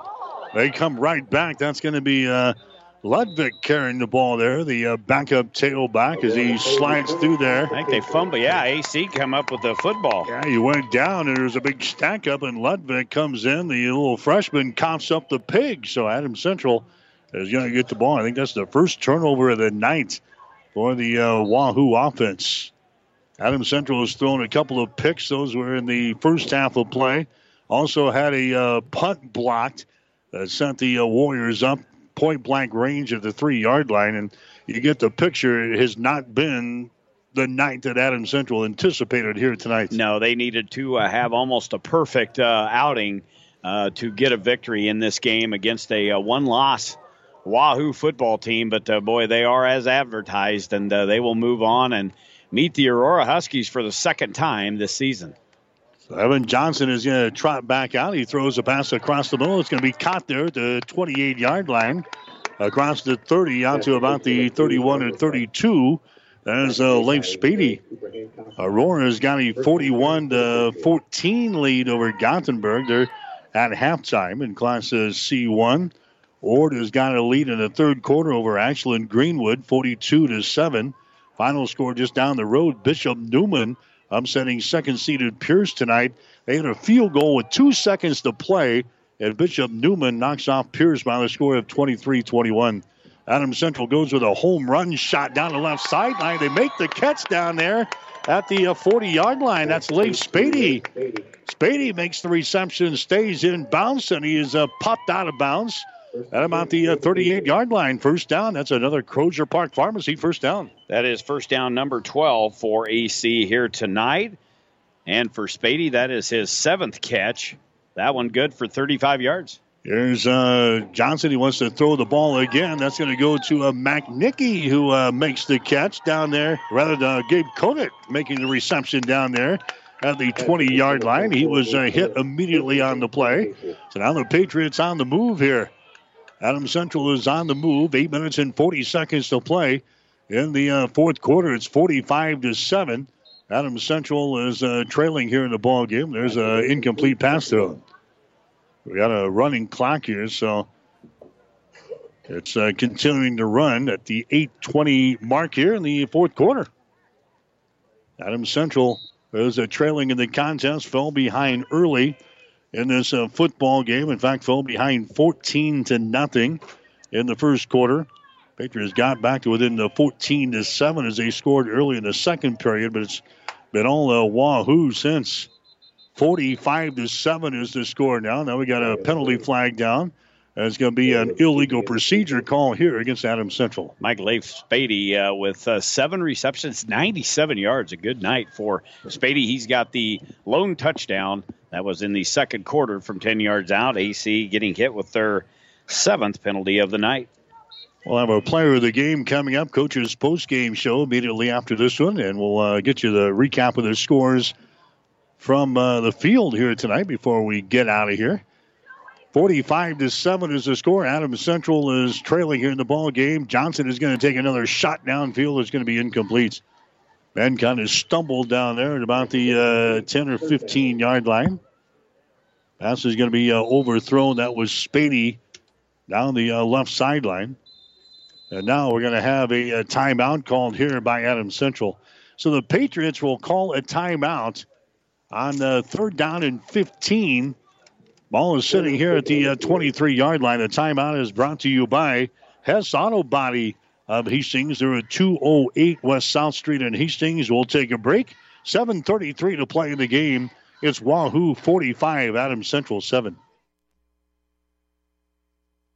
They come right back. That's going to be uh, Ludwig carrying the ball there, the uh, backup tailback, as he slides through there. I think they fumble. Yeah, AC come up with the football. Yeah, he went down, and there's a big stack up, and Ludwig comes in. The little freshman coughs up the pig. So Adam Central is going to get the ball. I think that's the first turnover of the night for the uh, Wahoo offense. Adam Central has thrown a couple of picks. Those were in the first half of play. Also had a uh, punt blocked that sent the uh, Warriors up point blank range of the three yard line. And you get the picture. It has not been the night that Adam Central anticipated here tonight. No, they needed to uh, have almost a perfect uh, outing uh, to get a victory in this game against a uh, one loss Wahoo football team. But uh, boy, they are as advertised, and uh, they will move on and meet the Aurora Huskies for the second time this season. Evan Johnson is going to trot back out. He throws a pass across the middle. It's going to be caught there at the 28 yard line, across the 30 out to about the 31 or 32. There's uh, Leif Spady. Aurora's got a 41 to 14 lead over Gothenburg. They're at halftime in Class uh, C1. Ord has got a lead in the third quarter over Ashland Greenwood, 42 to 7. Final score just down the road. Bishop Neumann upsetting second seeded Pierce tonight. They had a field goal with two seconds to play, and Bishop Neumann knocks off Pierce by the score of 23 21. Adam Central goes with a home run shot down the left sideline. They make the catch down there at the 40 yard line. That's Leif Spady. Spady makes the reception, stays in bounds, and he is uh, popped out of bounds at about the 38 yard line. First down. That's another Crosier Park Pharmacy first down. That is first down number 12 for AC here tonight. And for Spady, that is his seventh catch. That one good for 35 yards. Here's uh, Johnson. He wants to throw the ball again. That's going to go to uh, McNicky, who uh, makes the catch down there. Rather, uh, Gabe Conant making the reception down there at the 20 yard line. He was uh, hit immediately on the play. So now the Patriots on the move here. Adams Central is on the move. Eight minutes and 40 seconds to play in the uh, fourth quarter. It's 45 to 7. Adam Central is uh, trailing here in the ball game. There's an incomplete pass throw. We got a running clock here, so it's uh, continuing to run at the 8:20 mark here in the fourth quarter. Adam Central is uh, trailing in the contest, fell behind early in this uh, football game. In fact, fell behind 14 to nothing in the first quarter. Patriots got back to within the 14 to seven as they scored early in the second period, but it's been all uh, wahoo since. 45 to 7 is the score now. Now we got a penalty flag down. It's going to be an illegal procedure call here against Adams Central. Mike Leif Spady uh, with uh, seven receptions, 97 yards. A good night for Spady. He's got the lone touchdown. That was in the second quarter from 10 yards out. AC getting hit with their seventh penalty of the night. We'll have a player of the game coming up, coach's post game show immediately after this one, and we'll uh, get you the recap of the scores from uh, the field here tonight before we get out of here. 45 to 7 is the score. Adams Central is trailing here in the ball game. Johnson is going to take another shot downfield. It's going to be incomplete. Ben kind of stumbled down there at about the uh, 10 or 15 yard line. Pass is going to be uh, overthrown. That was Spady down the uh, left sideline. And now we're going to have a, a timeout called here by Adams Central. So the Patriots will call a timeout on the third down and 15. Ball is sitting here at the 23 uh, yard line. The timeout is brought to you by Hess Auto Body of Hastings. They're at 208 West South Street in Hastings. We'll take a break. 7.33 to play in the game. It's Wahoo 45, Adams Central 7.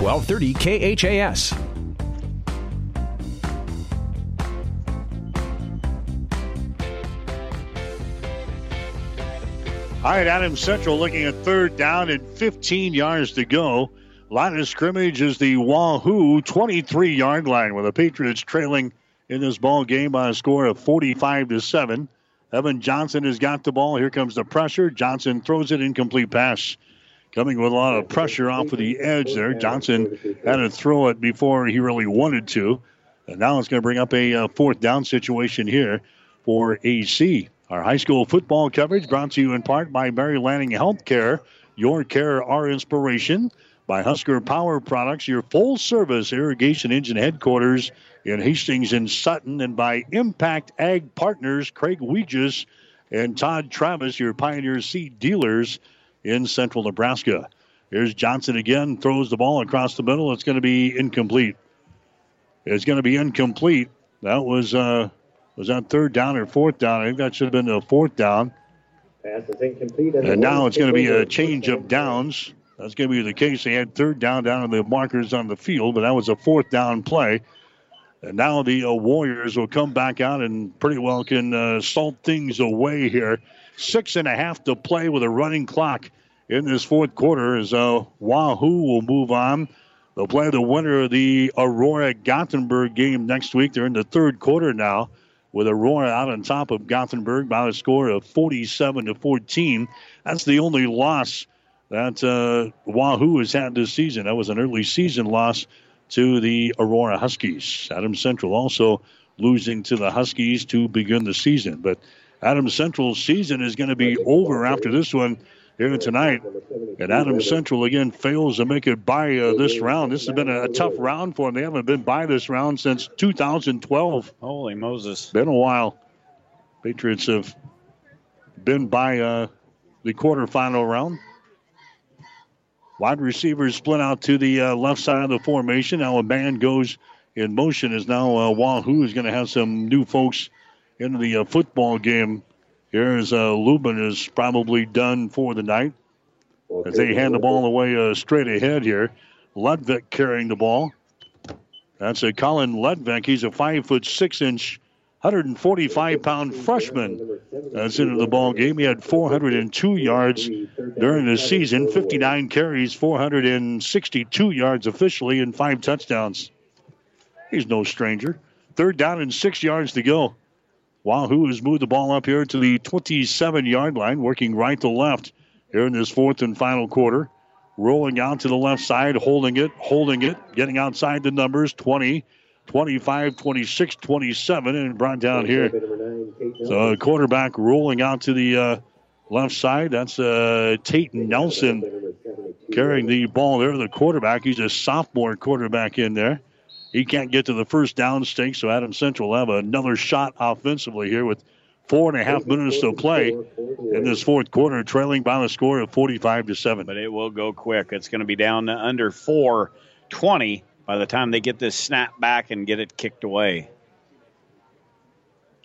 1230 KHAS. All right, Adams Central looking at third down and 15 yards to go. Line of scrimmage is the Wahoo 23 yard line with the Patriots trailing in this ball game by a score of 45 to 7. Evan Johnson has got the ball. Here comes the pressure. Johnson throws it incomplete pass. Coming with a lot of pressure off of the edge there. Johnson had to throw it before he really wanted to. And now it's going to bring up a uh, fourth down situation here for AC. Our high school football coverage brought to you in part by Mary Lanning Healthcare. Your care, our inspiration. By Husker Power Products, your full service irrigation engine headquarters in Hastings and Sutton. And by Impact Ag Partners, Craig Weegis and Todd Travis, your Pioneer Seed dealers in central Nebraska. Here's Johnson again, throws the ball across the middle. It's going to be incomplete. It's going to be incomplete. That was uh, was that third down or fourth down? I think that should have been a fourth down. Pass is incomplete. And, and now it's going to be a change of downs. That's going to be the case. They had third down down in the markers on the field, but that was a fourth down play. And now the uh, Warriors will come back out and pretty well can uh, salt things away here. Six and a half to play with a running clock in this fourth quarter as uh, Wahoo will move on. They'll play the winner of the Aurora Gothenburg game next week. They're in the third quarter now with Aurora out on top of Gothenburg by a score of 47 to 14. That's the only loss that uh, Wahoo has had this season. That was an early season loss to the Aurora Huskies. Adam Central also losing to the Huskies to begin the season. But Adams Central's season is going to be over after this one here tonight. And Adams Central again fails to make it by uh, this round. This has been a, a, tough round for them. They haven't been by this round since 2012. Holy Moses. Been a while. Patriots have been by uh, the quarterfinal round. Wide receivers split out to the uh, left side of the formation. Now a man goes in motion. Is now uh, Wahoo is going to have some new folks into the uh, football game. Here's uh, Lubin is probably done for the night as they hand the ball away uh, straight ahead here. Ludvik carrying the ball. That's a Colin Ludvik. He's a five foot six inch 145 pound freshman that's into the ball game. He had 402 yards during the season, 59 carries, 462 yards officially, and five touchdowns. He's no stranger. Third down and six yards to go. Wahoo has moved the ball up here to the 27 yard line, working right to left here in this fourth and final quarter. Rolling out to the left side, holding it, holding it, getting outside the numbers 20, 25, 26, 27, and brought down here. So quarterback rolling out to the uh, left side. That's uh, Tate Nelson carrying the ball there. The quarterback, he's a sophomore quarterback in there. He can't get to the first down stake, so Adam Central will have another shot offensively here with four and a half minutes to play in this fourth quarter, trailing by the score of 45 to 7. But it will go quick. It's going to be down to under 420 by the time they get this snap back and get it kicked away.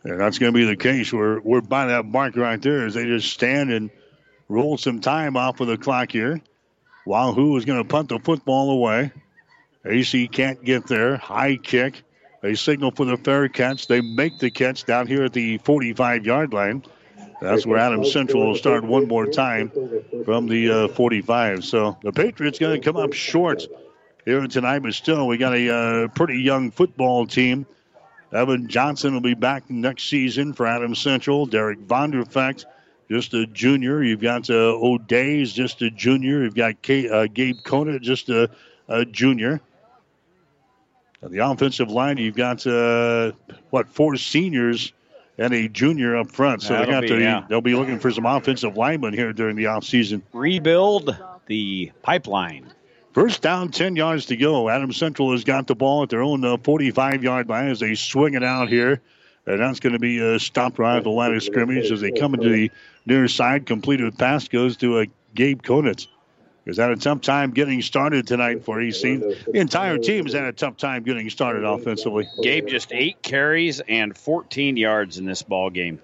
And that's going to be the case. We're, we're by that mark right there as they just stand and roll some time off of the clock here. Wahoo is going to punt the football away. AC can't get there. High kick. They signal for the fair catch. They make the catch down here at the 45 yard line. That's where Adams Central will start one more time from the uh, 45. So the Patriots going to come up short here tonight, but still, we got a uh, pretty young football team. Evan Johnson will be back next season for Adams Central. Derek Vonderfecht, just a junior. You've got uh, O'Day's, just a junior. You've got uh, Gabe Conant, just a, a junior. The offensive line, you've got uh, what four seniors and a junior up front. So That'll they got be, to yeah. they'll be looking for some offensive linemen here during the offseason. Rebuild the pipeline. First down, 10 yards to go. Adams Central has got the ball at their own uh, 45 yard line as they swing it out here. And that's going to be uh, stopped right at the line of scrimmage as they come into the near side. Completed pass goes to uh, Gabe Conant. He's had a tough time getting started tonight for AC. The entire team has had a tough time getting started offensively. Gabe just eight carries and 14 yards in this ball game.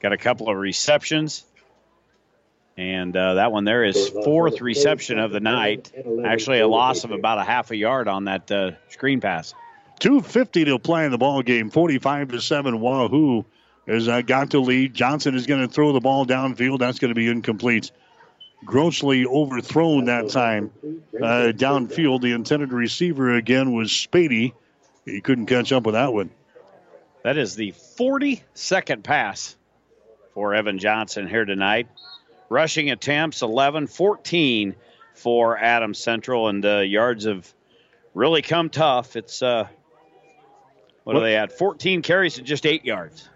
Got a couple of receptions. And uh, that one there is fourth reception of the night. Actually, a loss of about a half a yard on that uh, screen pass. 250 to play in the ball game. 45 to 7. Wahoo has uh, got to lead. Johnson is going to throw the ball downfield. That's going to be incomplete. Grossly overthrown that time uh, downfield. The intended receiver again was Spady. He couldn't catch up with that one. That is the 42nd pass for Evan Johnson here tonight. Rushing attempts 11 14 for Adams Central, and uh, yards have really come tough. It's, uh, what, What- are they at? 14 carries and just eight yards.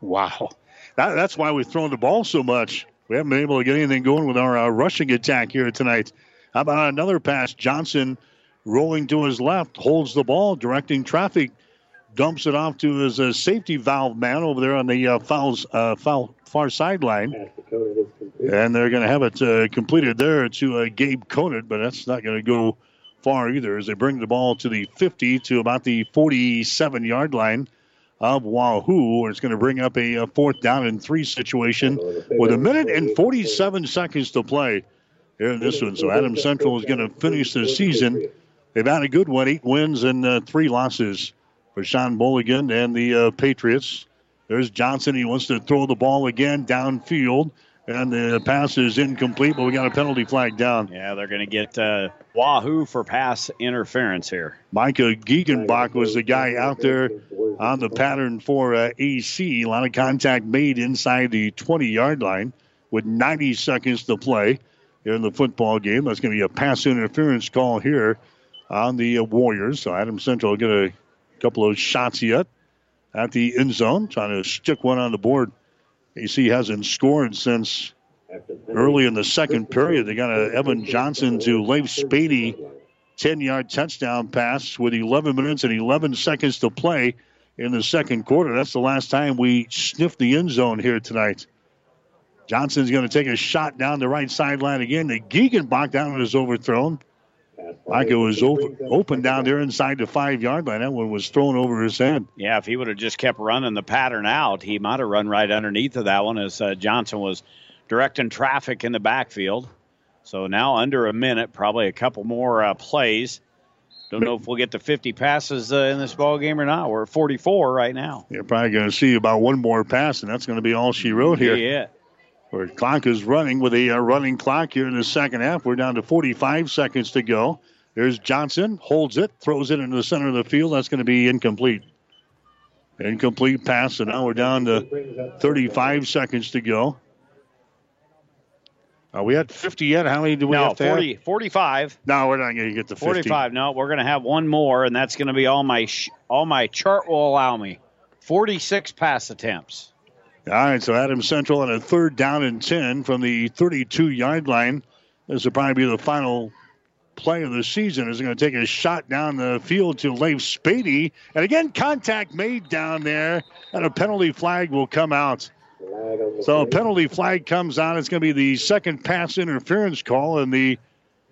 Wow. That, that's why we've thrown the ball so much. We haven't been able to get anything going with our uh, rushing attack here tonight. How about another pass? Johnson rolling to his left, holds the ball, directing traffic, dumps it off to his uh, safety valve man over there on the uh, fouls, uh, foul, far sideline. And they're going to have it uh, completed there to uh, Gabe Conant, but that's not going to go far either as they bring the ball to the 50 to about the 47 yard line of Wahoo, it's going to bring up a, uh fourth down and three situation with a minute and 47 seconds to play here in this one. So Adams Central is going to finish the season. They've had a good one, eight wins and uh, three losses for Sean Mulligan and the uh, Patriots. There's Johnson. He wants to throw the ball again downfield, and the pass is incomplete, but we got a penalty flag down. Yeah, they're going to get uh, Wahoo for pass interference here. Micah Giegenbach was the guy out there on the pattern for uh, AC. A lot of contact made inside the 20 yard line with 90 seconds to play here in the football game. That's going to be a pass interference call here on the uh, Warriors. So Adam Central will get a couple of shots yet at the end zone, trying to stick one on the board. AC hasn't scored since early in the second period. They got a Evan Johnson to Leif Spady 10 yard touchdown pass with 11 minutes and 11 seconds to play in the second quarter. That's the last time we sniffed the end zone here tonight. Johnson's going to take a shot down the right sideline again. The Gegenbach down and is overthrown. Like it was open, open down there inside the five yard line. That one was thrown over his head. Yeah, if he would have just kept running the pattern out, he might have run right underneath of that one as uh, Johnson was directing traffic in the backfield. So now under a minute, probably a couple more uh, plays. Don't know if we'll get to 50 passes uh, in this ball game or not. We're at 44 right now. You're probably going to see about one more pass, and that's going to be all she wrote here. Yeah. Where clock is running with a uh, running clock here in the second half. We're down to 45 seconds to go. There's Johnson, holds it, throws it into the center of the field. That's going to be incomplete. Incomplete pass, and now we're down to 35 seconds to go. Are we at 50 yet? How many do we no, have to 40, 45. No, we're not going to get to 50. 45. No, we're going to have one more, and that's going to be all my sh- all my chart will allow me. 46 pass attempts. All right, so Adam Central on a third down and 10 from the 32 yard line. This will probably be the final play of the season. Is going to take a shot down the field to Leif Spady. And again, contact made down there, and a penalty flag will come out. So a penalty flag comes out. It's going to be the second pass interference call in the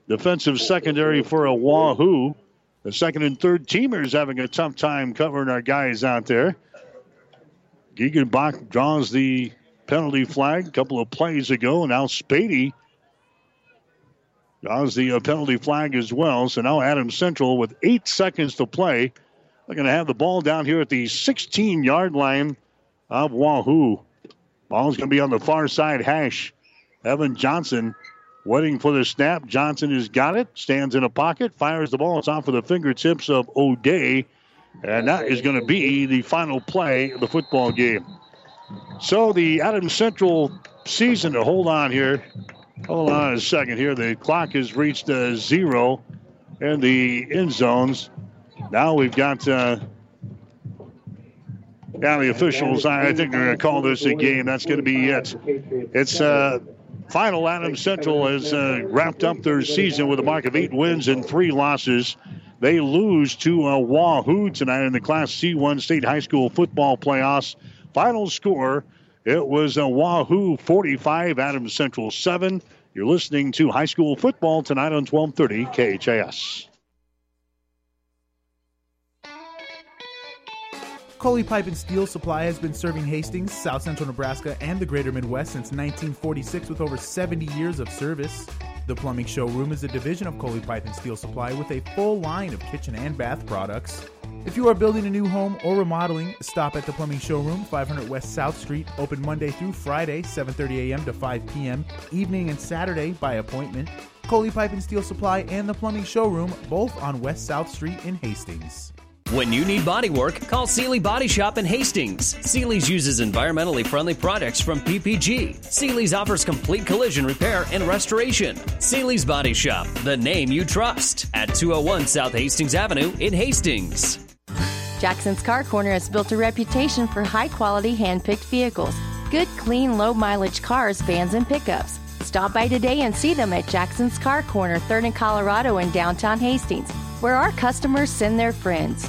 defensive secondary for a Wahoo. The second and third teamers having a tough time covering our guys out there. Gegenbach draws the penalty flag a couple of plays ago. Now Spady draws the uh, penalty flag as well. So now Adam Central with eight seconds to play. They're going to have the ball down here at the 16 yard line of Wahoo. Ball's going to be on the far side hash. Evan Johnson waiting for the snap. Johnson has got it, stands in a pocket, fires the ball. It's off of the fingertips of O'Day. And that is going to be the final play of the football game. So the Adams Central season to hold on here. Hold on a second here. The clock has reached uh, zero in the end zones. Now we've got uh, yeah, the officials, I think they're going to call this a game. That's going to be it. It's uh, final. Adams Central has uh, wrapped up their season with a mark of eight wins and three losses. They lose to uh, Wahoo tonight in the Class C1 State High School football playoffs. Final score, it was a Wahoo 45, Adams Central 7. You're listening to high school football tonight on 1230 KHAS. Coley Pipe and Steel Supply has been serving Hastings, South Central Nebraska, and the greater Midwest since 1946 with over 70 years of service. The Plumbing Showroom is a division of Coley Pipe and Steel Supply with a full line of kitchen and bath products. If you are building a new home or remodeling, stop at the Plumbing Showroom, 500 West South Street, open Monday through Friday, 7:30 a.m. to 5 p.m., evening and Saturday by appointment. Coley Pipe and Steel Supply and the Plumbing Showroom, both on West South Street in Hastings. When you need body work, call Seely Body Shop in Hastings. Seely's uses environmentally friendly products from PPG. Seely's offers complete collision repair and restoration. Seely's Body Shop, the name you trust, at 201 South Hastings Avenue in Hastings. Jackson's Car Corner has built a reputation for high quality hand picked vehicles. Good, clean, low mileage cars, vans, and pickups. Stop by today and see them at Jackson's Car Corner, 3rd and Colorado in downtown Hastings, where our customers send their friends.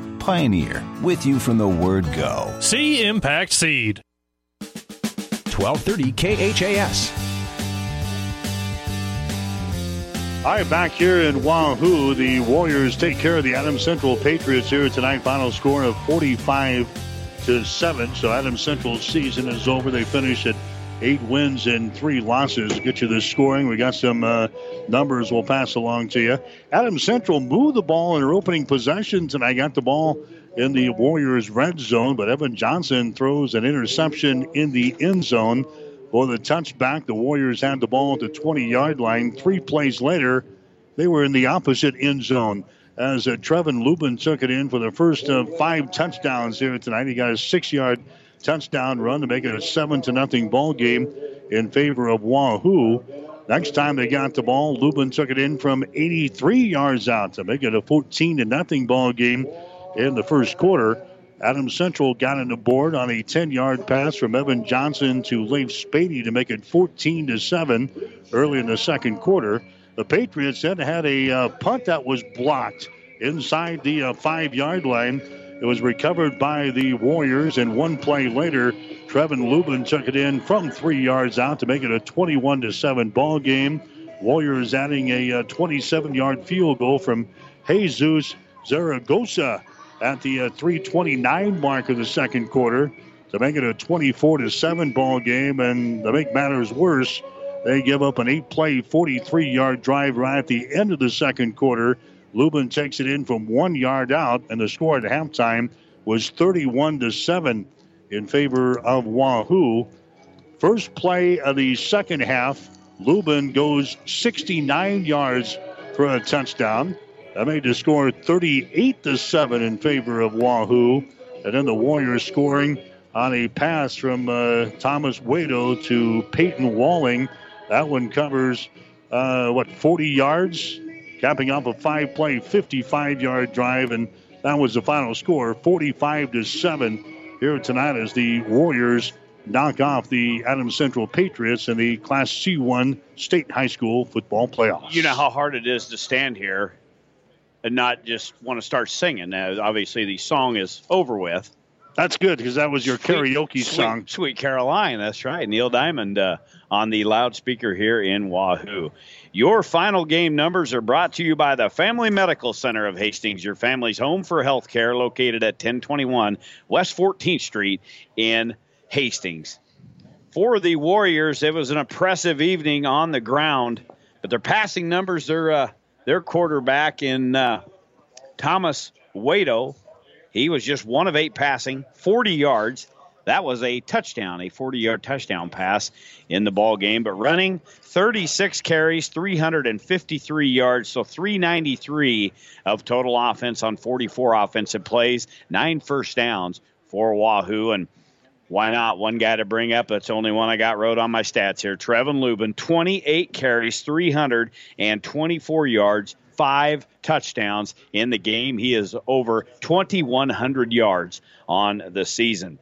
Pioneer, with you from the word go. See Impact Seed. 1230 KHAS. All right, back here in Wahoo, the Warriors take care of the Adams Central Patriots here tonight. Final score of 45 to 7. So Adams Central's season is over. They finish at eight wins and three losses. Get you the scoring. We got some uh, numbers we'll pass along to you. Adam Central moved the ball in their opening possessions, and I got the ball in the Warriors' red zone, but Evan Johnson throws an interception in the end zone. For the touchback, the Warriors had the ball at the 20 yard line. Three plays later, they were in the opposite end zone as uh, Trevin Lubin took it in for the first of five touchdowns here tonight. He got a six yard touchdown run to make it a seven to nothing ball game in favor of Wahoo. Next time they got the ball, Lubin took it in from 83 yards out to make it a 14 to nothing ball game in the first quarter. Adam Central got on the board on a 10-yard pass from Evan Johnson to Leif Spady to make it 14 to seven early in the second quarter. The Patriots then had a uh, punt that was blocked inside the uh, five-yard line. It was recovered by the Warriors, and one play later, Trevin Lubin took it in from three yards out to make it a 21 to seven ball game. Warriors adding a 27-yard uh, field goal from Jesus Zaragoza at the uh, 329 mark of the second quarter to make it a 24 to 7 ball game. And to make matters worse, they give up an eight play, 43 yard drive right at the end of the second quarter. Lubin takes it in from one yard out, and the score at halftime was 31 to 7 in favor of Wahoo. First play of the second half, Lubin goes 69 yards for a touchdown. That made the score 38 to 7 in favor of Wahoo. And then the Warriors scoring on a pass from uh, Thomas Wado to Peyton Walling. That one covers, uh, what, 40 yards, capping off a five play, 55 yard drive. And that was the final score 45 to 7 here tonight as the Warriors knock off the Adams Central Patriots in the Class C1 State High School football playoffs. You know how hard it is to stand here and not just want to start singing. Now, obviously, the song is over with. That's good because that was your karaoke Sweet- song. Sweet Caroline, that's right. Neil Diamond uh, on the loudspeaker here in Wahoo. Your final game numbers are brought to you by the Family Medical Center of Hastings, your family's home for health care, located at 1021 West 14th Street in Hastings. For the Warriors, it was an impressive evening on the ground, but their passing numbers, their uh, their quarterback in uh, Thomas Wado, he was just one of eight passing, 40 yards. That was a touchdown, a 40-yard touchdown pass in the ball game. But running 36 carries, 353 yards, so 393 of total offense on 44 offensive plays, nine first downs for Wahoo. And why not? One guy to bring up. That's the only one I got wrote on my stats here. Trevin Lubin, 28 carries, 324 yards, five touchdowns in the game. He is over 2,100 yards on the season.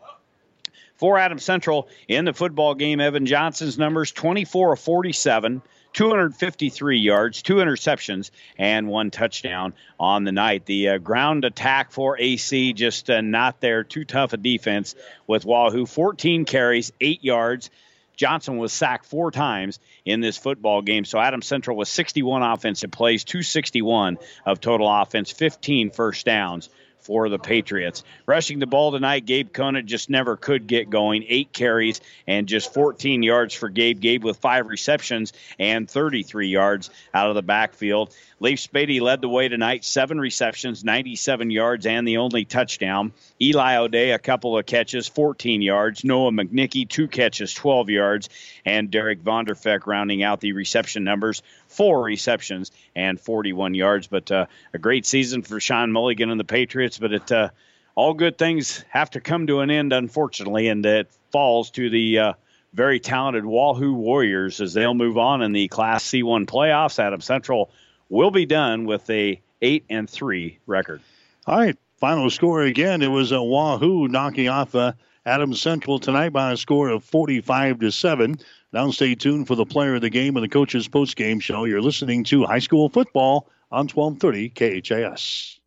For Adam Central in the football game, Evan Johnson's numbers 24 of 47. 253 yards, two interceptions, and one touchdown on the night. The uh, ground attack for AC just uh, not there. Too tough a defense with Wahoo. 14 carries, eight yards. Johnson was sacked four times in this football game. So Adam Central was 61 offensive plays, 261 of total offense, 15 first downs for the Patriots. Rushing the ball tonight, Gabe Conant just never could get going. Eight carries and just 14 yards for Gabe. Gabe with five receptions and 33 yards out of the backfield. Leif Spady led the way tonight, seven receptions, 97 yards, and the only touchdown. Eli O'Day, a couple of catches, 14 yards. Noah McNicky, two catches, 12 yards. And Derek Vonderfecht rounding out the reception numbers, four receptions and 41 yards. But uh, a great season for Sean Mulligan and the Patriots. But it, uh, all good things have to come to an end, unfortunately, and it falls to the uh, very talented Wahoo Warriors as they'll move on in the Class C1 playoffs. Adam Central will be done with a eight and three record. All right, final score again. It was a Wahoo knocking off uh, Adams Central tonight by a score of 45 to 7. Now stay tuned for the player of the game and the coach's post game show. You're listening to high school football on 1230 KHAS.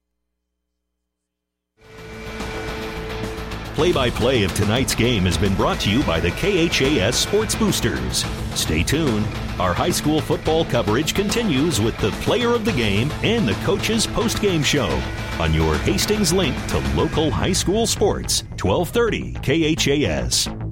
Play by play of tonight's game has been brought to you by the KHAS Sports Boosters. Stay tuned. Our high school football coverage continues with the player of the game and the coach's post game show on your Hastings link to local high school sports, 1230 KHAS.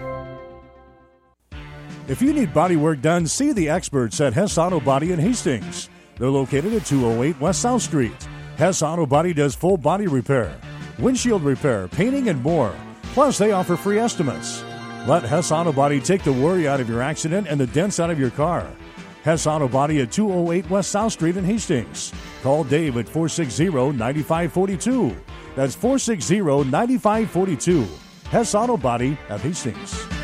If you need body work done, see the experts at Hess Auto Body in Hastings. They're located at 208 West South Street. Hess Auto Body does full body repair, windshield repair, painting, and more. Plus, they offer free estimates. Let Hess Auto Body take the worry out of your accident and the dents out of your car. Hess Auto Body at 208 West South Street in Hastings. Call Dave at 460 9542. That's 460 9542. Hess Auto Body at Hastings.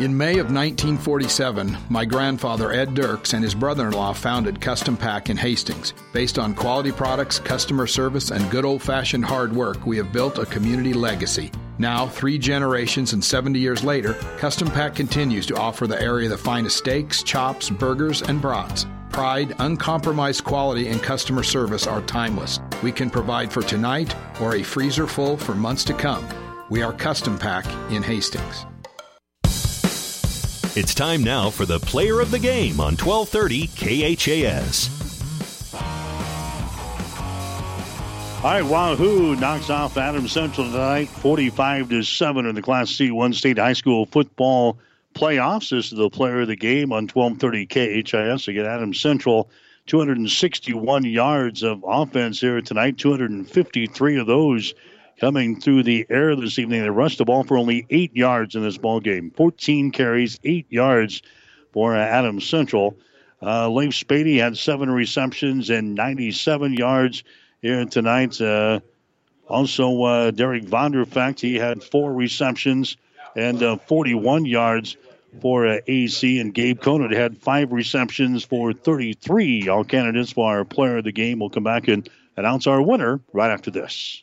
In May of 1947, my grandfather Ed Dirks and his brother in law founded Custom Pack in Hastings. Based on quality products, customer service, and good old fashioned hard work, we have built a community legacy. Now, three generations and 70 years later, Custom Pack continues to offer the area the finest steaks, chops, burgers, and brats. Pride, uncompromised quality, and customer service are timeless. We can provide for tonight or a freezer full for months to come. We are Custom Pack in Hastings. It's time now for the player of the game on 1230 KHAS. All right, Wahoo knocks off Adams Central tonight, 45 to 7 in the Class C1 State High School football playoffs. This is the player of the game on 1230 KHAS. Again, Adams Central, 261 yards of offense here tonight, 253 of those coming through the air this evening. They rushed the ball for only eight yards in this ball game. 14 carries, eight yards for uh, Adams Central. Uh, Leif Spady had seven receptions and 97 yards here tonight. Uh, also, uh, Derek Vonderfecht, he had four receptions and uh, 41 yards for uh, AC. And Gabe Conant had five receptions for 33. All candidates for our player of the game. We'll come back and announce our winner right after this.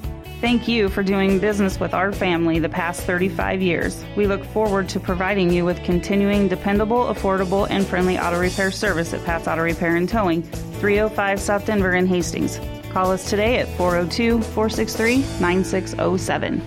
Thank you for doing business with our family the past 35 years. We look forward to providing you with continuing dependable, affordable, and friendly auto repair service at Pat's Auto Repair and Towing, 305 South Denver in Hastings. Call us today at 402 463 9607.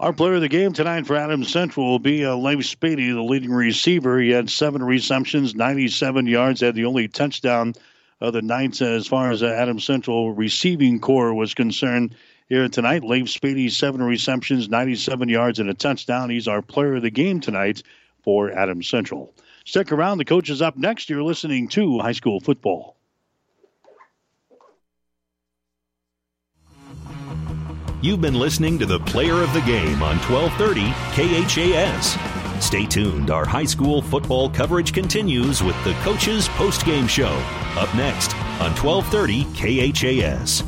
Our player of the game tonight for Adams Central will be uh, Leif Spady, the leading receiver. He had seven receptions, 97 yards, had the only touchdown of the night as far as uh, Adams Central receiving corps was concerned here tonight. Leif Spady, seven receptions, 97 yards, and a touchdown. He's our player of the game tonight for Adams Central. Stick around. The coach is up next. You're listening to high school football. You've been listening to the player of the game on 1230 KHAS. Stay tuned. Our high school football coverage continues with the coaches post-game show. Up next on 1230 KHAS.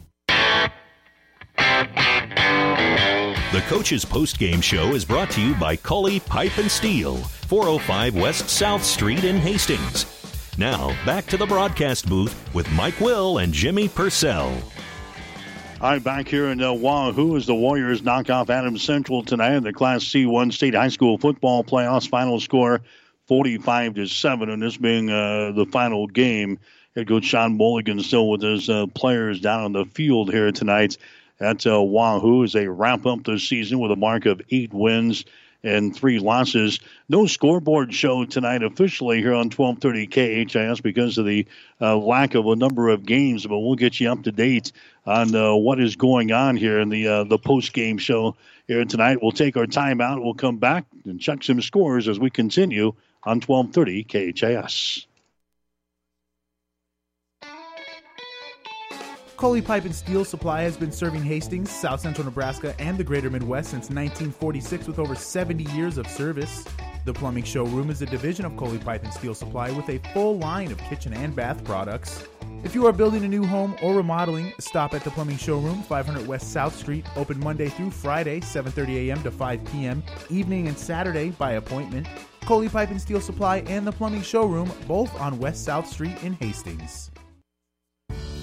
The Coach's Post Game Show is brought to you by Cully Pipe and Steel, 405 West South Street in Hastings. Now, back to the broadcast booth with Mike Will and Jimmy Purcell. All right, back here in uh, Wahoo as the Warriors knock off Adams Central tonight in the Class C1 State High School football playoffs. Final score 45 to 7, and this being uh, the final game. Head coach Sean Mulligan still with his uh, players down on the field here tonight at uh, Wahoo as they wrap up the season with a mark of eight wins and three losses. No scoreboard show tonight officially here on 1230 KHAS because of the uh, lack of a number of games, but we'll get you up to date on uh, what is going on here in the uh, the post game show here tonight. We'll take our time out. We'll come back and check some scores as we continue on 1230 KHAS. Coley Pipe and Steel Supply has been serving Hastings, South Central Nebraska, and the greater Midwest since 1946 with over 70 years of service. The Plumbing Showroom is a division of Coley Pipe and Steel Supply with a full line of kitchen and bath products. If you are building a new home or remodeling, stop at the Plumbing Showroom, 500 West South Street, open Monday through Friday, 7:30 a.m. to 5 p.m., evening and Saturday by appointment. Coley Pipe and Steel Supply and the Plumbing Showroom, both on West South Street in Hastings.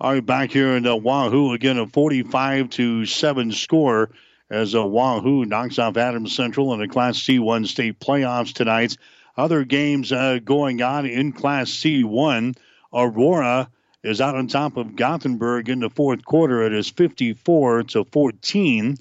All right, back here in uh, Wahoo again, a 45 to 7 score as uh, Wahoo knocks off Adams Central in the Class C1 state playoffs tonight. Other games uh, going on in Class C1. Aurora is out on top of Gothenburg in the fourth quarter. It is 54 to 14.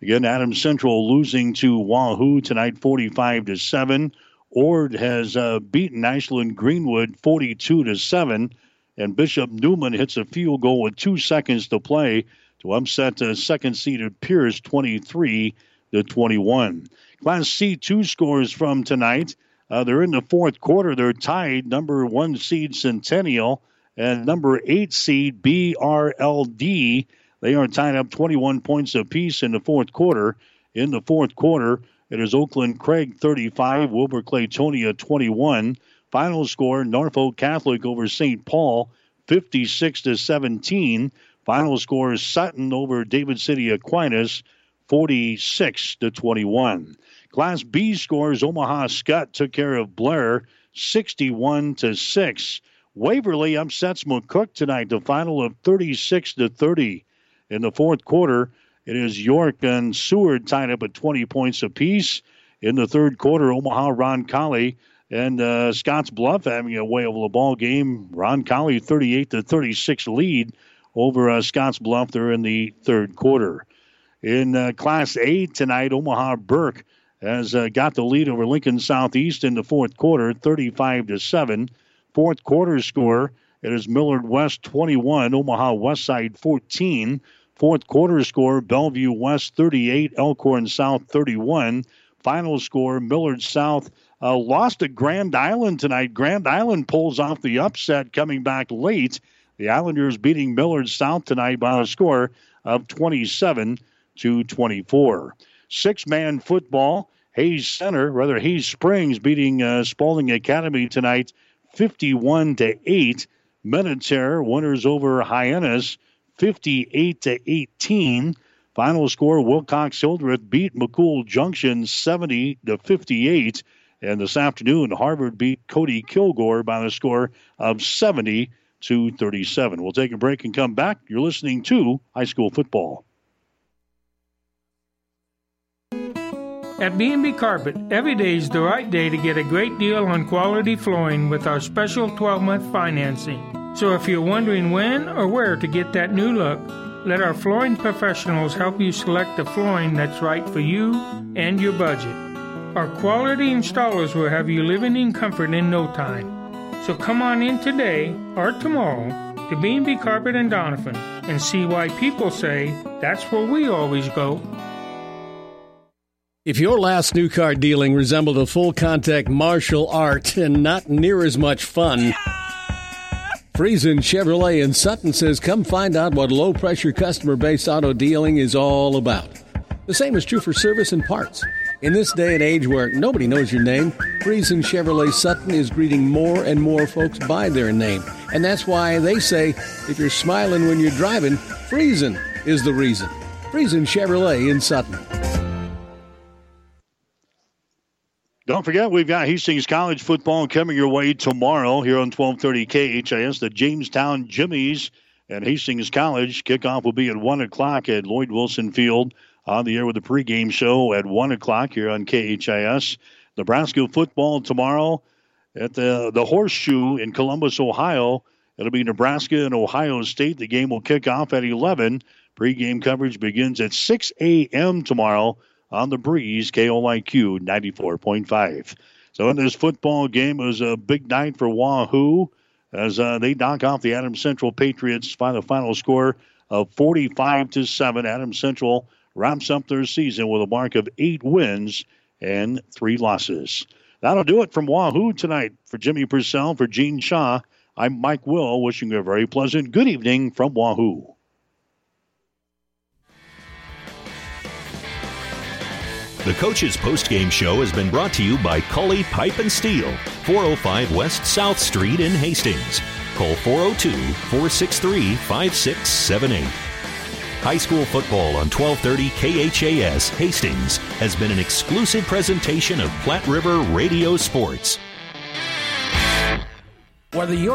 Again, Adams Central losing to Wahoo tonight, 45 to 7. Ord has uh, beaten Ashland Greenwood 42 to 7 and Bishop Neumann hits a field goal with two seconds to play to upset uh, second seeded Pierce 23 to 21. Class C2 scores from tonight. Uh, they're in the fourth quarter. They're tied. Number one seed Centennial and number eight seed BRLD. They are tied up 21 points apiece in the fourth quarter. In the fourth quarter, it is Oakland Craig 35, Wilber-Clatonia 21. Final score Norfolk Catholic over St. Paul 56 to 17. Final score Sutton over David City Aquinas 46 to 21. Class B scores Omaha Skutt took care of Blair 61 to 6. Waverly upsets McCook tonight, the final of 36 to 30. In the fourth quarter, it is York and Seward tied up at 20 points apiece. In the third quarter, Omaha Roncalli and uh, Scotts Bluff having a way over the ball game. Roncalli 38 to 36 lead over uh, Scotts Bluff. They're in the third quarter. In uh, Class A tonight, Omaha Burke has uh, got the lead over Lincoln Southeast in the fourth quarter, 35 to seven. Fourth quarter score. It is Millard West 21, Omaha Westside 14. Fourth quarter score, Bellevue West 38, Elkhorn South 31. Final score, Millard South uh, lost at Grand Island tonight. Grand Island pulls off the upset coming back late. The Islanders beating Millard South tonight by a score of 27 to 24. Six man football. Hayes Center, rather Hays Springs, beating uh, Spalding Academy tonight, 51 to 8. Mediterranean winners over Hyannis, 58 to 18. Final score: Wilcox Hildreth beat McCool Junction, 70 to 58. And this afternoon, Harvard beat Cody Kilgore by the score of 70 to 37. We'll take a break and come back. You're listening to high school football. At B&B Carpet, every day is the right day to get a great deal on quality flooring with our special 12-month financing. So if you're wondering when or where to get that new look, let our flooring professionals help you select the flooring that's right for you and your budget. Our quality installers will have you living in comfort in no time. So come on in today or tomorrow to B&B Carpet and Doniphan and see why people say that's where we always go. If your last new car dealing resembled a full contact martial art and not near as much fun, Friesen Chevrolet in Sutton says come find out what low pressure customer based auto dealing is all about. The same is true for service and parts. In this day and age where nobody knows your name, Friesen Chevrolet Sutton is greeting more and more folks by their name. And that's why they say if you're smiling when you're driving, Friesen is the reason. Friesen Chevrolet in Sutton. Don't forget, we've got Hastings College football coming your way tomorrow here on 1230 KHAS. The Jamestown Jimmies and Hastings College kickoff will be at 1 o'clock at Lloyd Wilson Field on the air with the pregame show at 1 o'clock here on KHAS. Nebraska football tomorrow at the, the Horseshoe in Columbus, Ohio. It'll be Nebraska and Ohio State. The game will kick off at 11. Pregame coverage begins at 6 a.m. tomorrow on the breeze, KOIQ 94.5. So in this football game, it was a big night for Wahoo as uh, they knock off the Adams Central Patriots by the final score of 45 to 7. Adams Central wraps up their season with a mark of eight wins and three losses. That'll do it from Wahoo tonight. For Jimmy Purcell, for Gene Shaw, I'm Mike Will, wishing you a very pleasant good evening from Wahoo. The Coach's Post Game Show has been brought to you by Cully Pipe and Steel, 405 West South Street in Hastings. Call 402 463 5678. High school football on 1230 KHAS Hastings has been an exclusive presentation of Platte River Radio Sports. Whether you're